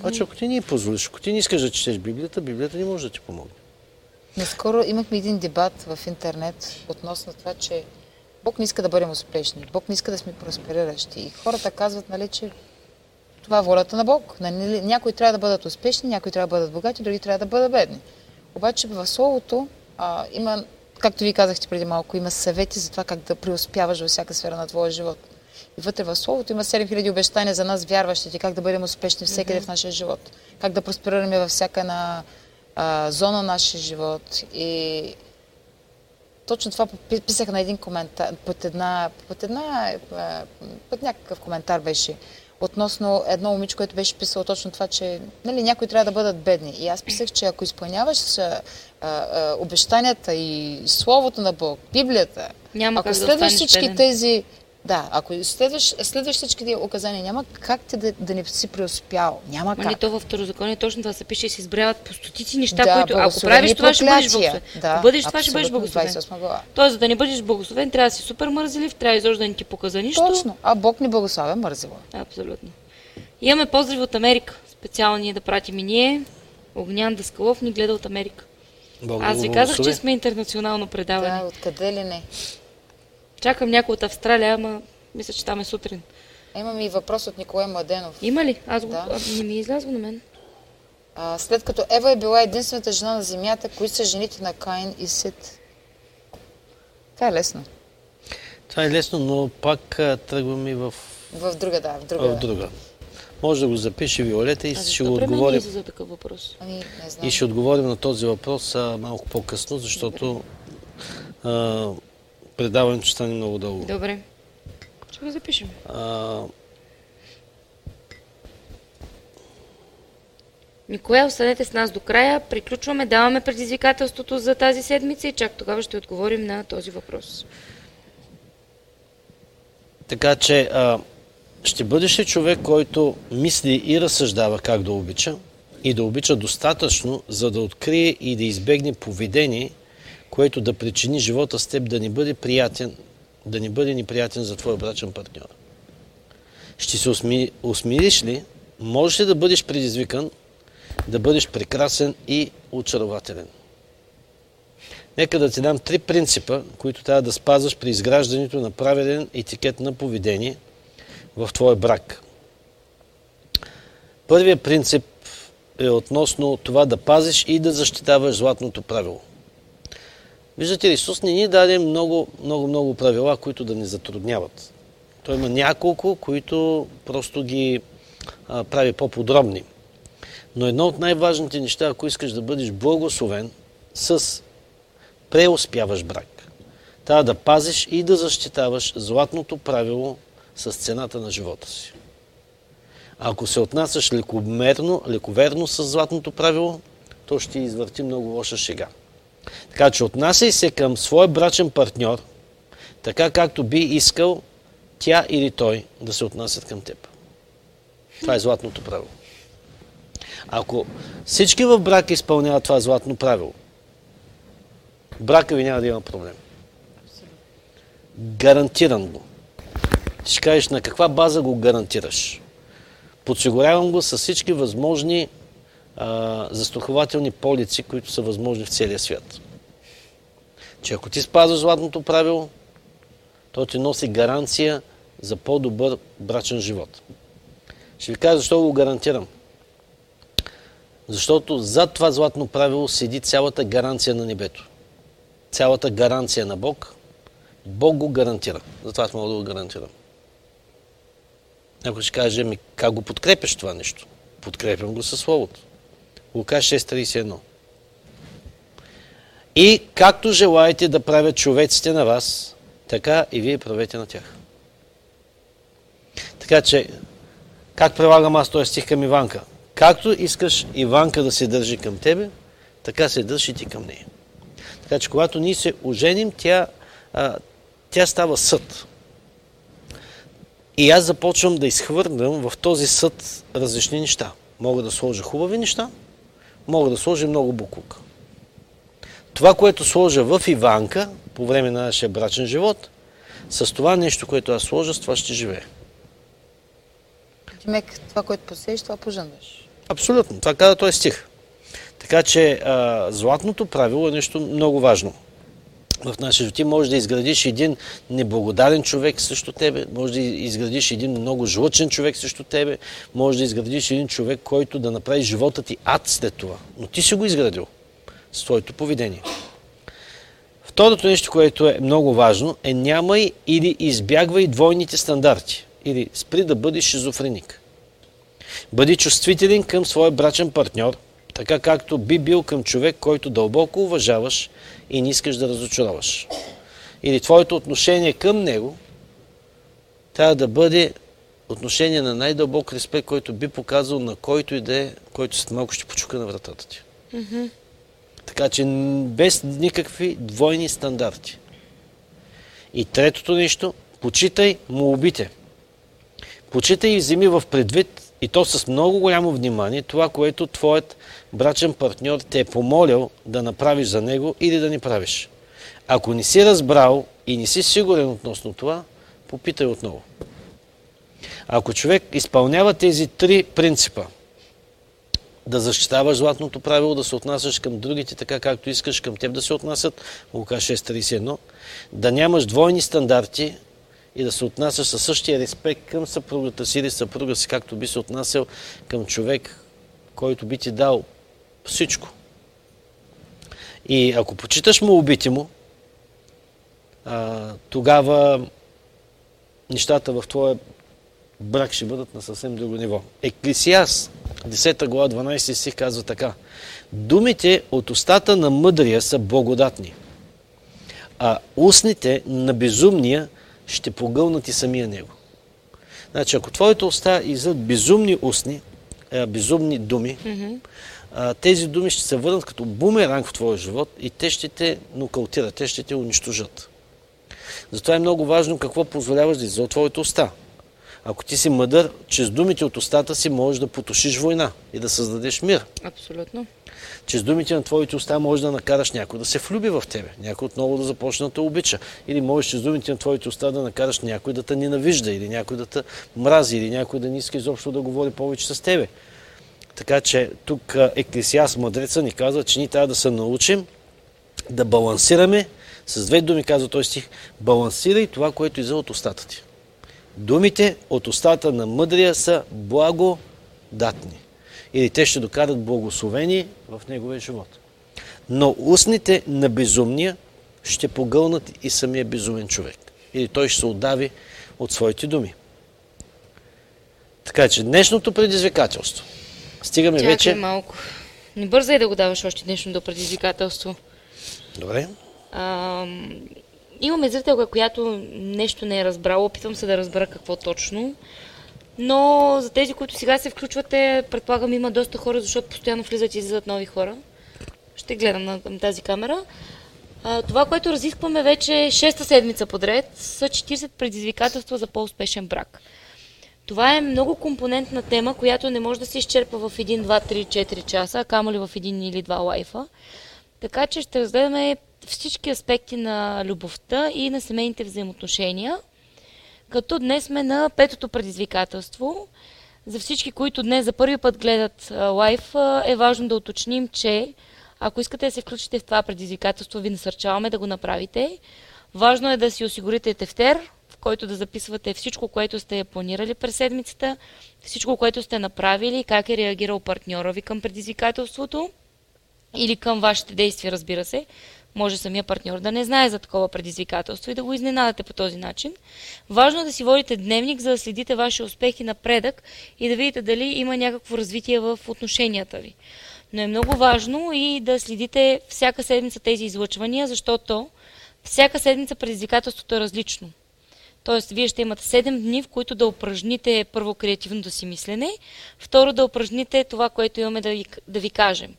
Значи ако ти не й позволиш, ако ти не искаш да четеш Библията, Библията не може да ти помогне. Наскоро имахме един дебат в интернет относно това, че Бог не иска да бъдем успешни, Бог не иска да сме проспериращи. И хората казват, нали, че това е волята на Бог. Нали, някои трябва да бъдат успешни, някои трябва да бъдат богати, други трябва да бъдат бедни. Обаче в Словото а, има, както ви казахте преди малко, има съвети за това как да преуспяваш във всяка сфера на твоя живот. И вътре в Словото има 7000 обещания за нас, вярващите, как да бъдем успешни всекъде в нашия живот. Как да просперираме във всяка една а, зона на нашия живот. И точно това пи- писах на един коментар, под една, под една, под някакъв коментар беше. Относно едно момиче, което беше писало точно това, че нали, някои трябва да бъдат бедни. И аз писах, че ако изпълняваш а, а, обещанията и Словото на Бог, Библията, Няма ако да следваш всички беден. тези да, ако следваш, следваш всички тези указания, няма как ти да, да не си преуспял. Няма Ма не как. то във второзаконие точно това се пише и се изброяват по стотици неща, Да, които ако правиш това, ще бъдеш благословен. Да, ако бъдеш това, ще бъдеш благословен. 28 глава. Тоест, за да не бъдеш благословен, трябва да си супер мързелив, трябва изобщо да не ти показа нищо. Точно. А Бог ни благославя мързила. Абсолютно. Имаме поздрави от Америка. Специално ние да пратим и ние. Огнян Даскалов ни гледа от Америка. Бог Аз ви казах, че сме интернационално предаване. Да, откъде ли не? Чакам някой от Австралия, ама мисля, че там е сутрин. А Имаме и въпрос от Николай Младенов. Има ли? Аз го... Да. не ми излязло на мен. А, след като Ева е била единствената жена на земята, кои са жените на Каин и Сит? Това е лесно. Това е лесно, но пак а, тръгваме и в, В друга, да, в друга. в друга. Може да го запише Виолета и А ще го отговорим. за такъв въпрос? Ами, не знам. И ще отговорим на този въпрос а, малко по-късно, защото а, предаването ще стане много дълго. Добре. Ще го запишем. А, Никоя, останете с нас до края. Приключваме, даваме предизвикателството за тази седмица и чак тогава ще отговорим на този въпрос. така че а, ще бъдеш ли човек, който мисли и разсъждава как да обича и да обича достатъчно, за да открие и да избегне поведение, което да причини живота с теб да не бъде приятен, да не бъде неприятен за твоя брачен партньор. Ще се усми, усмириш ли? Можеш ли да бъдеш предизвикан да бъдеш прекрасен и очарователен? Нека да ти дам три принципа, които трябва да спазваш при изграждането на правилен етикет на поведение в твоя брак. Първият принцип е относно това да пазиш и да защитаваш златното правило. Виждате Исус не ни даде много, много, много правила, които да ни затрудняват. Той има няколко, които просто ги а, прави по-подробни. Но едно от най-важните неща, ако искаш да бъдеш благословен с преуспяваш брак, трябва да пазиш и да защитаваш златното правило с цената на живота си. Ако се отнасяш лекомерно, лековерно с златното правило, то ще ти извърти много лоша шега. Така че отнасяй се към своя брачен партньор, така както би искал тя или той да се отнасят към теб. Това е златното правило. Ако всички в брака изпълняват това златно правило, брака ви няма да има проблем. Гарантиран го. Ще кажеш на каква база го гарантираш. Подсигурявам го с всички възможни а, застрахователни полици, които са възможни в целия свят. Че ако ти спазваш златното правило, то ти носи гаранция за по-добър брачен живот. Ще ви кажа защо го гарантирам. Защото зад това златно правило седи цялата гаранция на небето. Цялата гаранция на Бог. Бог го гарантира. Затова аз мога да го гарантирам. Някой ще каже, ми как го подкрепяш това нещо? Подкрепям го със Словото. Лука 6.31 И както желаете да правят човеците на вас, така и вие правете на тях. Така че, как прилагам аз този стих към Иванка? Както искаш Иванка да се държи към тебе, така се държи ти към нея. Така че, когато ние се оженим, тя, а, тя става съд. И аз започвам да изхвърлям в този съд различни неща. Мога да сложа хубави неща, мога да сложа много буклук. Това, което сложа в Иванка по време на нашия брачен живот, с това нещо, което аз сложа, с това ще живее. Мек, това, което посееш, това пожънваш. Абсолютно. Това каза този стих. Така че а, златното правило е нещо много важно. В нашия живот ти можеш да изградиш един неблагодарен човек срещу тебе, може да изградиш един много жлъчен човек срещу тебе, може да изградиш един човек, който да направи живота ти ад след това. Но ти си го изградил с твоето поведение. Второто нещо, което е много важно, е нямай или избягвай двойните стандарти. Или спри да бъдеш шизофреник. Бъди чувствителен към своя брачен партньор, така както би бил към човек, който дълбоко уважаваш и не искаш да разочароваш. Или твоето отношение към него трябва да бъде отношение на най-дълбок респект, който би показал на който и да е, който след малко ще почука на вратата ти. Така че без никакви двойни стандарти. И третото нещо, почитай молбите. Почитай и вземи в предвид, и то с много голямо внимание, това, което твоят брачен партньор те е помолил да направиш за него или да не правиш. Ако не си разбрал и не си сигурен относно това, попитай отново. Ако човек изпълнява тези три принципа, да защитаваш златното правило, да се отнасяш към другите така, както искаш към теб да се отнасят, Лука 6.31, да нямаш двойни стандарти и да се отнасяш със същия респект към съпругата си или съпруга си, както би се отнасял към човек, който би ти дал всичко. И ако почиташ му убити му, а, тогава нещата в твоя брак ще бъдат на съвсем друго ниво. Еклисиас, 10 глава, 12 стих казва така. Думите от устата на мъдрия са благодатни, а устните на безумния ще погълнат и самия него. Значи, ако твоите уста излизат безумни устни, е, безумни думи, а, тези думи ще се върнат като бумеранг в твоя живот и те ще те нокаутират, те ще те унищожат. Затова е много важно какво позволяваш да излиза от твоите уста. Ако ти си мъдър, чрез думите от устата си можеш да потушиш война и да създадеш мир. Абсолютно. Чрез думите на твоите уста можеш да накараш някой да се влюби в тебе, някой отново да започне да те обича. Или можеш чрез думите на твоите уста да накараш някой да те ненавижда, или някой да те мрази, или някой да не иска изобщо да говори повече с тебе. Така че тук Еклесиас мъдреца ни казва, че ние трябва да се научим да балансираме, с две думи казва този стих, балансирай това, което излиза от устата ти. Думите от устата на мъдрия са благодатни. Или те ще докарат благословение в неговия живот. Но устните на безумния ще погълнат и самия безумен човек. Или той ще се отдави от своите думи. Така че днешното предизвикателство. Стигаме Чакай вече. малко. Не бързай да го даваш още днешното предизвикателство. Добре. Ам, имаме зрителка, която нещо не е разбрала. Опитвам се да разбера какво точно. Но за тези, които сега се включвате, предполагам има доста хора, защото постоянно влизат и излизат нови хора. Ще гледам на тази камера. А, това, което разискваме вече шеста седмица подред, са 40 предизвикателства за по-успешен брак. Това е много компонентна тема, която не може да се изчерпа в 1, 2, 3, 4 часа, а камо ли в един или два лайфа. Така че ще разгледаме всички аспекти на любовта и на семейните взаимоотношения. Като днес сме на петото предизвикателство. За всички, които днес за първи път гледат лайф, е важно да уточним, че ако искате да се включите в това предизвикателство, ви насърчаваме да го направите. Важно е да си осигурите тефтер, който да записвате всичко, което сте планирали през седмицата, всичко, което сте направили, как е реагирал партньора ви към предизвикателството или към вашите действия, разбира се. Може самия партньор да не знае за такова предизвикателство и да го изненадате по този начин. Важно е да си водите дневник, за да следите вашия успех и напредък и да видите дали има някакво развитие в отношенията ви. Но е много важно и да следите всяка седмица тези излъчвания, защото всяка седмица предизвикателството е различно. Тоест, вие ще имате 7 дни, в които да упражните първо креативното си мислене, второ да упражните това, което имаме да ви, да ви кажем.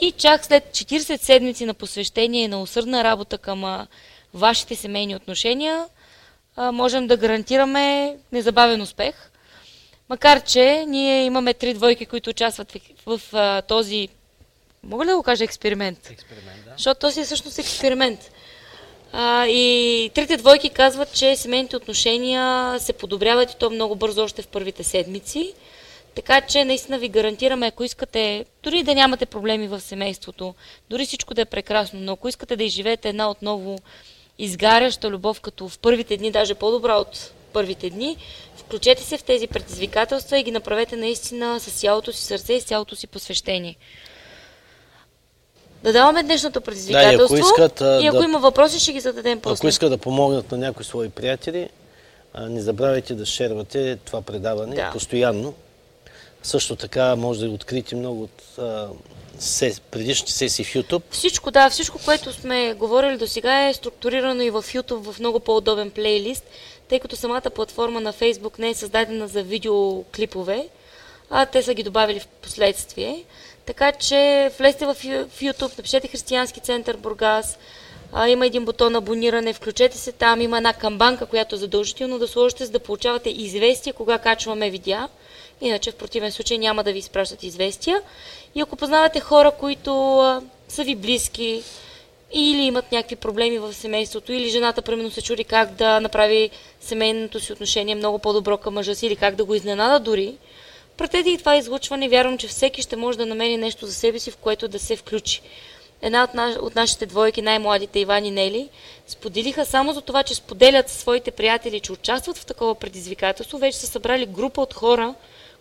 И чак след 40 седмици на посвещение и на усърдна работа към а, вашите семейни отношения, а, можем да гарантираме незабавен успех. Макар, че ние имаме три двойки, които участват в, в а, този, мога ли да го кажа експеримент? Експеримент, да. Защото този е всъщност експеримент. А, и трите двойки казват, че семейните отношения се подобряват и то много бързо още в първите седмици. Така че наистина ви гарантираме, ако искате, дори да нямате проблеми в семейството, дори всичко да е прекрасно, но ако искате да изживеете една отново изгаряща любов, като в първите дни, даже по-добра от първите дни, включете се в тези предизвикателства и ги направете наистина с цялото си сърце и с цялото си посвещение. Да даваме днешното предизвикателство искат, а, и ако да- има въпроси, ще ги зададем после. Ако искат да помогнат на някои свои приятели, а, не забравяйте да шервате това предаване Да. постоянно. Също така може да откриете много от а, се, предишните сесии в YouTube. Всичко, да, всичко, което сме говорили до сега е структурирано и в YouTube в много по-удобен плейлист, тъй като самата платформа на Facebook не е създадена за видеоклипове, а те са ги добавили в последствие. Така че влезте в YouTube, напишете Християнски център Бургас, а, има един бутон абониране, включете се там, има една камбанка, която е задължително да сложите, за да получавате известия, кога качваме видеа. Иначе в противен случай няма да ви изпращат известия. И ако познавате хора, които а, са ви близки или имат някакви проблеми в семейството, или жената примерно се чуди как да направи семейното си отношение много по-добро към мъжа си, или как да го изненада дори, пратете и това излучване. Вярвам, че всеки ще може да намери нещо за себе си, в което да се включи. Една от, на, от нашите двойки, най-младите Иван и Нели, споделиха само за това, че споделят със своите приятели, че участват в такова предизвикателство. Вече са събрали група от хора,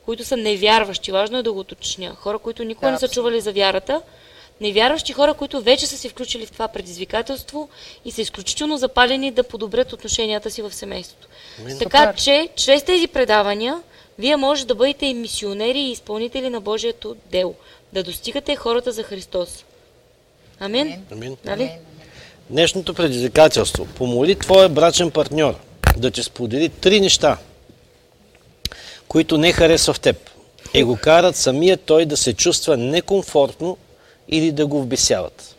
които са невярващи. Важно е да го уточня. Хора, които никога да, не са чували за вярата. Невярващи хора, които вече са се включили в това предизвикателство и са изключително запалени да подобрят отношенията си в семейството. Така че, чрез тези предавания, вие може да бъдете и мисионери и изпълнители на Божието дело. Да достигате хората за Христос. Амин? Амин. Нали? Днешното предизвикателство. Помоли твоя брачен партньор да ти сподели три неща, които не харесва в теб и го карат самия той да се чувства некомфортно или да го вбесяват.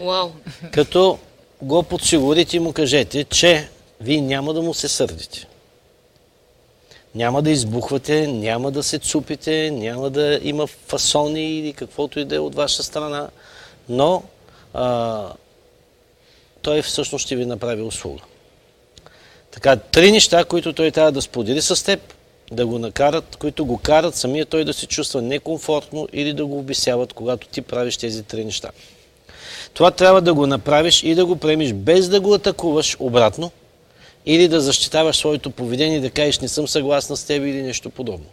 Вау. Като го подсигурите и му кажете, че вие няма да му се сърдите. Няма да избухвате, няма да се цупите, няма да има фасони или каквото и да е от ваша страна, но а, той всъщност ще ви направи услуга. Така, три неща, които той трябва да сподели с теб, да го накарат, които го карат самия той да се чувства некомфортно или да го обесяват, когато ти правиш тези три неща. Това трябва да го направиш и да го премиш без да го атакуваш обратно или да защитаваш своето поведение и да кажеш не съм съгласна с теб или нещо подобно.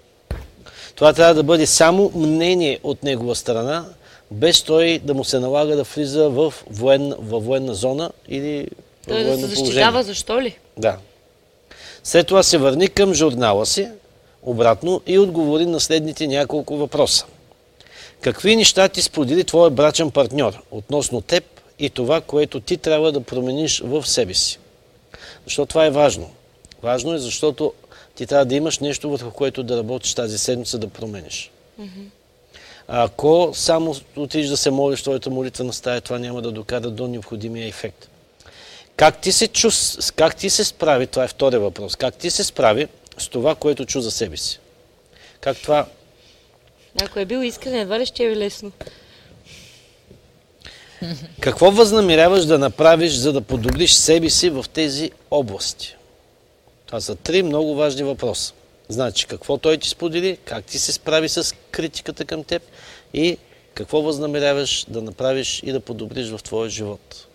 Това трябва да бъде само мнение от негова страна, без той да му се налага да влиза в военна, във военна зона или той да се защитава, положение. защо ли? Да. След това се върни към журнала си, обратно и отговори на следните няколко въпроса. Какви неща ти сподели твой брачен партньор относно теб и това, което ти трябва да промениш в себе си? Защото това е важно. Важно е, защото ти трябва да имаш нещо, върху което да работиш тази седмица, да промениш. Mm-hmm. Ако само отидеш да се молиш твоята молитва на стая, това няма да докара до необходимия ефект. Как ти се, чувс... как ти се справи, това е втория въпрос, как ти се справи с това, което чу за себе си? Как това... Ако е бил искрен, едва ли ще е лесно. Какво възнамеряваш да направиш, за да подобриш себе си в тези области? Това са три много важни въпроса. Значи, какво той ти сподели, как ти се справи с критиката към теб и какво възнамеряваш да направиш и да подобриш в твоя живот.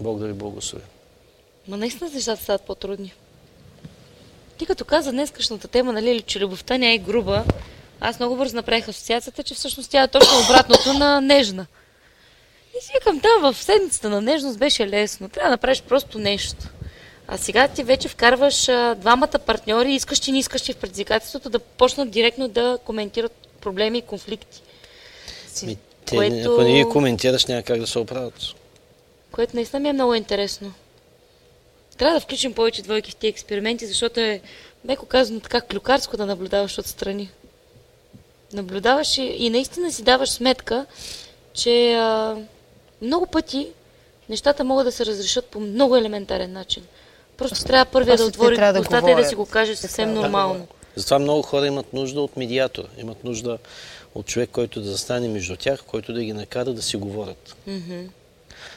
Бог да ви благослови. Ма наистина нещата стават по-трудни. Ти като каза днескашната тема, нали, че любовта не е груба, аз много бързо направих асоциацията, че всъщност тя е точно обратното на нежна. И си викам, да, в седмицата на нежност беше лесно. Трябва да направиш просто нещо. А сега ти вече вкарваш а, двамата партньори, искащи и не искащи в предизвикателството, да почнат директно да коментират проблеми и конфликти. Ми, те, което... Ако не ги коментираш, няма как да се оправят. Което наистина ми е много интересно. Трябва да включим повече двойки в тези експерименти, защото е, меко казано, така клюкарско да наблюдаваш отстрани. Наблюдаваш и, и наистина си даваш сметка, че а, много пъти нещата могат да се разрешат по много елементарен начин. Просто трябва първия да отвори да устата и да си го каже съвсем нормално. Да. Затова много хора имат нужда от медиатор, имат нужда от човек, който да застане между тях, който да ги накара да си говорят. Mm-hmm.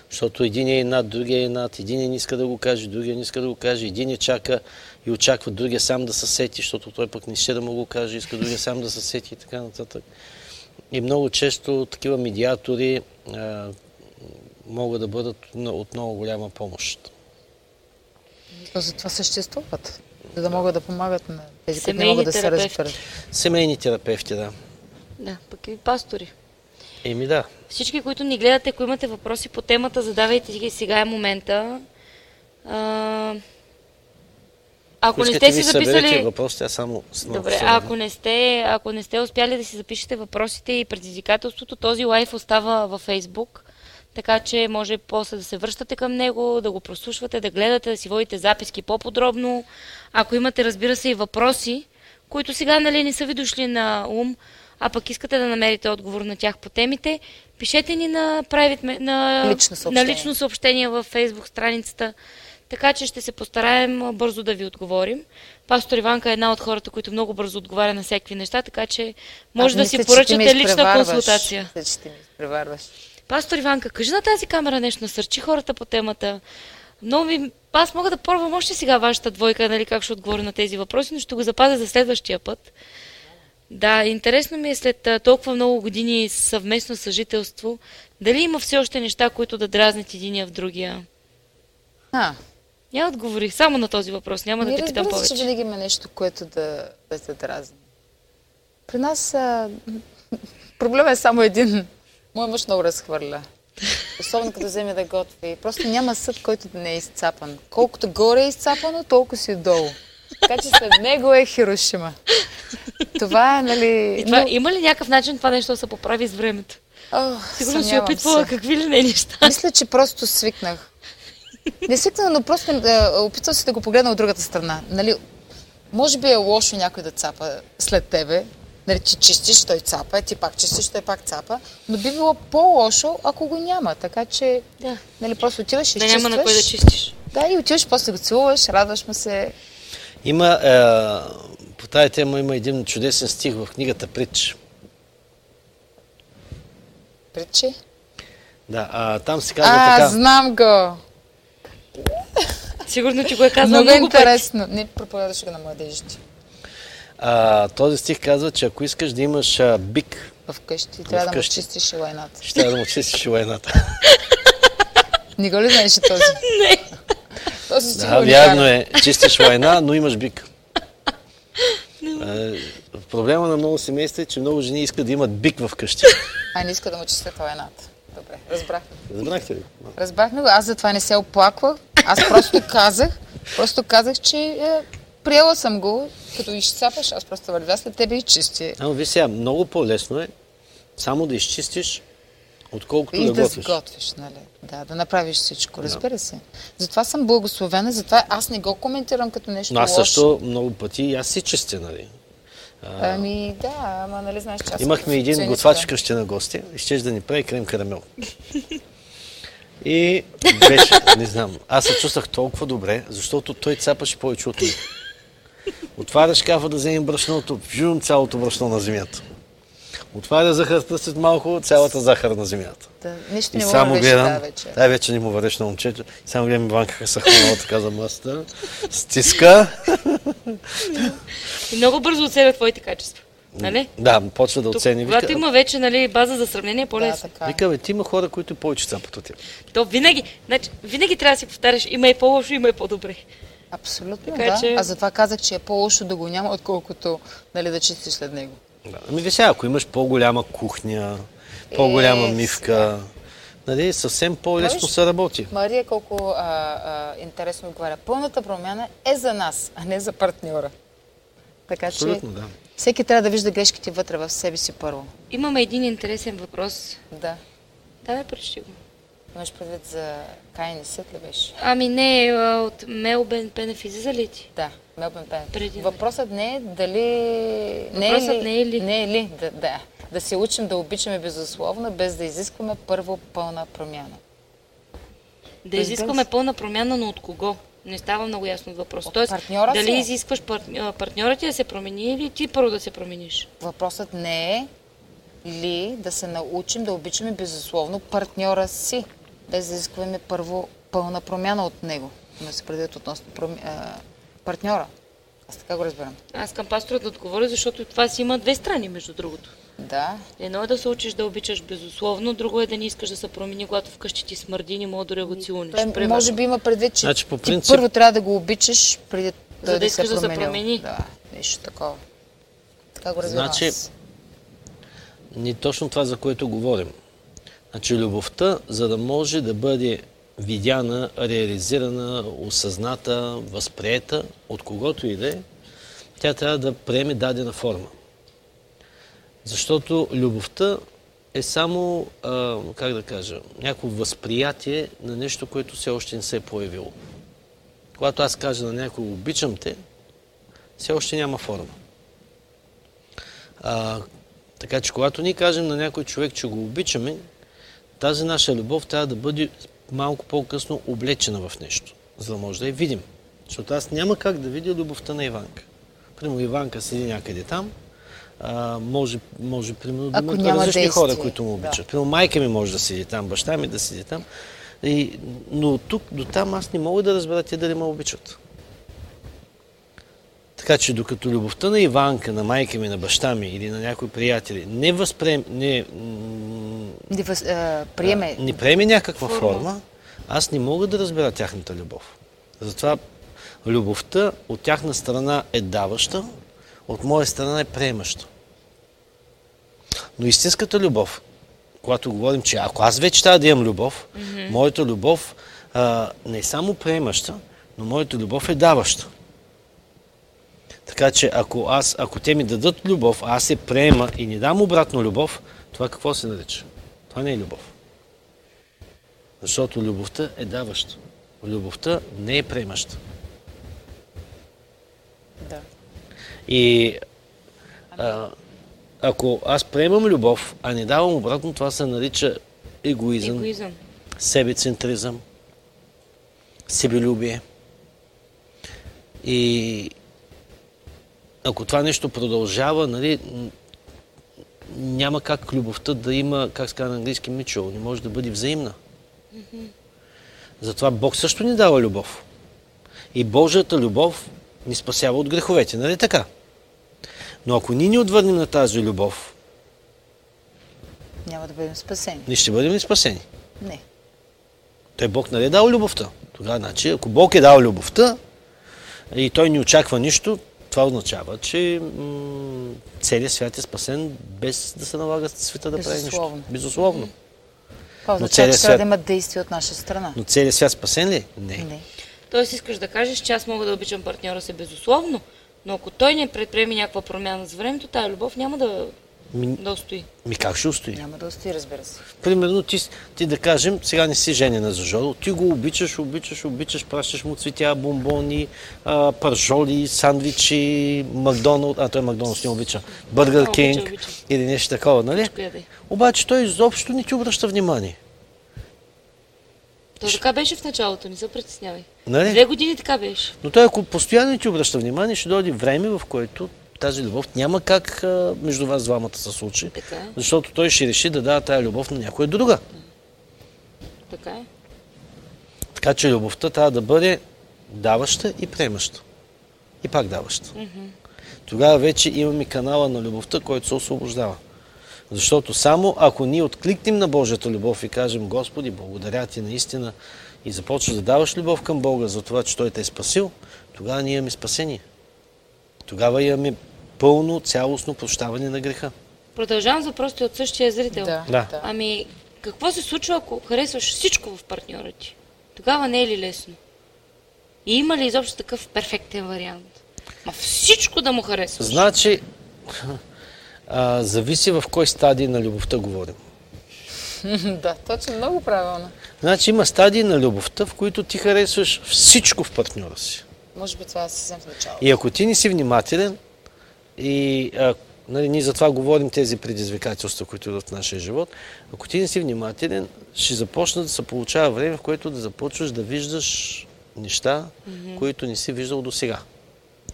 Защото един е над, другия е над, един не иска да го каже, другия не иска да го каже, един е чака и очаква другия сам да се сети, защото той пък не ще да му го каже, иска другия сам да се сети и така нататък. И много често такива медиатори могат да бъдат от много голяма помощ. То затова съществуват, за да могат да помагат на тези, които не могат да се разберат. Семейни терапевти, да. Да, пък и пастори. Еми да. Всички, които ни гледате, ако имате въпроси по темата, задавайте ги. Сега е момента. А... Ако не сте си записали... въпросите, аз само Добре, се ако не, сте, ако не сте успяли да си запишете въпросите и предизвикателството, този лайф остава във Фейсбук, така че може после да се връщате към него, да го прослушвате, да гледате, да си водите записки по-подробно. Ако имате, разбира се, и въпроси, които сега нали, не са ви дошли на ум, а пък искате да намерите отговор на тях по темите, пишете ни на, private, на, Лично съобщение. на лично съобщение във Facebook страницата. Така че ще се постараем а, бързо да ви отговорим. Пастор Иванка е една от хората, които много бързо отговаря на всякакви неща, така че може Аз да мисля, си поръчате лична консултация. Мисля, че ти ме изпреварваш. Пастор Иванка, кажи на тази камера нещо, насърчи хората по темата. Много ми... Аз мога да пробвам още сега вашата двойка, нали, как ще отговоря на тези въпроси, но ще го запазя за следващия път. Да, интересно ми е след толкова много години съвместно съжителство, дали има все още неща, които да дразнят единия в другия. А, Я отговорих само на този въпрос, няма да Ние те питам разбира се, че повече. винаги има нещо, което да, да се дразни. При нас а, проблема е само един. Мой мъж много разхвърля. Особено като вземе да готви. Просто няма съд, който да не е изцапан. Колкото горе е изцапано, толкова си долу. Така че след него е Хирошима. Това е, нали... И това, но- има ли някакъв начин това нещо да се поправи с времето? Сигурно си опитвала се. какви ли не неща. Мисля, че просто свикнах. Не свикнах, но просто е, опитвам се да го погледна от другата страна. Нали, може би е лошо някой да цапа след тебе, нали, че чистиш, той цапа, ти пак чистиш, той пак цапа, но би било по-лошо, ако го няма. Така че, Да. нали, просто отиваш и Да изчистваш. няма на кой да чистиш. Да, и отиваш, после го целуваш, радваш му се. Има, е, по тази тема има един чудесен стих в книгата Притч. Причи. Да, а, там се казва А, така. знам го! Сигурно ти го е казал Много, много, пъти. интересно. Не проповядваш го на младежите. А, този стих казва, че ако искаш да имаш а, бик, Вкъщи трябва да му Вкъщи. чистиш лайната. ще трябва да му чистиш лайната. Не го ли знаеш този? Не. Този стих Да, вярно е. Чистиш лайна, но имаш бик. Проблема на много семейства е, че много жени искат да имат бик в къщи. А, не иска да му чистят лайната. Добре, разбрах. Разбрахте ли? Разбрахме го. Аз затова не се оплаквах. Аз просто казах, просто казах, че е, приела съм го, като изцапаш, аз просто вървя след тебе и чисти. Ама виж сега, много по-лесно е само да изчистиш, отколкото И да да готвиш. сготвиш, нали? Да, да направиш всичко, разбира се. Затова съм благословена, затова аз не го коментирам като нещо Но аз лошо. също много пъти и аз си чистя, нали? Ами да, ама нали знаеш, че аз Имахме един готвач вкъщи на гости и щеше да ни прави крем карамел. И беше, не знам, аз се чувствах толкова добре, защото той цапаше повече от мен. Отваря шкафа да вземе брашното, вжум цялото брашно на земята. Отваря захарта след малко, цялата захар на земята. Да, нищо И не мога само да гледам, тази вечер. дай вече не му вървеш на момчето, само гледам Иванка как се хванала така за масата, стиска, И много бързо оцеля твоите качества. Нали? да, почва да Тук, оцени. когато Вика, има вече нали, база за сравнение, е Да, по-лесно. е. вика, бе, ти има хора, които повече цапат от теб. То винаги, значи, винаги трябва да си повтаряш, има и по-лошо, има и по-добре. Абсолютно, Така да. че- А затова казах, че е по-лошо да го няма, отколкото нали, да чистиш след него. Да. Ами виж сега, ако имаш по-голяма кухня, по-голяма Е, мивка, нали, съвсем по-лесно се работи. Мария колко а, а, интересно отговаря. Пълната промяна е за нас, а не за партньора. Така че Абсолютно, да. всеки трябва да вижда грешките вътре в себе си първо. Имаме един интересен въпрос. Да. Да, ме прочти го. Имаш предвид за Каин и Сет ли беше? Ами не, от Мелбен Пенеф излиза ли ти? Да, Мелбен Пен. Преди, Въпросът не е дали... Въпросът не е ли? Не е ли? Да, да. да се учим да обичаме безусловно, без да изискваме първо пълна промяна. Да изискваме пълна промяна, но от кого? Не става много ясно от въпрос. От Тоест, партньора дали си. изискваш пар... а, партньора ти да се промени или ти първо да се промениш? Въпросът не е ли да се научим да обичаме безусловно партньора си, без да изискваме първо пълна промяна от него. Има се предвид относно проми... а, партньора. Аз така го разбирам. Аз към пастора да отговоря, защото това си има две страни, между другото. Да, Едно е да се учиш да обичаш безусловно, друго е да не искаш да се промени, когато вкъщи ти смърди и не мога дори да го той примерно. може би има предвид, че Значи, по ти принцип- първо трябва да го обичаш, преди той да да, искаш се да се промени. Да, нещо такова. Така го разбирам Значи, аз. Ни точно това, за което говорим. Значи любовта, за да може да бъде видяна, реализирана, осъзната, възприета от когото и да е, тя трябва да приеме дадена форма. Защото любовта е само, а, как да кажа, някакво възприятие на нещо, което все още не се е появило. Когато аз кажа на някой обичам те, все още няма форма. А, така че когато ние кажем на някой човек, че го обичаме, тази наша любов трябва да бъде малко по-късно облечена в нещо, за да може да я видим. Защото аз няма как да видя любовта на Иванка. Примерно Иванка седи някъде там, а, може, може примерно да има различни действие, хора, които му обичат. да. Примерно майка ми може да седи там, баща ми да седи там. И, но от тук до там аз не мога да разбера те дали ме обичат. Така че докато любовта на Иванка, на майка ми, на баща ми или на някои приятели не възприем, не, Не въз, а, приеме. не приеме някаква форма, аз не мога да разбера тяхната любов. Затова любовта от тяхна страна е даваща, от моя страна е приемаща. Но истинската любов, когато говорим, че ако аз вече трябва да имам любов, моята любов а, не е само приемаща, но моята любов е даваща. Така че ако, аз, ако те ми дадат любов, а аз се приема и не дам обратно любов, това какво се нарича? Това не е любов. Защото любовта е даваща. Любовта не е приемаща. Да. И а, ако аз приемам любов, а не давам обратно, това се нарича егоизъм, Егоизъм. себецентризъм, себелюбие. И ако това нещо продължава, нали, няма как любовта да има, как се на английски, mutual, не може да бъде взаимна. Затова Бог също ни дава любов. И Божията любов ни спасява от греховете, нали така? Но ако ние ни отвърнем на тази любов, Няма да бъдем спасени. ние ще бъдем ли спасени? Не. Той Бог нали е дал любовта? Тогава, значи, ако Бог е дал любовта и той не очаква нищо, това означава, че м- целият свят е спасен без да се налага света да прави нищо. Безусловно. Безусловно. Това означава, че трябва да има действие от наша страна. Но целият свят спасен ли? е? Не. Не. Тоест искаш да кажеш, че аз мога да обичам партньора си безусловно, но ако той не предприеме някаква промяна за времето, тая любов няма да, Ми, да устои. ми как ще устои? Няма да устои, разбира се. Примерно ти, ти да кажем, сега не си женена за Жоро, ти го обичаш, обичаш, обичаш, пращаш му цветя, бомбони, а, пържоли, сандвичи, Макдоналд, а той Макдоналдс не обича, Бъргър Кинг или нещо такова, нали? Обаче той изобщо не ти обръща внимание. То така беше в началото, не се притеснявай. Нали? Две години така беше. Но той ако постоянно не ти обръща внимание, ще дойде време, в което тази любов няма как а, между вас двамата се случи, Така е. защото той ще реши да дава тази любов на някоя друга. Така е. Така че любовта трябва да бъде даваща и приемаща. И пак даваща. Тогава вече имаме канала на любовта, който се освобождава. Защото само ако ние откликнем на Божията любов и кажем, Господи, благодаря ти наистина и започваш да даваш любов към Бога за това, че Той те е спасил, тогава ние имаме спасение. Тогава имаме пълно, цялостно прощаване на греха. Продължавам въпросите от същия зрител. Да. Да. Ами, какво се случва, ако харесваш всичко в партньора ти? Тогава не е ли лесно? И има ли изобщо такъв перфектен вариант? Ма всичко да му харесваш. Значи, а, зависи в кой стадий на любовта говорим. да, точно много правилно. Значи има стадии на любовта, в които ти харесваш всичко в партньора си. Може би това е съвсем в началото. И ако ти не си внимателен, и а, нали, ние затова говорим тези предизвикателства, които идват в нашия живот, ако ти не си внимателен, ще започне да се получава време, в което да започваш да виждаш неща, които не си виждал до сега.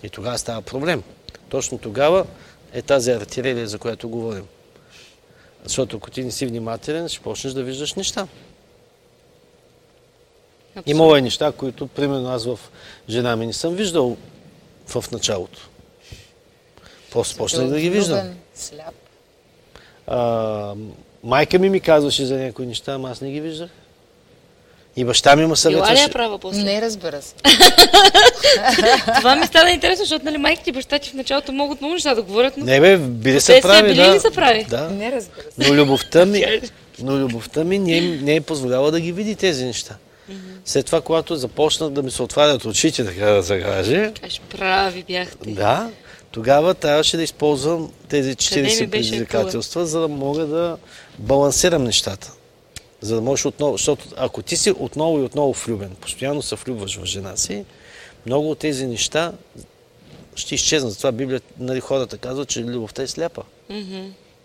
И тогава става проблем. Точно тогава е тази артилерия, за която говорим. Защото ако ти не си внимателен, ще почнеш да виждаш неща. Абсолютно. Имало е неща, които, примерно, аз в жена ми не съм виждал в началото. Просто почнах да ги виждам. Сляп. А, майка ми ми казваше за някои неща, ама аз не ги виждах. И баща ми ме Била ли съветваше. е права после? Не, разбира се. Това ми стана интересно, защото нали, майките и баща ти в началото могат много неща да говорят, но Не бе, били са прави, били да. ли са прави? Да. Не, разбира се. Но любовта ми, но любовта ми не, е- не е позволяла да ги види тези неща. След това, когато започнах да ми се отварят очите, така да се каже, Аж прави бяхте. да, тогава трябваше да използвам тези Къде ми 40 беше предизвикателства, за да мога да балансирам нещата. За да можеш отново, защото ако ти си отново и отново влюбен, постоянно се влюбваш в жена си, много от тези неща ще изчезнат. Затова Библията, нали, хората казват, че любовта е сляпа.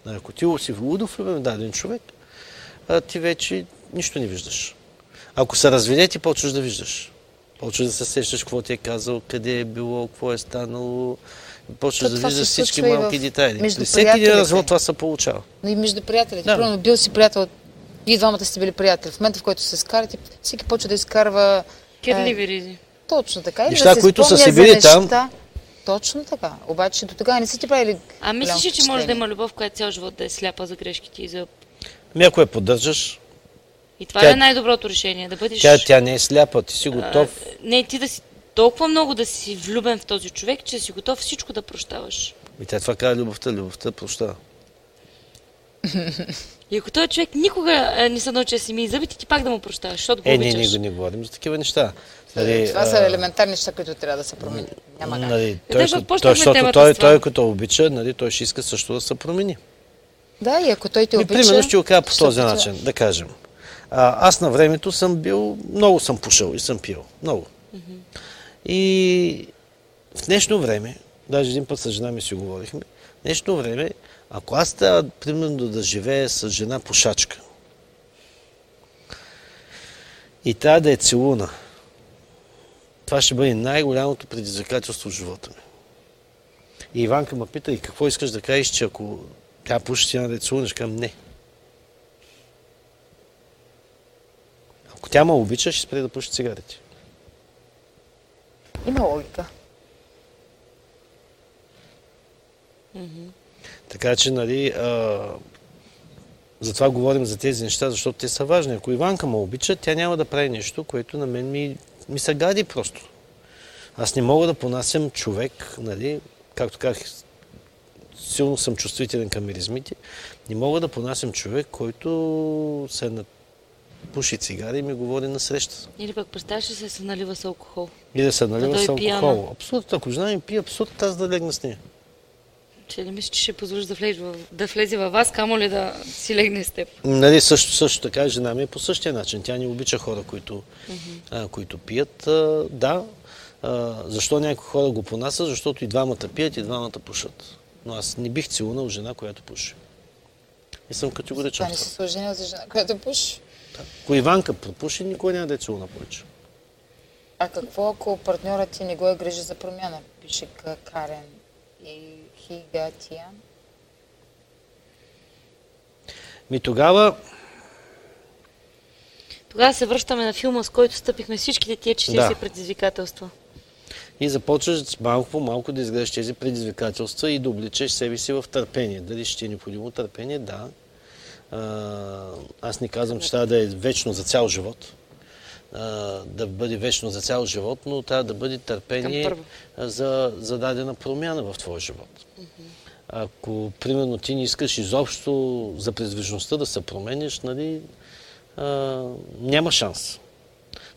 Нали, Ако ти си лудо влюбен в даден човек, ти вече нищо не виждаш. Ако се разведе, ти почваш да виждаш. Почваш да се сещаш какво ти е казал, къде е било, какво е станало. Почваш да виждаш се всички случва и в- малки детайли. между При всеки един развод това се получава. Но и между приятелите. Да. Примерно, бил си приятел, вие двамата сте били приятели. В момента, в който се скарате, всеки почва да изкарва... Кирливи е, ризи. точно така. Или Неща, да които са си били там. Точно така. Обаче до тогава не са ти правили А мислиш че може да впечатление? има любов, която цял живот да е сляпа за грешките и за... Ами ако я поддържаш, И това Тя- е най-доброто решение? Да бъдеш... тя, тя не е сляпа, ти си готов. А, не, ти да си толкова много да си влюбен в този човек, че си готов всичко да прощаваш. И тя това казва любовта, любовта прощава. И ако този човек никога а, не се научи да си ми зъбите, ти пак да му прощаваш, защото го Е, не, обичаш. не, не говорим за такива неща. Нали, Това са а, елементарни неща, които трябва да се променят. Няма как. Нали, Да, той, да, той, почнахме защото той, това. той, като обича, нали, той ще иска също да се промени. Да, и ако той те И обича... примерно ще го кажа по този начин, да кажем. А, аз на времето съм бил, много съм пушил и съм пил. Много. И в днешно време, даже един път с жена ми си говорихме, в днешно време, ако аз трябва, примерно, да живея с жена пушачка и трябва да е целуна, това ще бъде най-голямото предизвикателство в живота ми. И Иванка ме пита, и какво искаш да кажеш, че ако тя пуши, ти няма да целунеш? Към не. Ако тя ме обича, ще спре да пуши цигарите. Има логика. Така че, нали, а, затова говорим за тези неща, защото те са важни. Ако Иванка ме обича, тя няма да прави нещо, което на мен ми, ми се гади просто. Аз не мога да понасям човек, нали, както казах, силно съм чувствителен към миризмите, не мога да понасям човек, който се на пуши цигари и ми говори на среща. Или пък представяш ли се, се налива с алкохол? И да се налива той с е пияна. алкохол. Абсолютно, ако жена ми пие, абсолютно аз да легна с нея. Че ли мислиш, че ще позволиш да влезе, да влезе във вас, камо ли да си легне с теб? Нали, също, също така жена ми е по същия начин. Тя не обича хора, които, а, които пият. А, да. А, защо някои хора го понасят? Защото и двамата пият, и двамата пушат. Но аз не бих целунал жена, която пуши. И съм категоричен. Това не се сложение за жена, която пуши. Ако Иванка пропуши, никой няма да е целуна повече. А какво ако партньорът ти не го е грижи за промяна? Пише. Карен и Хигатия. Ми тогава, Тогава се връщаме на филма, с който стъпихме всичките тия 40 Да. предизвикателства. и започваш малко по малко да изгледаш тези предизвикателства и да обличеш себе си в търпение. Дали ще ти е необходимо търпение? Да. Аз не казвам, че трябва да е вечно за цял живот. Да бъде вечно за цял живот, но трябва да бъде търпение за, за дадена промяна в твоя живот. Ако, примерно, ти не искаш изобщо за предвижността да се промениш, нали, а, няма шанс.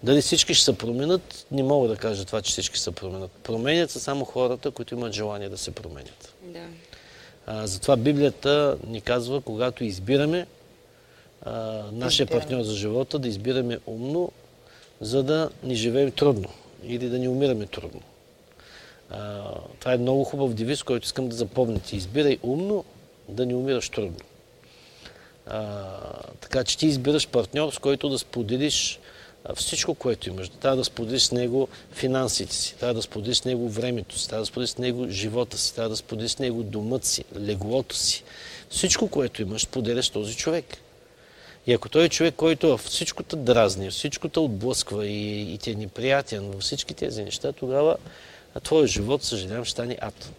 Дали всички ще се променят, не мога да кажа това, че всички ще се променят. Променят се само хората, които имат желание да се променят. Да. А, затова Библията ни казва, когато избираме а, нашия партньор за живота, да избираме умно, за да ни живеем трудно или да ни умираме трудно. А, това е много хубав девиз, който искам да запомните. Избирай умно, да не умираш трудно. А, така че ти избираш партньор, с който да споделиш всичко, което имаш. Трябва да споделиш с него финансите си, трябва да споделиш с него времето си, трябва да споделиш с него живота си, трябва да споделиш с него домът си, леглото си. Всичко, което имаш, споделяш този човек. И ако той е човек, който всичко те дразни, всичко те отблъсква и, и ти е неприятен във всички тези неща, тогава а твоя живот, съжалявам, ще стане ад.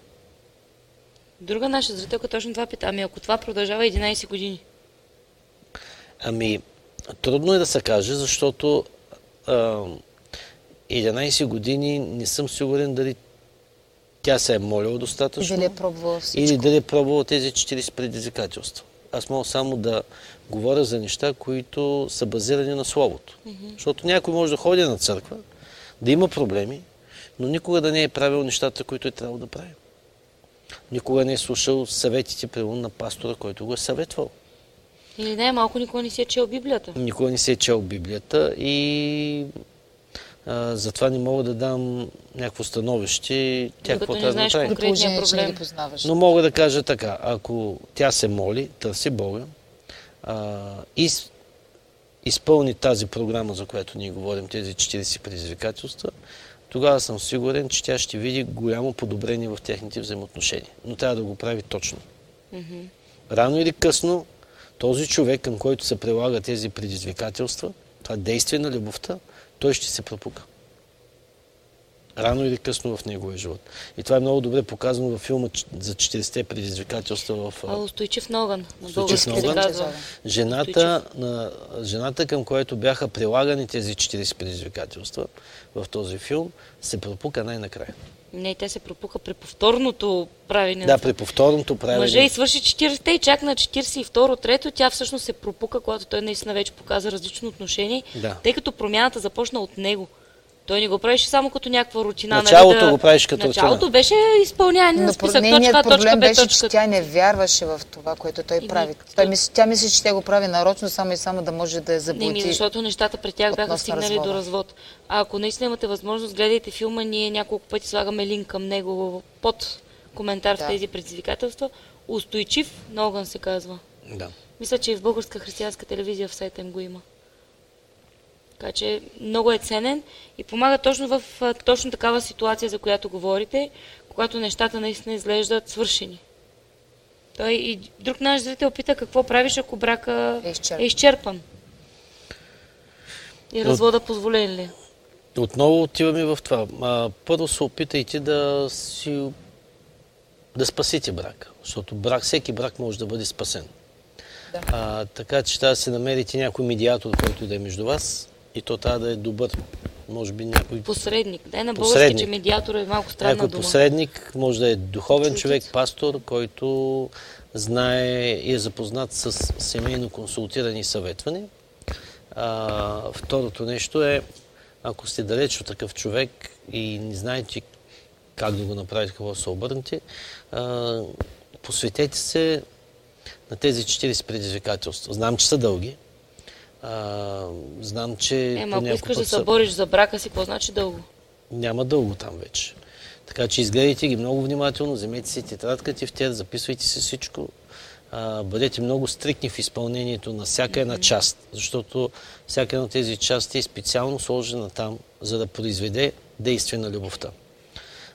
Друга наша зрителка точно това пита. Ами ако това продължава 11 години? Ами, трудно е да се каже, защото а, 11 години не съм сигурен дали тя се е молила достатъчно дали е пробвала всичко. или дали е пробвала тези 40 предизвикателства. аз мога само да говоря за неща, които са базирани на Словото. Защото някой може да ходи на църква, да има проблеми, но никога да не е правил нещата, които е трябвало да прави. Никога не е слушал съветите, примерно, на пастора, който го е съветвал. Или не, малко никога не си е чел Библията. Никога не се е чел Библията и а, затова не мога да дам някакво становище. Тя Докато какво трябва да знаеш направи. Положение, проблем. ги познаваш. Но мога да кажа така, ако тя се моли, търси Бога а, и изпълни тази програма, за която ние говорим, тези 40 предизвикателства, тогава съм сигурен, че тя ще види голямо подобрение в техните взаимоотношения. Но трябва да го прави точно. Рано или късно, този човек, към който се прилага тези предизвикателства, това действие на любовта, той ще се пропука. Рано или късно в неговия живот. И това е много добре показано във филма «Ч- за 40-те предизвикателства в А, Устойчив Ноган. На Устойчив казва. жената, на, жената, към която бяха прилагани тези 40 предизвикателства в този филм, се пропука най-накрая. Не, те се пропука при повторното правене. Да, при повторното правене. Мъже и свърши 40-те и чак на 42-трето тя всъщност се пропука, когато той наистина вече показа различно отношение, Да. тъй като промяната започна от него. Той не го правеше само като някаква рутина. Началото нали, да... го правиш като Началото рутина. беше изпълняване на Но списък. нейният Точка, точка, проблем Б, беше, точка. че тя не вярваше в това, което той Еми, прави. то- Той мисли, тя мисли, че тя го прави нарочно, само и само да може да я Не, заблуди. ми, защото нещата при тях бяха стигнали развода. до развод. А ако наистина имате възможност, гледайте филма, ние няколко пъти слагаме линк към него под коментар Да. в тези предизвикателства. Устойчив, Ноган се казва. Да. Мисля, че и в българска християнска телевизия в сайта им го има. Така че много е ценен и помага точно в точно такава ситуация, за която говорите, когато нещата наистина изглеждат свършени. Той и друг наш зрител пита какво правиш, ако брака Е изчерпан. е изчерпан. И развода позволен ли? е? Отново отиваме в това. А, първо се опитайте да си да спасите брака. Защото брак, всеки брак може да бъде спасен. Да. А, така че трябва да се намерите някой медиатор, който да е между вас и то трябва да е добър. Може би някой, Посредник. Дай на български, Посредник. че медиатор е малко странна някой дума. посредник, може да е духовен Чудец. човек, пастор, който знае и е запознат с семейно консултиране и съветване. А, второто нещо е, ако сте далеч от такъв човек и не знаете как да го направите, какво да се обърнете, а, посветете се на тези 40 предизвикателства. Знам, че са дълги. А, знам, че... Ема, ако искаш да се са- бориш за брака си, какво значи дълго? няма дълго там вече. Така че изгледайте ги много внимателно, вземете си тетрадка, тефтер, записвайте си всичко. А, бъдете много стрикни в изпълнението на всяка една част, защото всяка една от тези части е специално сложена там, за да произведе действие на любовта.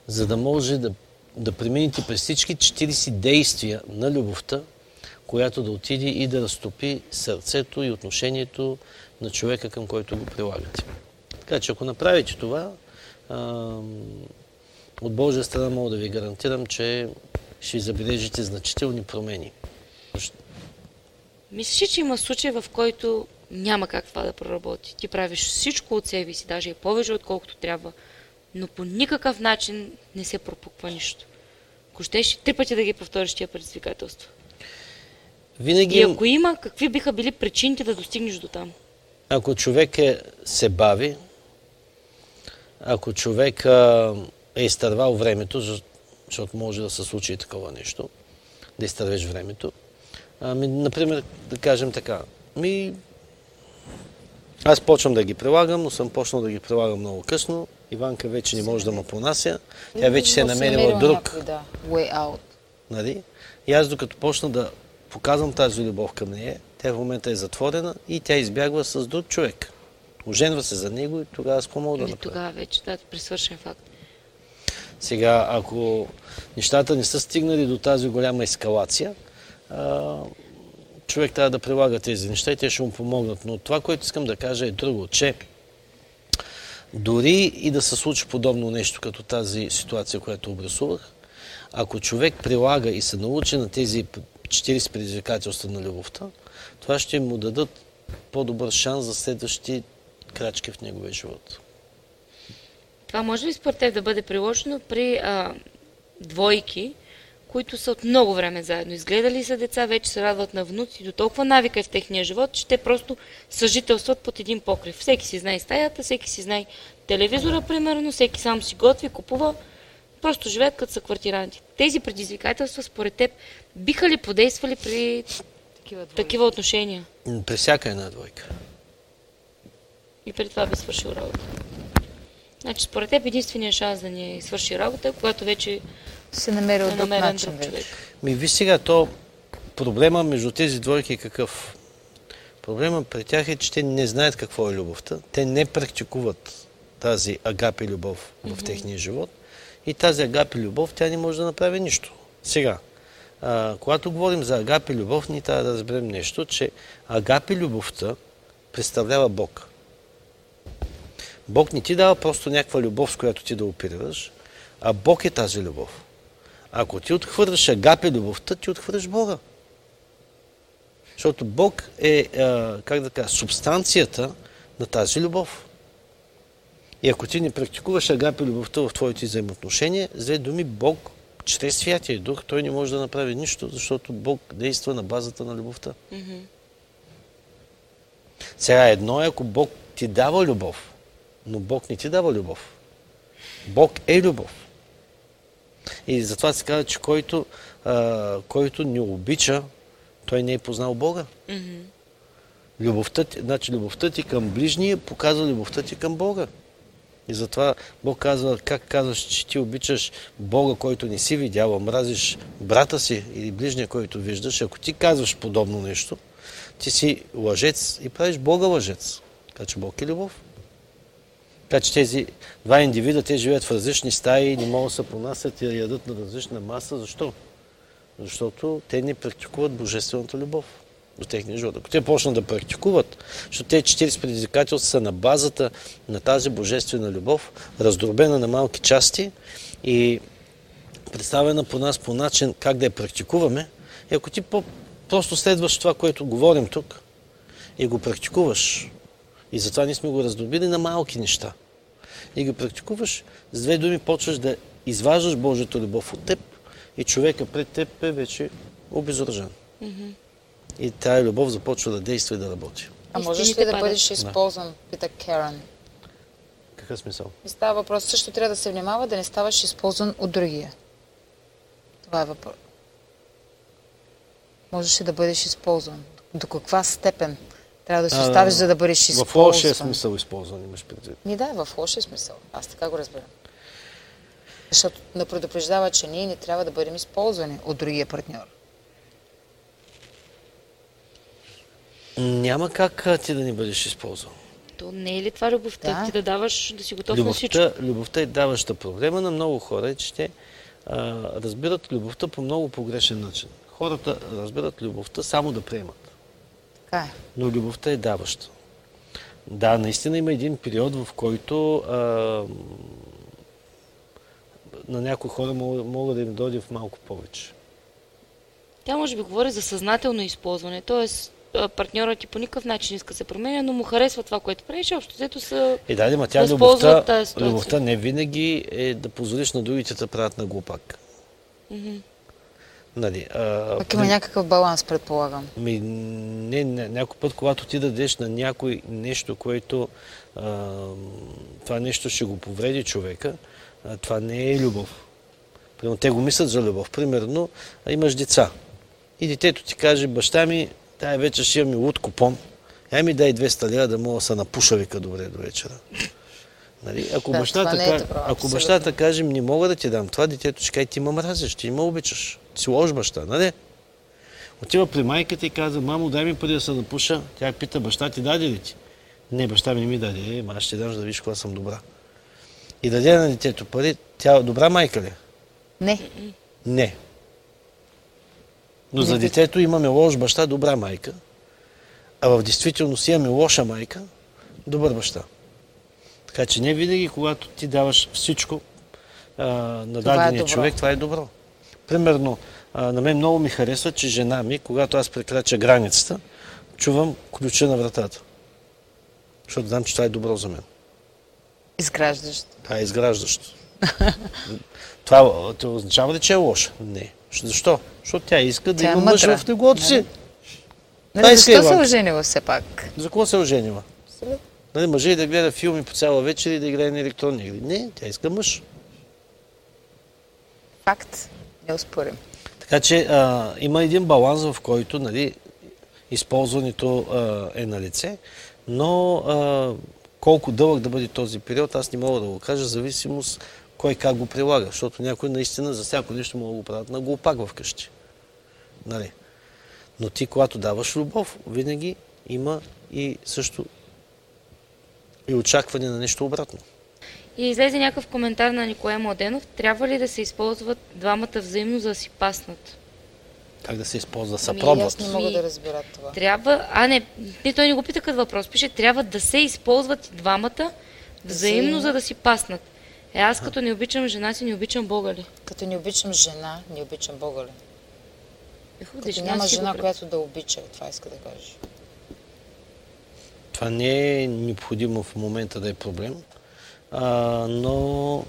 За да може да, да преминете през всички 40 действия на любовта, която да отиде и да разтопи сърцето и отношението на човека, към който го прилагате. Така че ако направите това, от Божия страна мога да ви гарантирам, че ще забележите значителни промени. Мислиш, ли, че има случай, в който няма как това да проработи? Ти правиш всичко от себе си, даже и повече, отколкото трябва, но по никакъв начин не се пропуква нищо. Ако щеш три пъти да ги повториш тия предизвикателства. Винаги, И ако има, какви биха били причините да достигнеш до там? ако човек е, се бави, ако човек е изтървал времето, за- защото може да се случи и такова нещо, да изтървеш времето. Ами, например, да кажем така, ми, аз почвам да ги прилагам, но съм почнал да ги прилагам много късно. Иванка вече не може да ме понася. Тя вече се е намерила намерил друг. някой, да, way out. Нали? И аз докато почна да показвам тази любов към нея, тя в момента е затворена и тя избягва с друг човек. Оженва се за него и тогава какво мога да направя? тогава вече, да, при свършен факт. Сега, ако нещата не са стигнали до тази голяма ескалация, а, човек трябва да прилага тези неща и те ще му помогнат. Но това, което искам да кажа е друго, че дори и да се случи подобно нещо, като тази ситуация, която обрисувах, ако човек прилага и се научи на тези 40 предизвикателства на любовта, това ще му дадат по-добър шанс за следващи крачки в неговия живот. Това може ли според теб да бъде приложено при а, двойки, които са от много време заедно. Изгледали са деца, вече се радват на внуци, до толкова навика е в техния живот, че те просто съжителстват под един покрив. Всеки си знае стаята, всеки си знае телевизора, примерно, всеки сам си готви, купува. Просто живеят като са квартиранти. Тези предизвикателства, според теб, биха ли подействали при Такива двойки. такива отношения? При всяка една двойка. И преди това би свършил работа. Значи, според теб, единственият шанс да ни свърши работа когато вече Се намерил е друг намерен начин друг човек. Ми виж сега, то проблема между тези двойки е какъв? Проблема при тях е, че те не знаят какво е любовта. Те не практикуват тази агапи любов в техния живот. И тази агапи любов, тя не може да направи нищо. Сега, а, когато говорим за агапи любов, ние трябва да разберем нещо, че агапи любовта представлява Бог. Бог не ти дава просто някаква любов, с която ти да оперираш, а Бог е тази любов. Ако ти отхвърляш агапи любовта, ти отхвърляш Бога. Защото Бог е, как да кажа, субстанцията на тази любов. И ако ти не практикуваш агапи любовта в твоите взаимоотношения, с думи, Бог, чрез Святия Дух, той не може да направи нищо, защото Бог действа на базата на любовта. Сега едно е, ако Бог ти дава любов, но Бог не ти дава любов. Бог е любов. И затова се казва, че който, а, който не обича, той не е познал Бога. Любовта, ти- значи, любовта ти към ближния показва любовта ти към Бога. И затова Бог казва, как казваш, че ти обичаш Бога, който не си видял, мразиш брата си или ближния, който виждаш. Ако ти казваш подобно нещо, ти си лъжец и правиш Бога лъжец. Така че Бог е любов. Така че тези два индивида, те живеят в различни стаи, не могат да се понасят и да ядат на различна маса. Защо? Защото те не практикуват божествената любов до техния живот. Ако те почнат да практикуват, защото те 40 предизвикателства са на базата на тази божествена любов, раздробена на малки части и представена по нас по начин как да я практикуваме. И ако ти просто следваш това, което говорим тук и го практикуваш, и затова ние сме го раздробили на малки неща, и го практикуваш, с две думи почваш да изваждаш Божията любов от теб и човека пред теб е вече обезоръжен. И тая любов започва да действа и да работи. А можеш ли да бъдеш използван, пита Керан? Какъв смисъл? И става въпрос, също трябва да се внимава да не ставаш използван от другия. Това е въпрос. Можеш ли да бъдеш използван? До каква степен трябва да се А, оставиш, за да бъдеш В използван? лошия смисъл използван имаш предвид. Ми да, в лошия смисъл. Аз така го разбирам. Защото не предупреждава, че ние не трябва да бъдем използвани от другия партньор. Няма как ти да не бъдеш използван. То не е ли това любовта? Да. Ти да даваш, да си готов на всичко. Любовта, любовта е даваща. Проблема на много хора е, че те а, разбират любовта по много погрешен начин. Хората разбират любовта само да приемат. Така е. но любовта е даваща. Да, наистина има един период, в който а, на някои хора мога, мога да им дойде в малко повече. Тя може би говори за съзнателно използване, т.е. партньорът ти по никакъв начин не иска се променя, но му харесва това, което правиш, общо взето са... И да, ма тя любовта, любовта не винаги е да позволиш на другите да правят на глупак. Нали, а, Пък има някакъв баланс, предполагам. Ми, не, не, някой път, когато ти дадеш на някой нещо, което а, това нещо ще го повреди човека, а, това не е любов. Примерно, те го мислят за любов. Примерно, а, имаш деца. И детето ти каже, баща ми, тая вечер ще имаме луд купон. Ай ми дай 200 лева да мога да се напуша вика добре до вечера. Нали? Ако, Да, бащата, не е добро, ако бащата каже, не мога да ти дам това, детето ще каже, ти ме мразиш, ти ме обичаш. Ти си лош баща, нали? Отива при майката и казва, мамо, дай ми пари да се напуша. Тя я пита, баща ти даде ли ти? Не, баща ми не ми даде. Е, ма аз ще дам, за да видиш кога съм добра. И даде на детето пари. Тя добра майка ли? е? Не. Не. Но за детето имаме лош баща, добра майка. А в действителност имаме лоша майка, добър баща. Така че не винаги, когато ти даваш всичко а, на е дадения добро. човек, това е добро. Примерно, а, на мен много ми харесва, че жена ми, когато аз прекрача границата, чувам ключа на вратата. Защото знам, че това е добро за мен. Изграждащ. Това е изграждащо. Това това означава ли, че е лошо? Не. Защо? Защото тя иска да Тя е има мъж в леглото си. Нали? Нали, защо се Иванка. оженила все пак? За какво се оженила? Нали, мъже и да гледа филми по цяла вечер и да играе на електронни игри. Не, тя иска мъж. Факт. Не успорим. Така че а, има един баланс, в който нали, използването а, е на лице, но а, колко дълъг да бъде този период, аз не мога да го кажа, в зависимост кой как го прилага, защото някой наистина за всяко нещо мога да го правят на глупак вкъщи. Нали? Но ти, когато даваш любов, винаги има и също и очакване на нещо обратно. И излезе някакъв коментар на Николай Младенов. Трябва ли да се използват двамата взаимно, за да си паснат? Как да се използва Ами, съпробват. аз не мога да разбера това. Трябва... А, не, не, той не го пита като въпрос. Пише, трябва да се използват двамата взаимно, Взаимно. за да си паснат. Е, аз като не обичам жена си, не обичам Бога ли? Като не обичам жена, не обичам Бога ли? Е, хубаво, Като няма жена, която да обича, това иска да кажеш. Това не е необходимо в момента да е проблем, а, но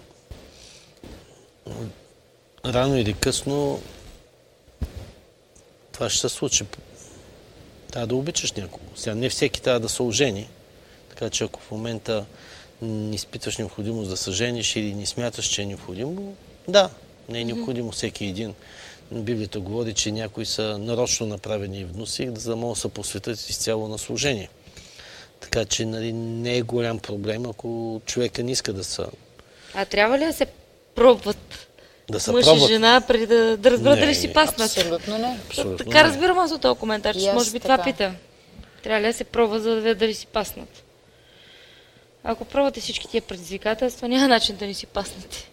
рано или късно това ще се случи. Трябва да обичаш някого. Сега не всеки трябва да се ожени, така че ако в момента не изпитваш необходимост да се жениш или не смяташ, че е необходимо, да, не е необходимо всеки един. Библията говори, че някои са нарочно направени в носик, за да могат да се посветят изцяло на служение. Така че нали, не е голям проблем, ако човека не иска да се, А трябва ли да се пробват да се мъж пробват. и жена, преди да, да разберат дали си паснат? Абсолютно не. Абсолютно Така не. разбирам аз от този коментар, че може би така. това пита. Трябва ли да се пробва, за да видят дали си паснат? Ако пробвате всички тия предизвикателства, няма начин да не си паснете.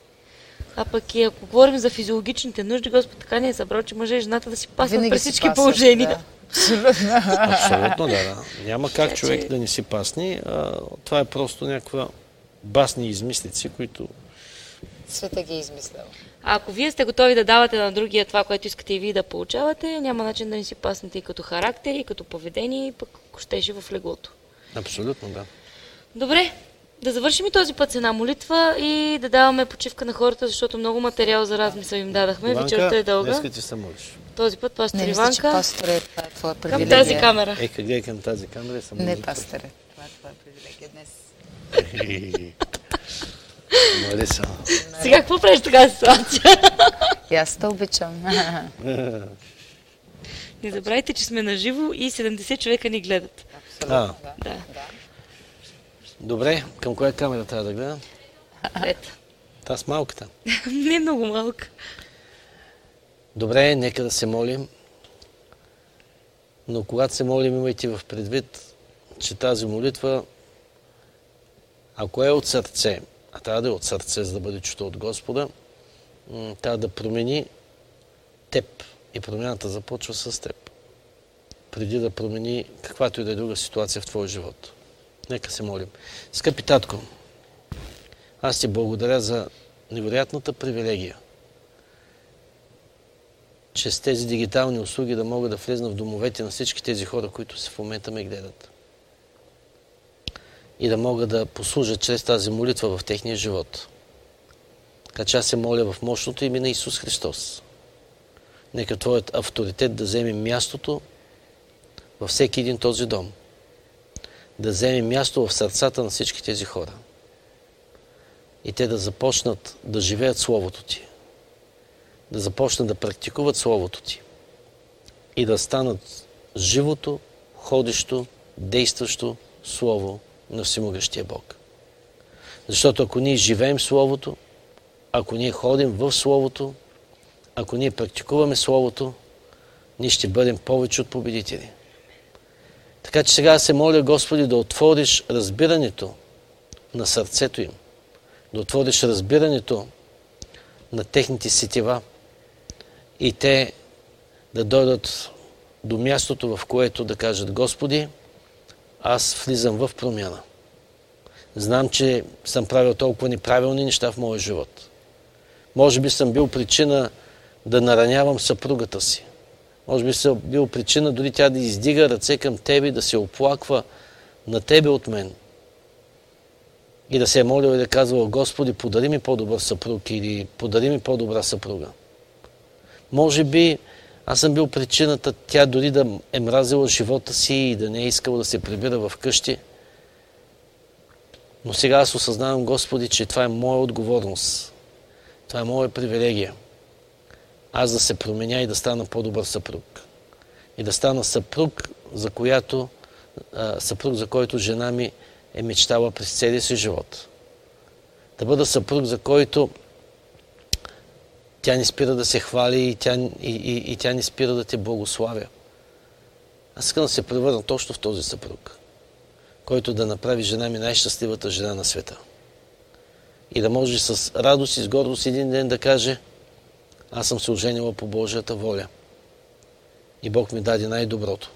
А пък и ако говорим за физиологичните нужди, Господ така ни е събрал, че мъже и жената да си паснат при си всички пасваш, положения. Да. Абсолютно. Абсолютно, да, да. Няма как Така човек че- да не си пасни. А, това е просто някаква басни измислици, които Света ги е измислял. А ако вие сте готови да давате на другия това, което искате и вие да получавате, няма начин да не си паснете и като характер, и като поведение, и пък ако щеше в леглото. абсолютно да. Добре, да завършим и този път с една молитва и да даваме почивка на хората, защото много материал за размисъл им дадахме. Вечерта е дълга. днеска ти се молиш. Този път пастор Не Иванка пастор е, това е твоя към привилегия. тази камера. Ека гледай към тази камера и се Не, молиш. пасторе. Това е твоя привилегия днес. Моли се. Сега какво правиш така ситуация? И аз те обичам. Не забравяйте, че сме на живо и 70 човека ни гледат. А, Да, добре, към коя камера трябва да гледам? трета. Та с малката. Не много малка. Добре, нека да се молим. Но когато се молим, имайте в предвид, че тази молитва, ако е от сърце, а трябва да е от сърце, за да бъде чута от Господа, трябва да промени теб. И промяната започва с теб. Преди да промени каквато и да е друга ситуация в твоя живот. Нека се молим. Скъпи татко, аз ти благодаря за невероятната привилегия, че с тези дигитални услуги да мога да влезна в домовете на всички тези хора, които се в момента ме гледат. И да мога да послужа чрез тази молитва в техния живот. Така че аз се моля в мощното име на Исус Христос. Нека Твоят авторитет да вземе мястото във всеки един този дом. Да вземе място в сърцата на всички тези хора. И те да започнат да живеят Словото Ти да започнат да практикуват Словото Ти и да станат живото, ходещо, действащо Слово на Всемогъщия Бог. Защото ако ние живеем Словото, ако ние ходим в Словото, ако ние практикуваме Словото, ние ще бъдем повече от победители. Така че сега се моля, Господи, да отвориш разбирането на сърцето им, да отвориш разбирането на техните сетива и те да дойдат до мястото, в което да кажат Господи, аз влизам в промяна. Знам, че съм правил толкова неправилни неща в моя живот. Може би съм бил причина да наранявам съпругата си. Може би съм бил причина дори тя да издига ръце към Тебе, да се оплаква на Тебе от мен. и да се е молил и да казва, Господи, подари ми по-добър съпруг или подари ми по-добра съпруга. Може би аз съм бил причината тя дори да е мразила живота си и да не е искала да се прибира в къщи. Но сега аз осъзнавам, Господи, че това е моя отговорност. Това е моя привилегия. Аз да се променя и да стана по-добър съпруг. И да стана съпруг, за която, съпруг, за който жена ми е мечтала през целия си живот. Да бъда съпруг, за който тя не спира да се хвали и тя, и, и, и тя не спира да те благославя. Аз искам да се превърна точно в този съпруг, който да направи жена ми най-щастливата жена на света. И да може с радост и с гордост един ден да каже аз съм се оженила по Божията воля. И Бог ми даде най-доброто.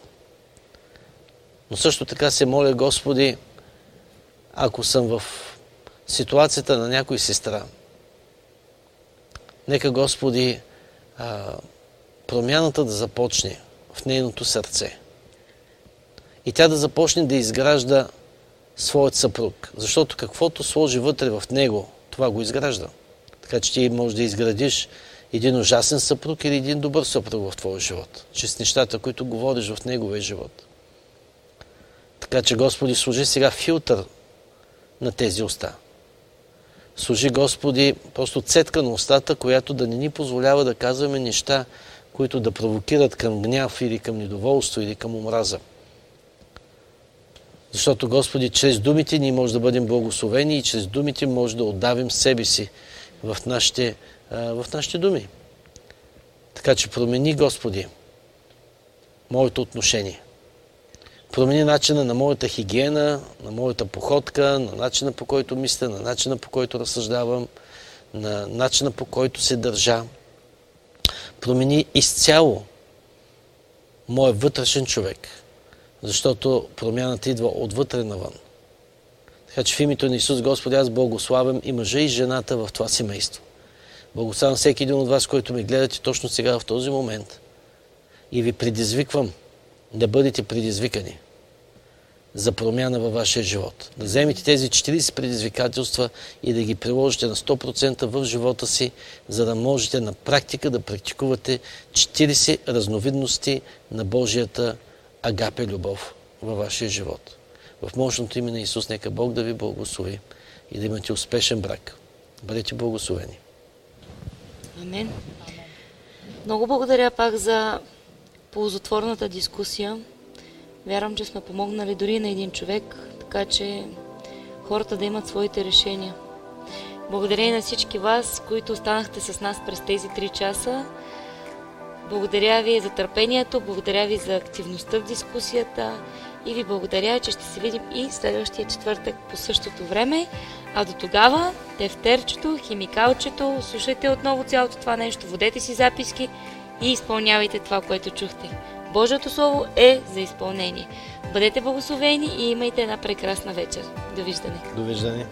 Но също така се моля, Господи, ако съм в ситуацията на някой сестра, нека Господи промяната да започне в нейното сърце. И тя да започне да изгражда своят съпруг. Защото каквото сложи вътре в него, това го изгражда. Така че ти можеш да изградиш един ужасен съпруг или един добър съпруг в твоя живот. Чрез нещата, които говориш в неговия живот. Така че Господи служи сега филтър на тези уста. Служи Господи просто цетка на устата, която да не ни позволява да казваме неща, които да провокират към гняв или към недоволство или към омраза. Защото, Господи, чрез думите ние може да бъдем благословени и чрез думите може да отдавим себе си в нашите, в нашите думи. Така че промени, Господи, моето отношение. Промени начина на моята хигиена, на моята походка, на начина по който мисля, на начина по който разсъждавам, на начина по който се държа. Промени изцяло моят вътрешен човек, защото промяната идва отвътре навън. Така че в името на Исус Господи аз благославям и мъжа и жената в това семейство. Благославям всеки един от вас, който ме гледате точно сега в този момент. И ви предизвиквам да бъдете предизвикани за промяна във вашия живот. Да вземете тези 40 предизвикателства и да ги приложите на 100% в живота си, за да можете на практика да практикувате 40 разновидности на Божията агапе любов във вашия живот. В мощното име на Исус, нека Бог да ви благослови и да имате успешен брак. Бъдете благословени. Амен. Много благодаря пак за ползотворната дискусия. Вярвам, че сме помогнали дори на един човек, така че хората да имат своите решения. Благодаря и на всички вас, които останахте с нас през тези 3 часа. Благодаря ви за търпението, благодаря ви за активността в дискусията и ви благодаря, че ще се видим и следващия четвъртък по същото време. А до тогава, тефтерчето, химикалчето, слушайте отново цялото това нещо, водете си записки и изпълнявайте това, което чухте. Божието Слово е за изпълнение. Бъдете благословени и имайте една прекрасна вечер. Довиждане. Довиждане.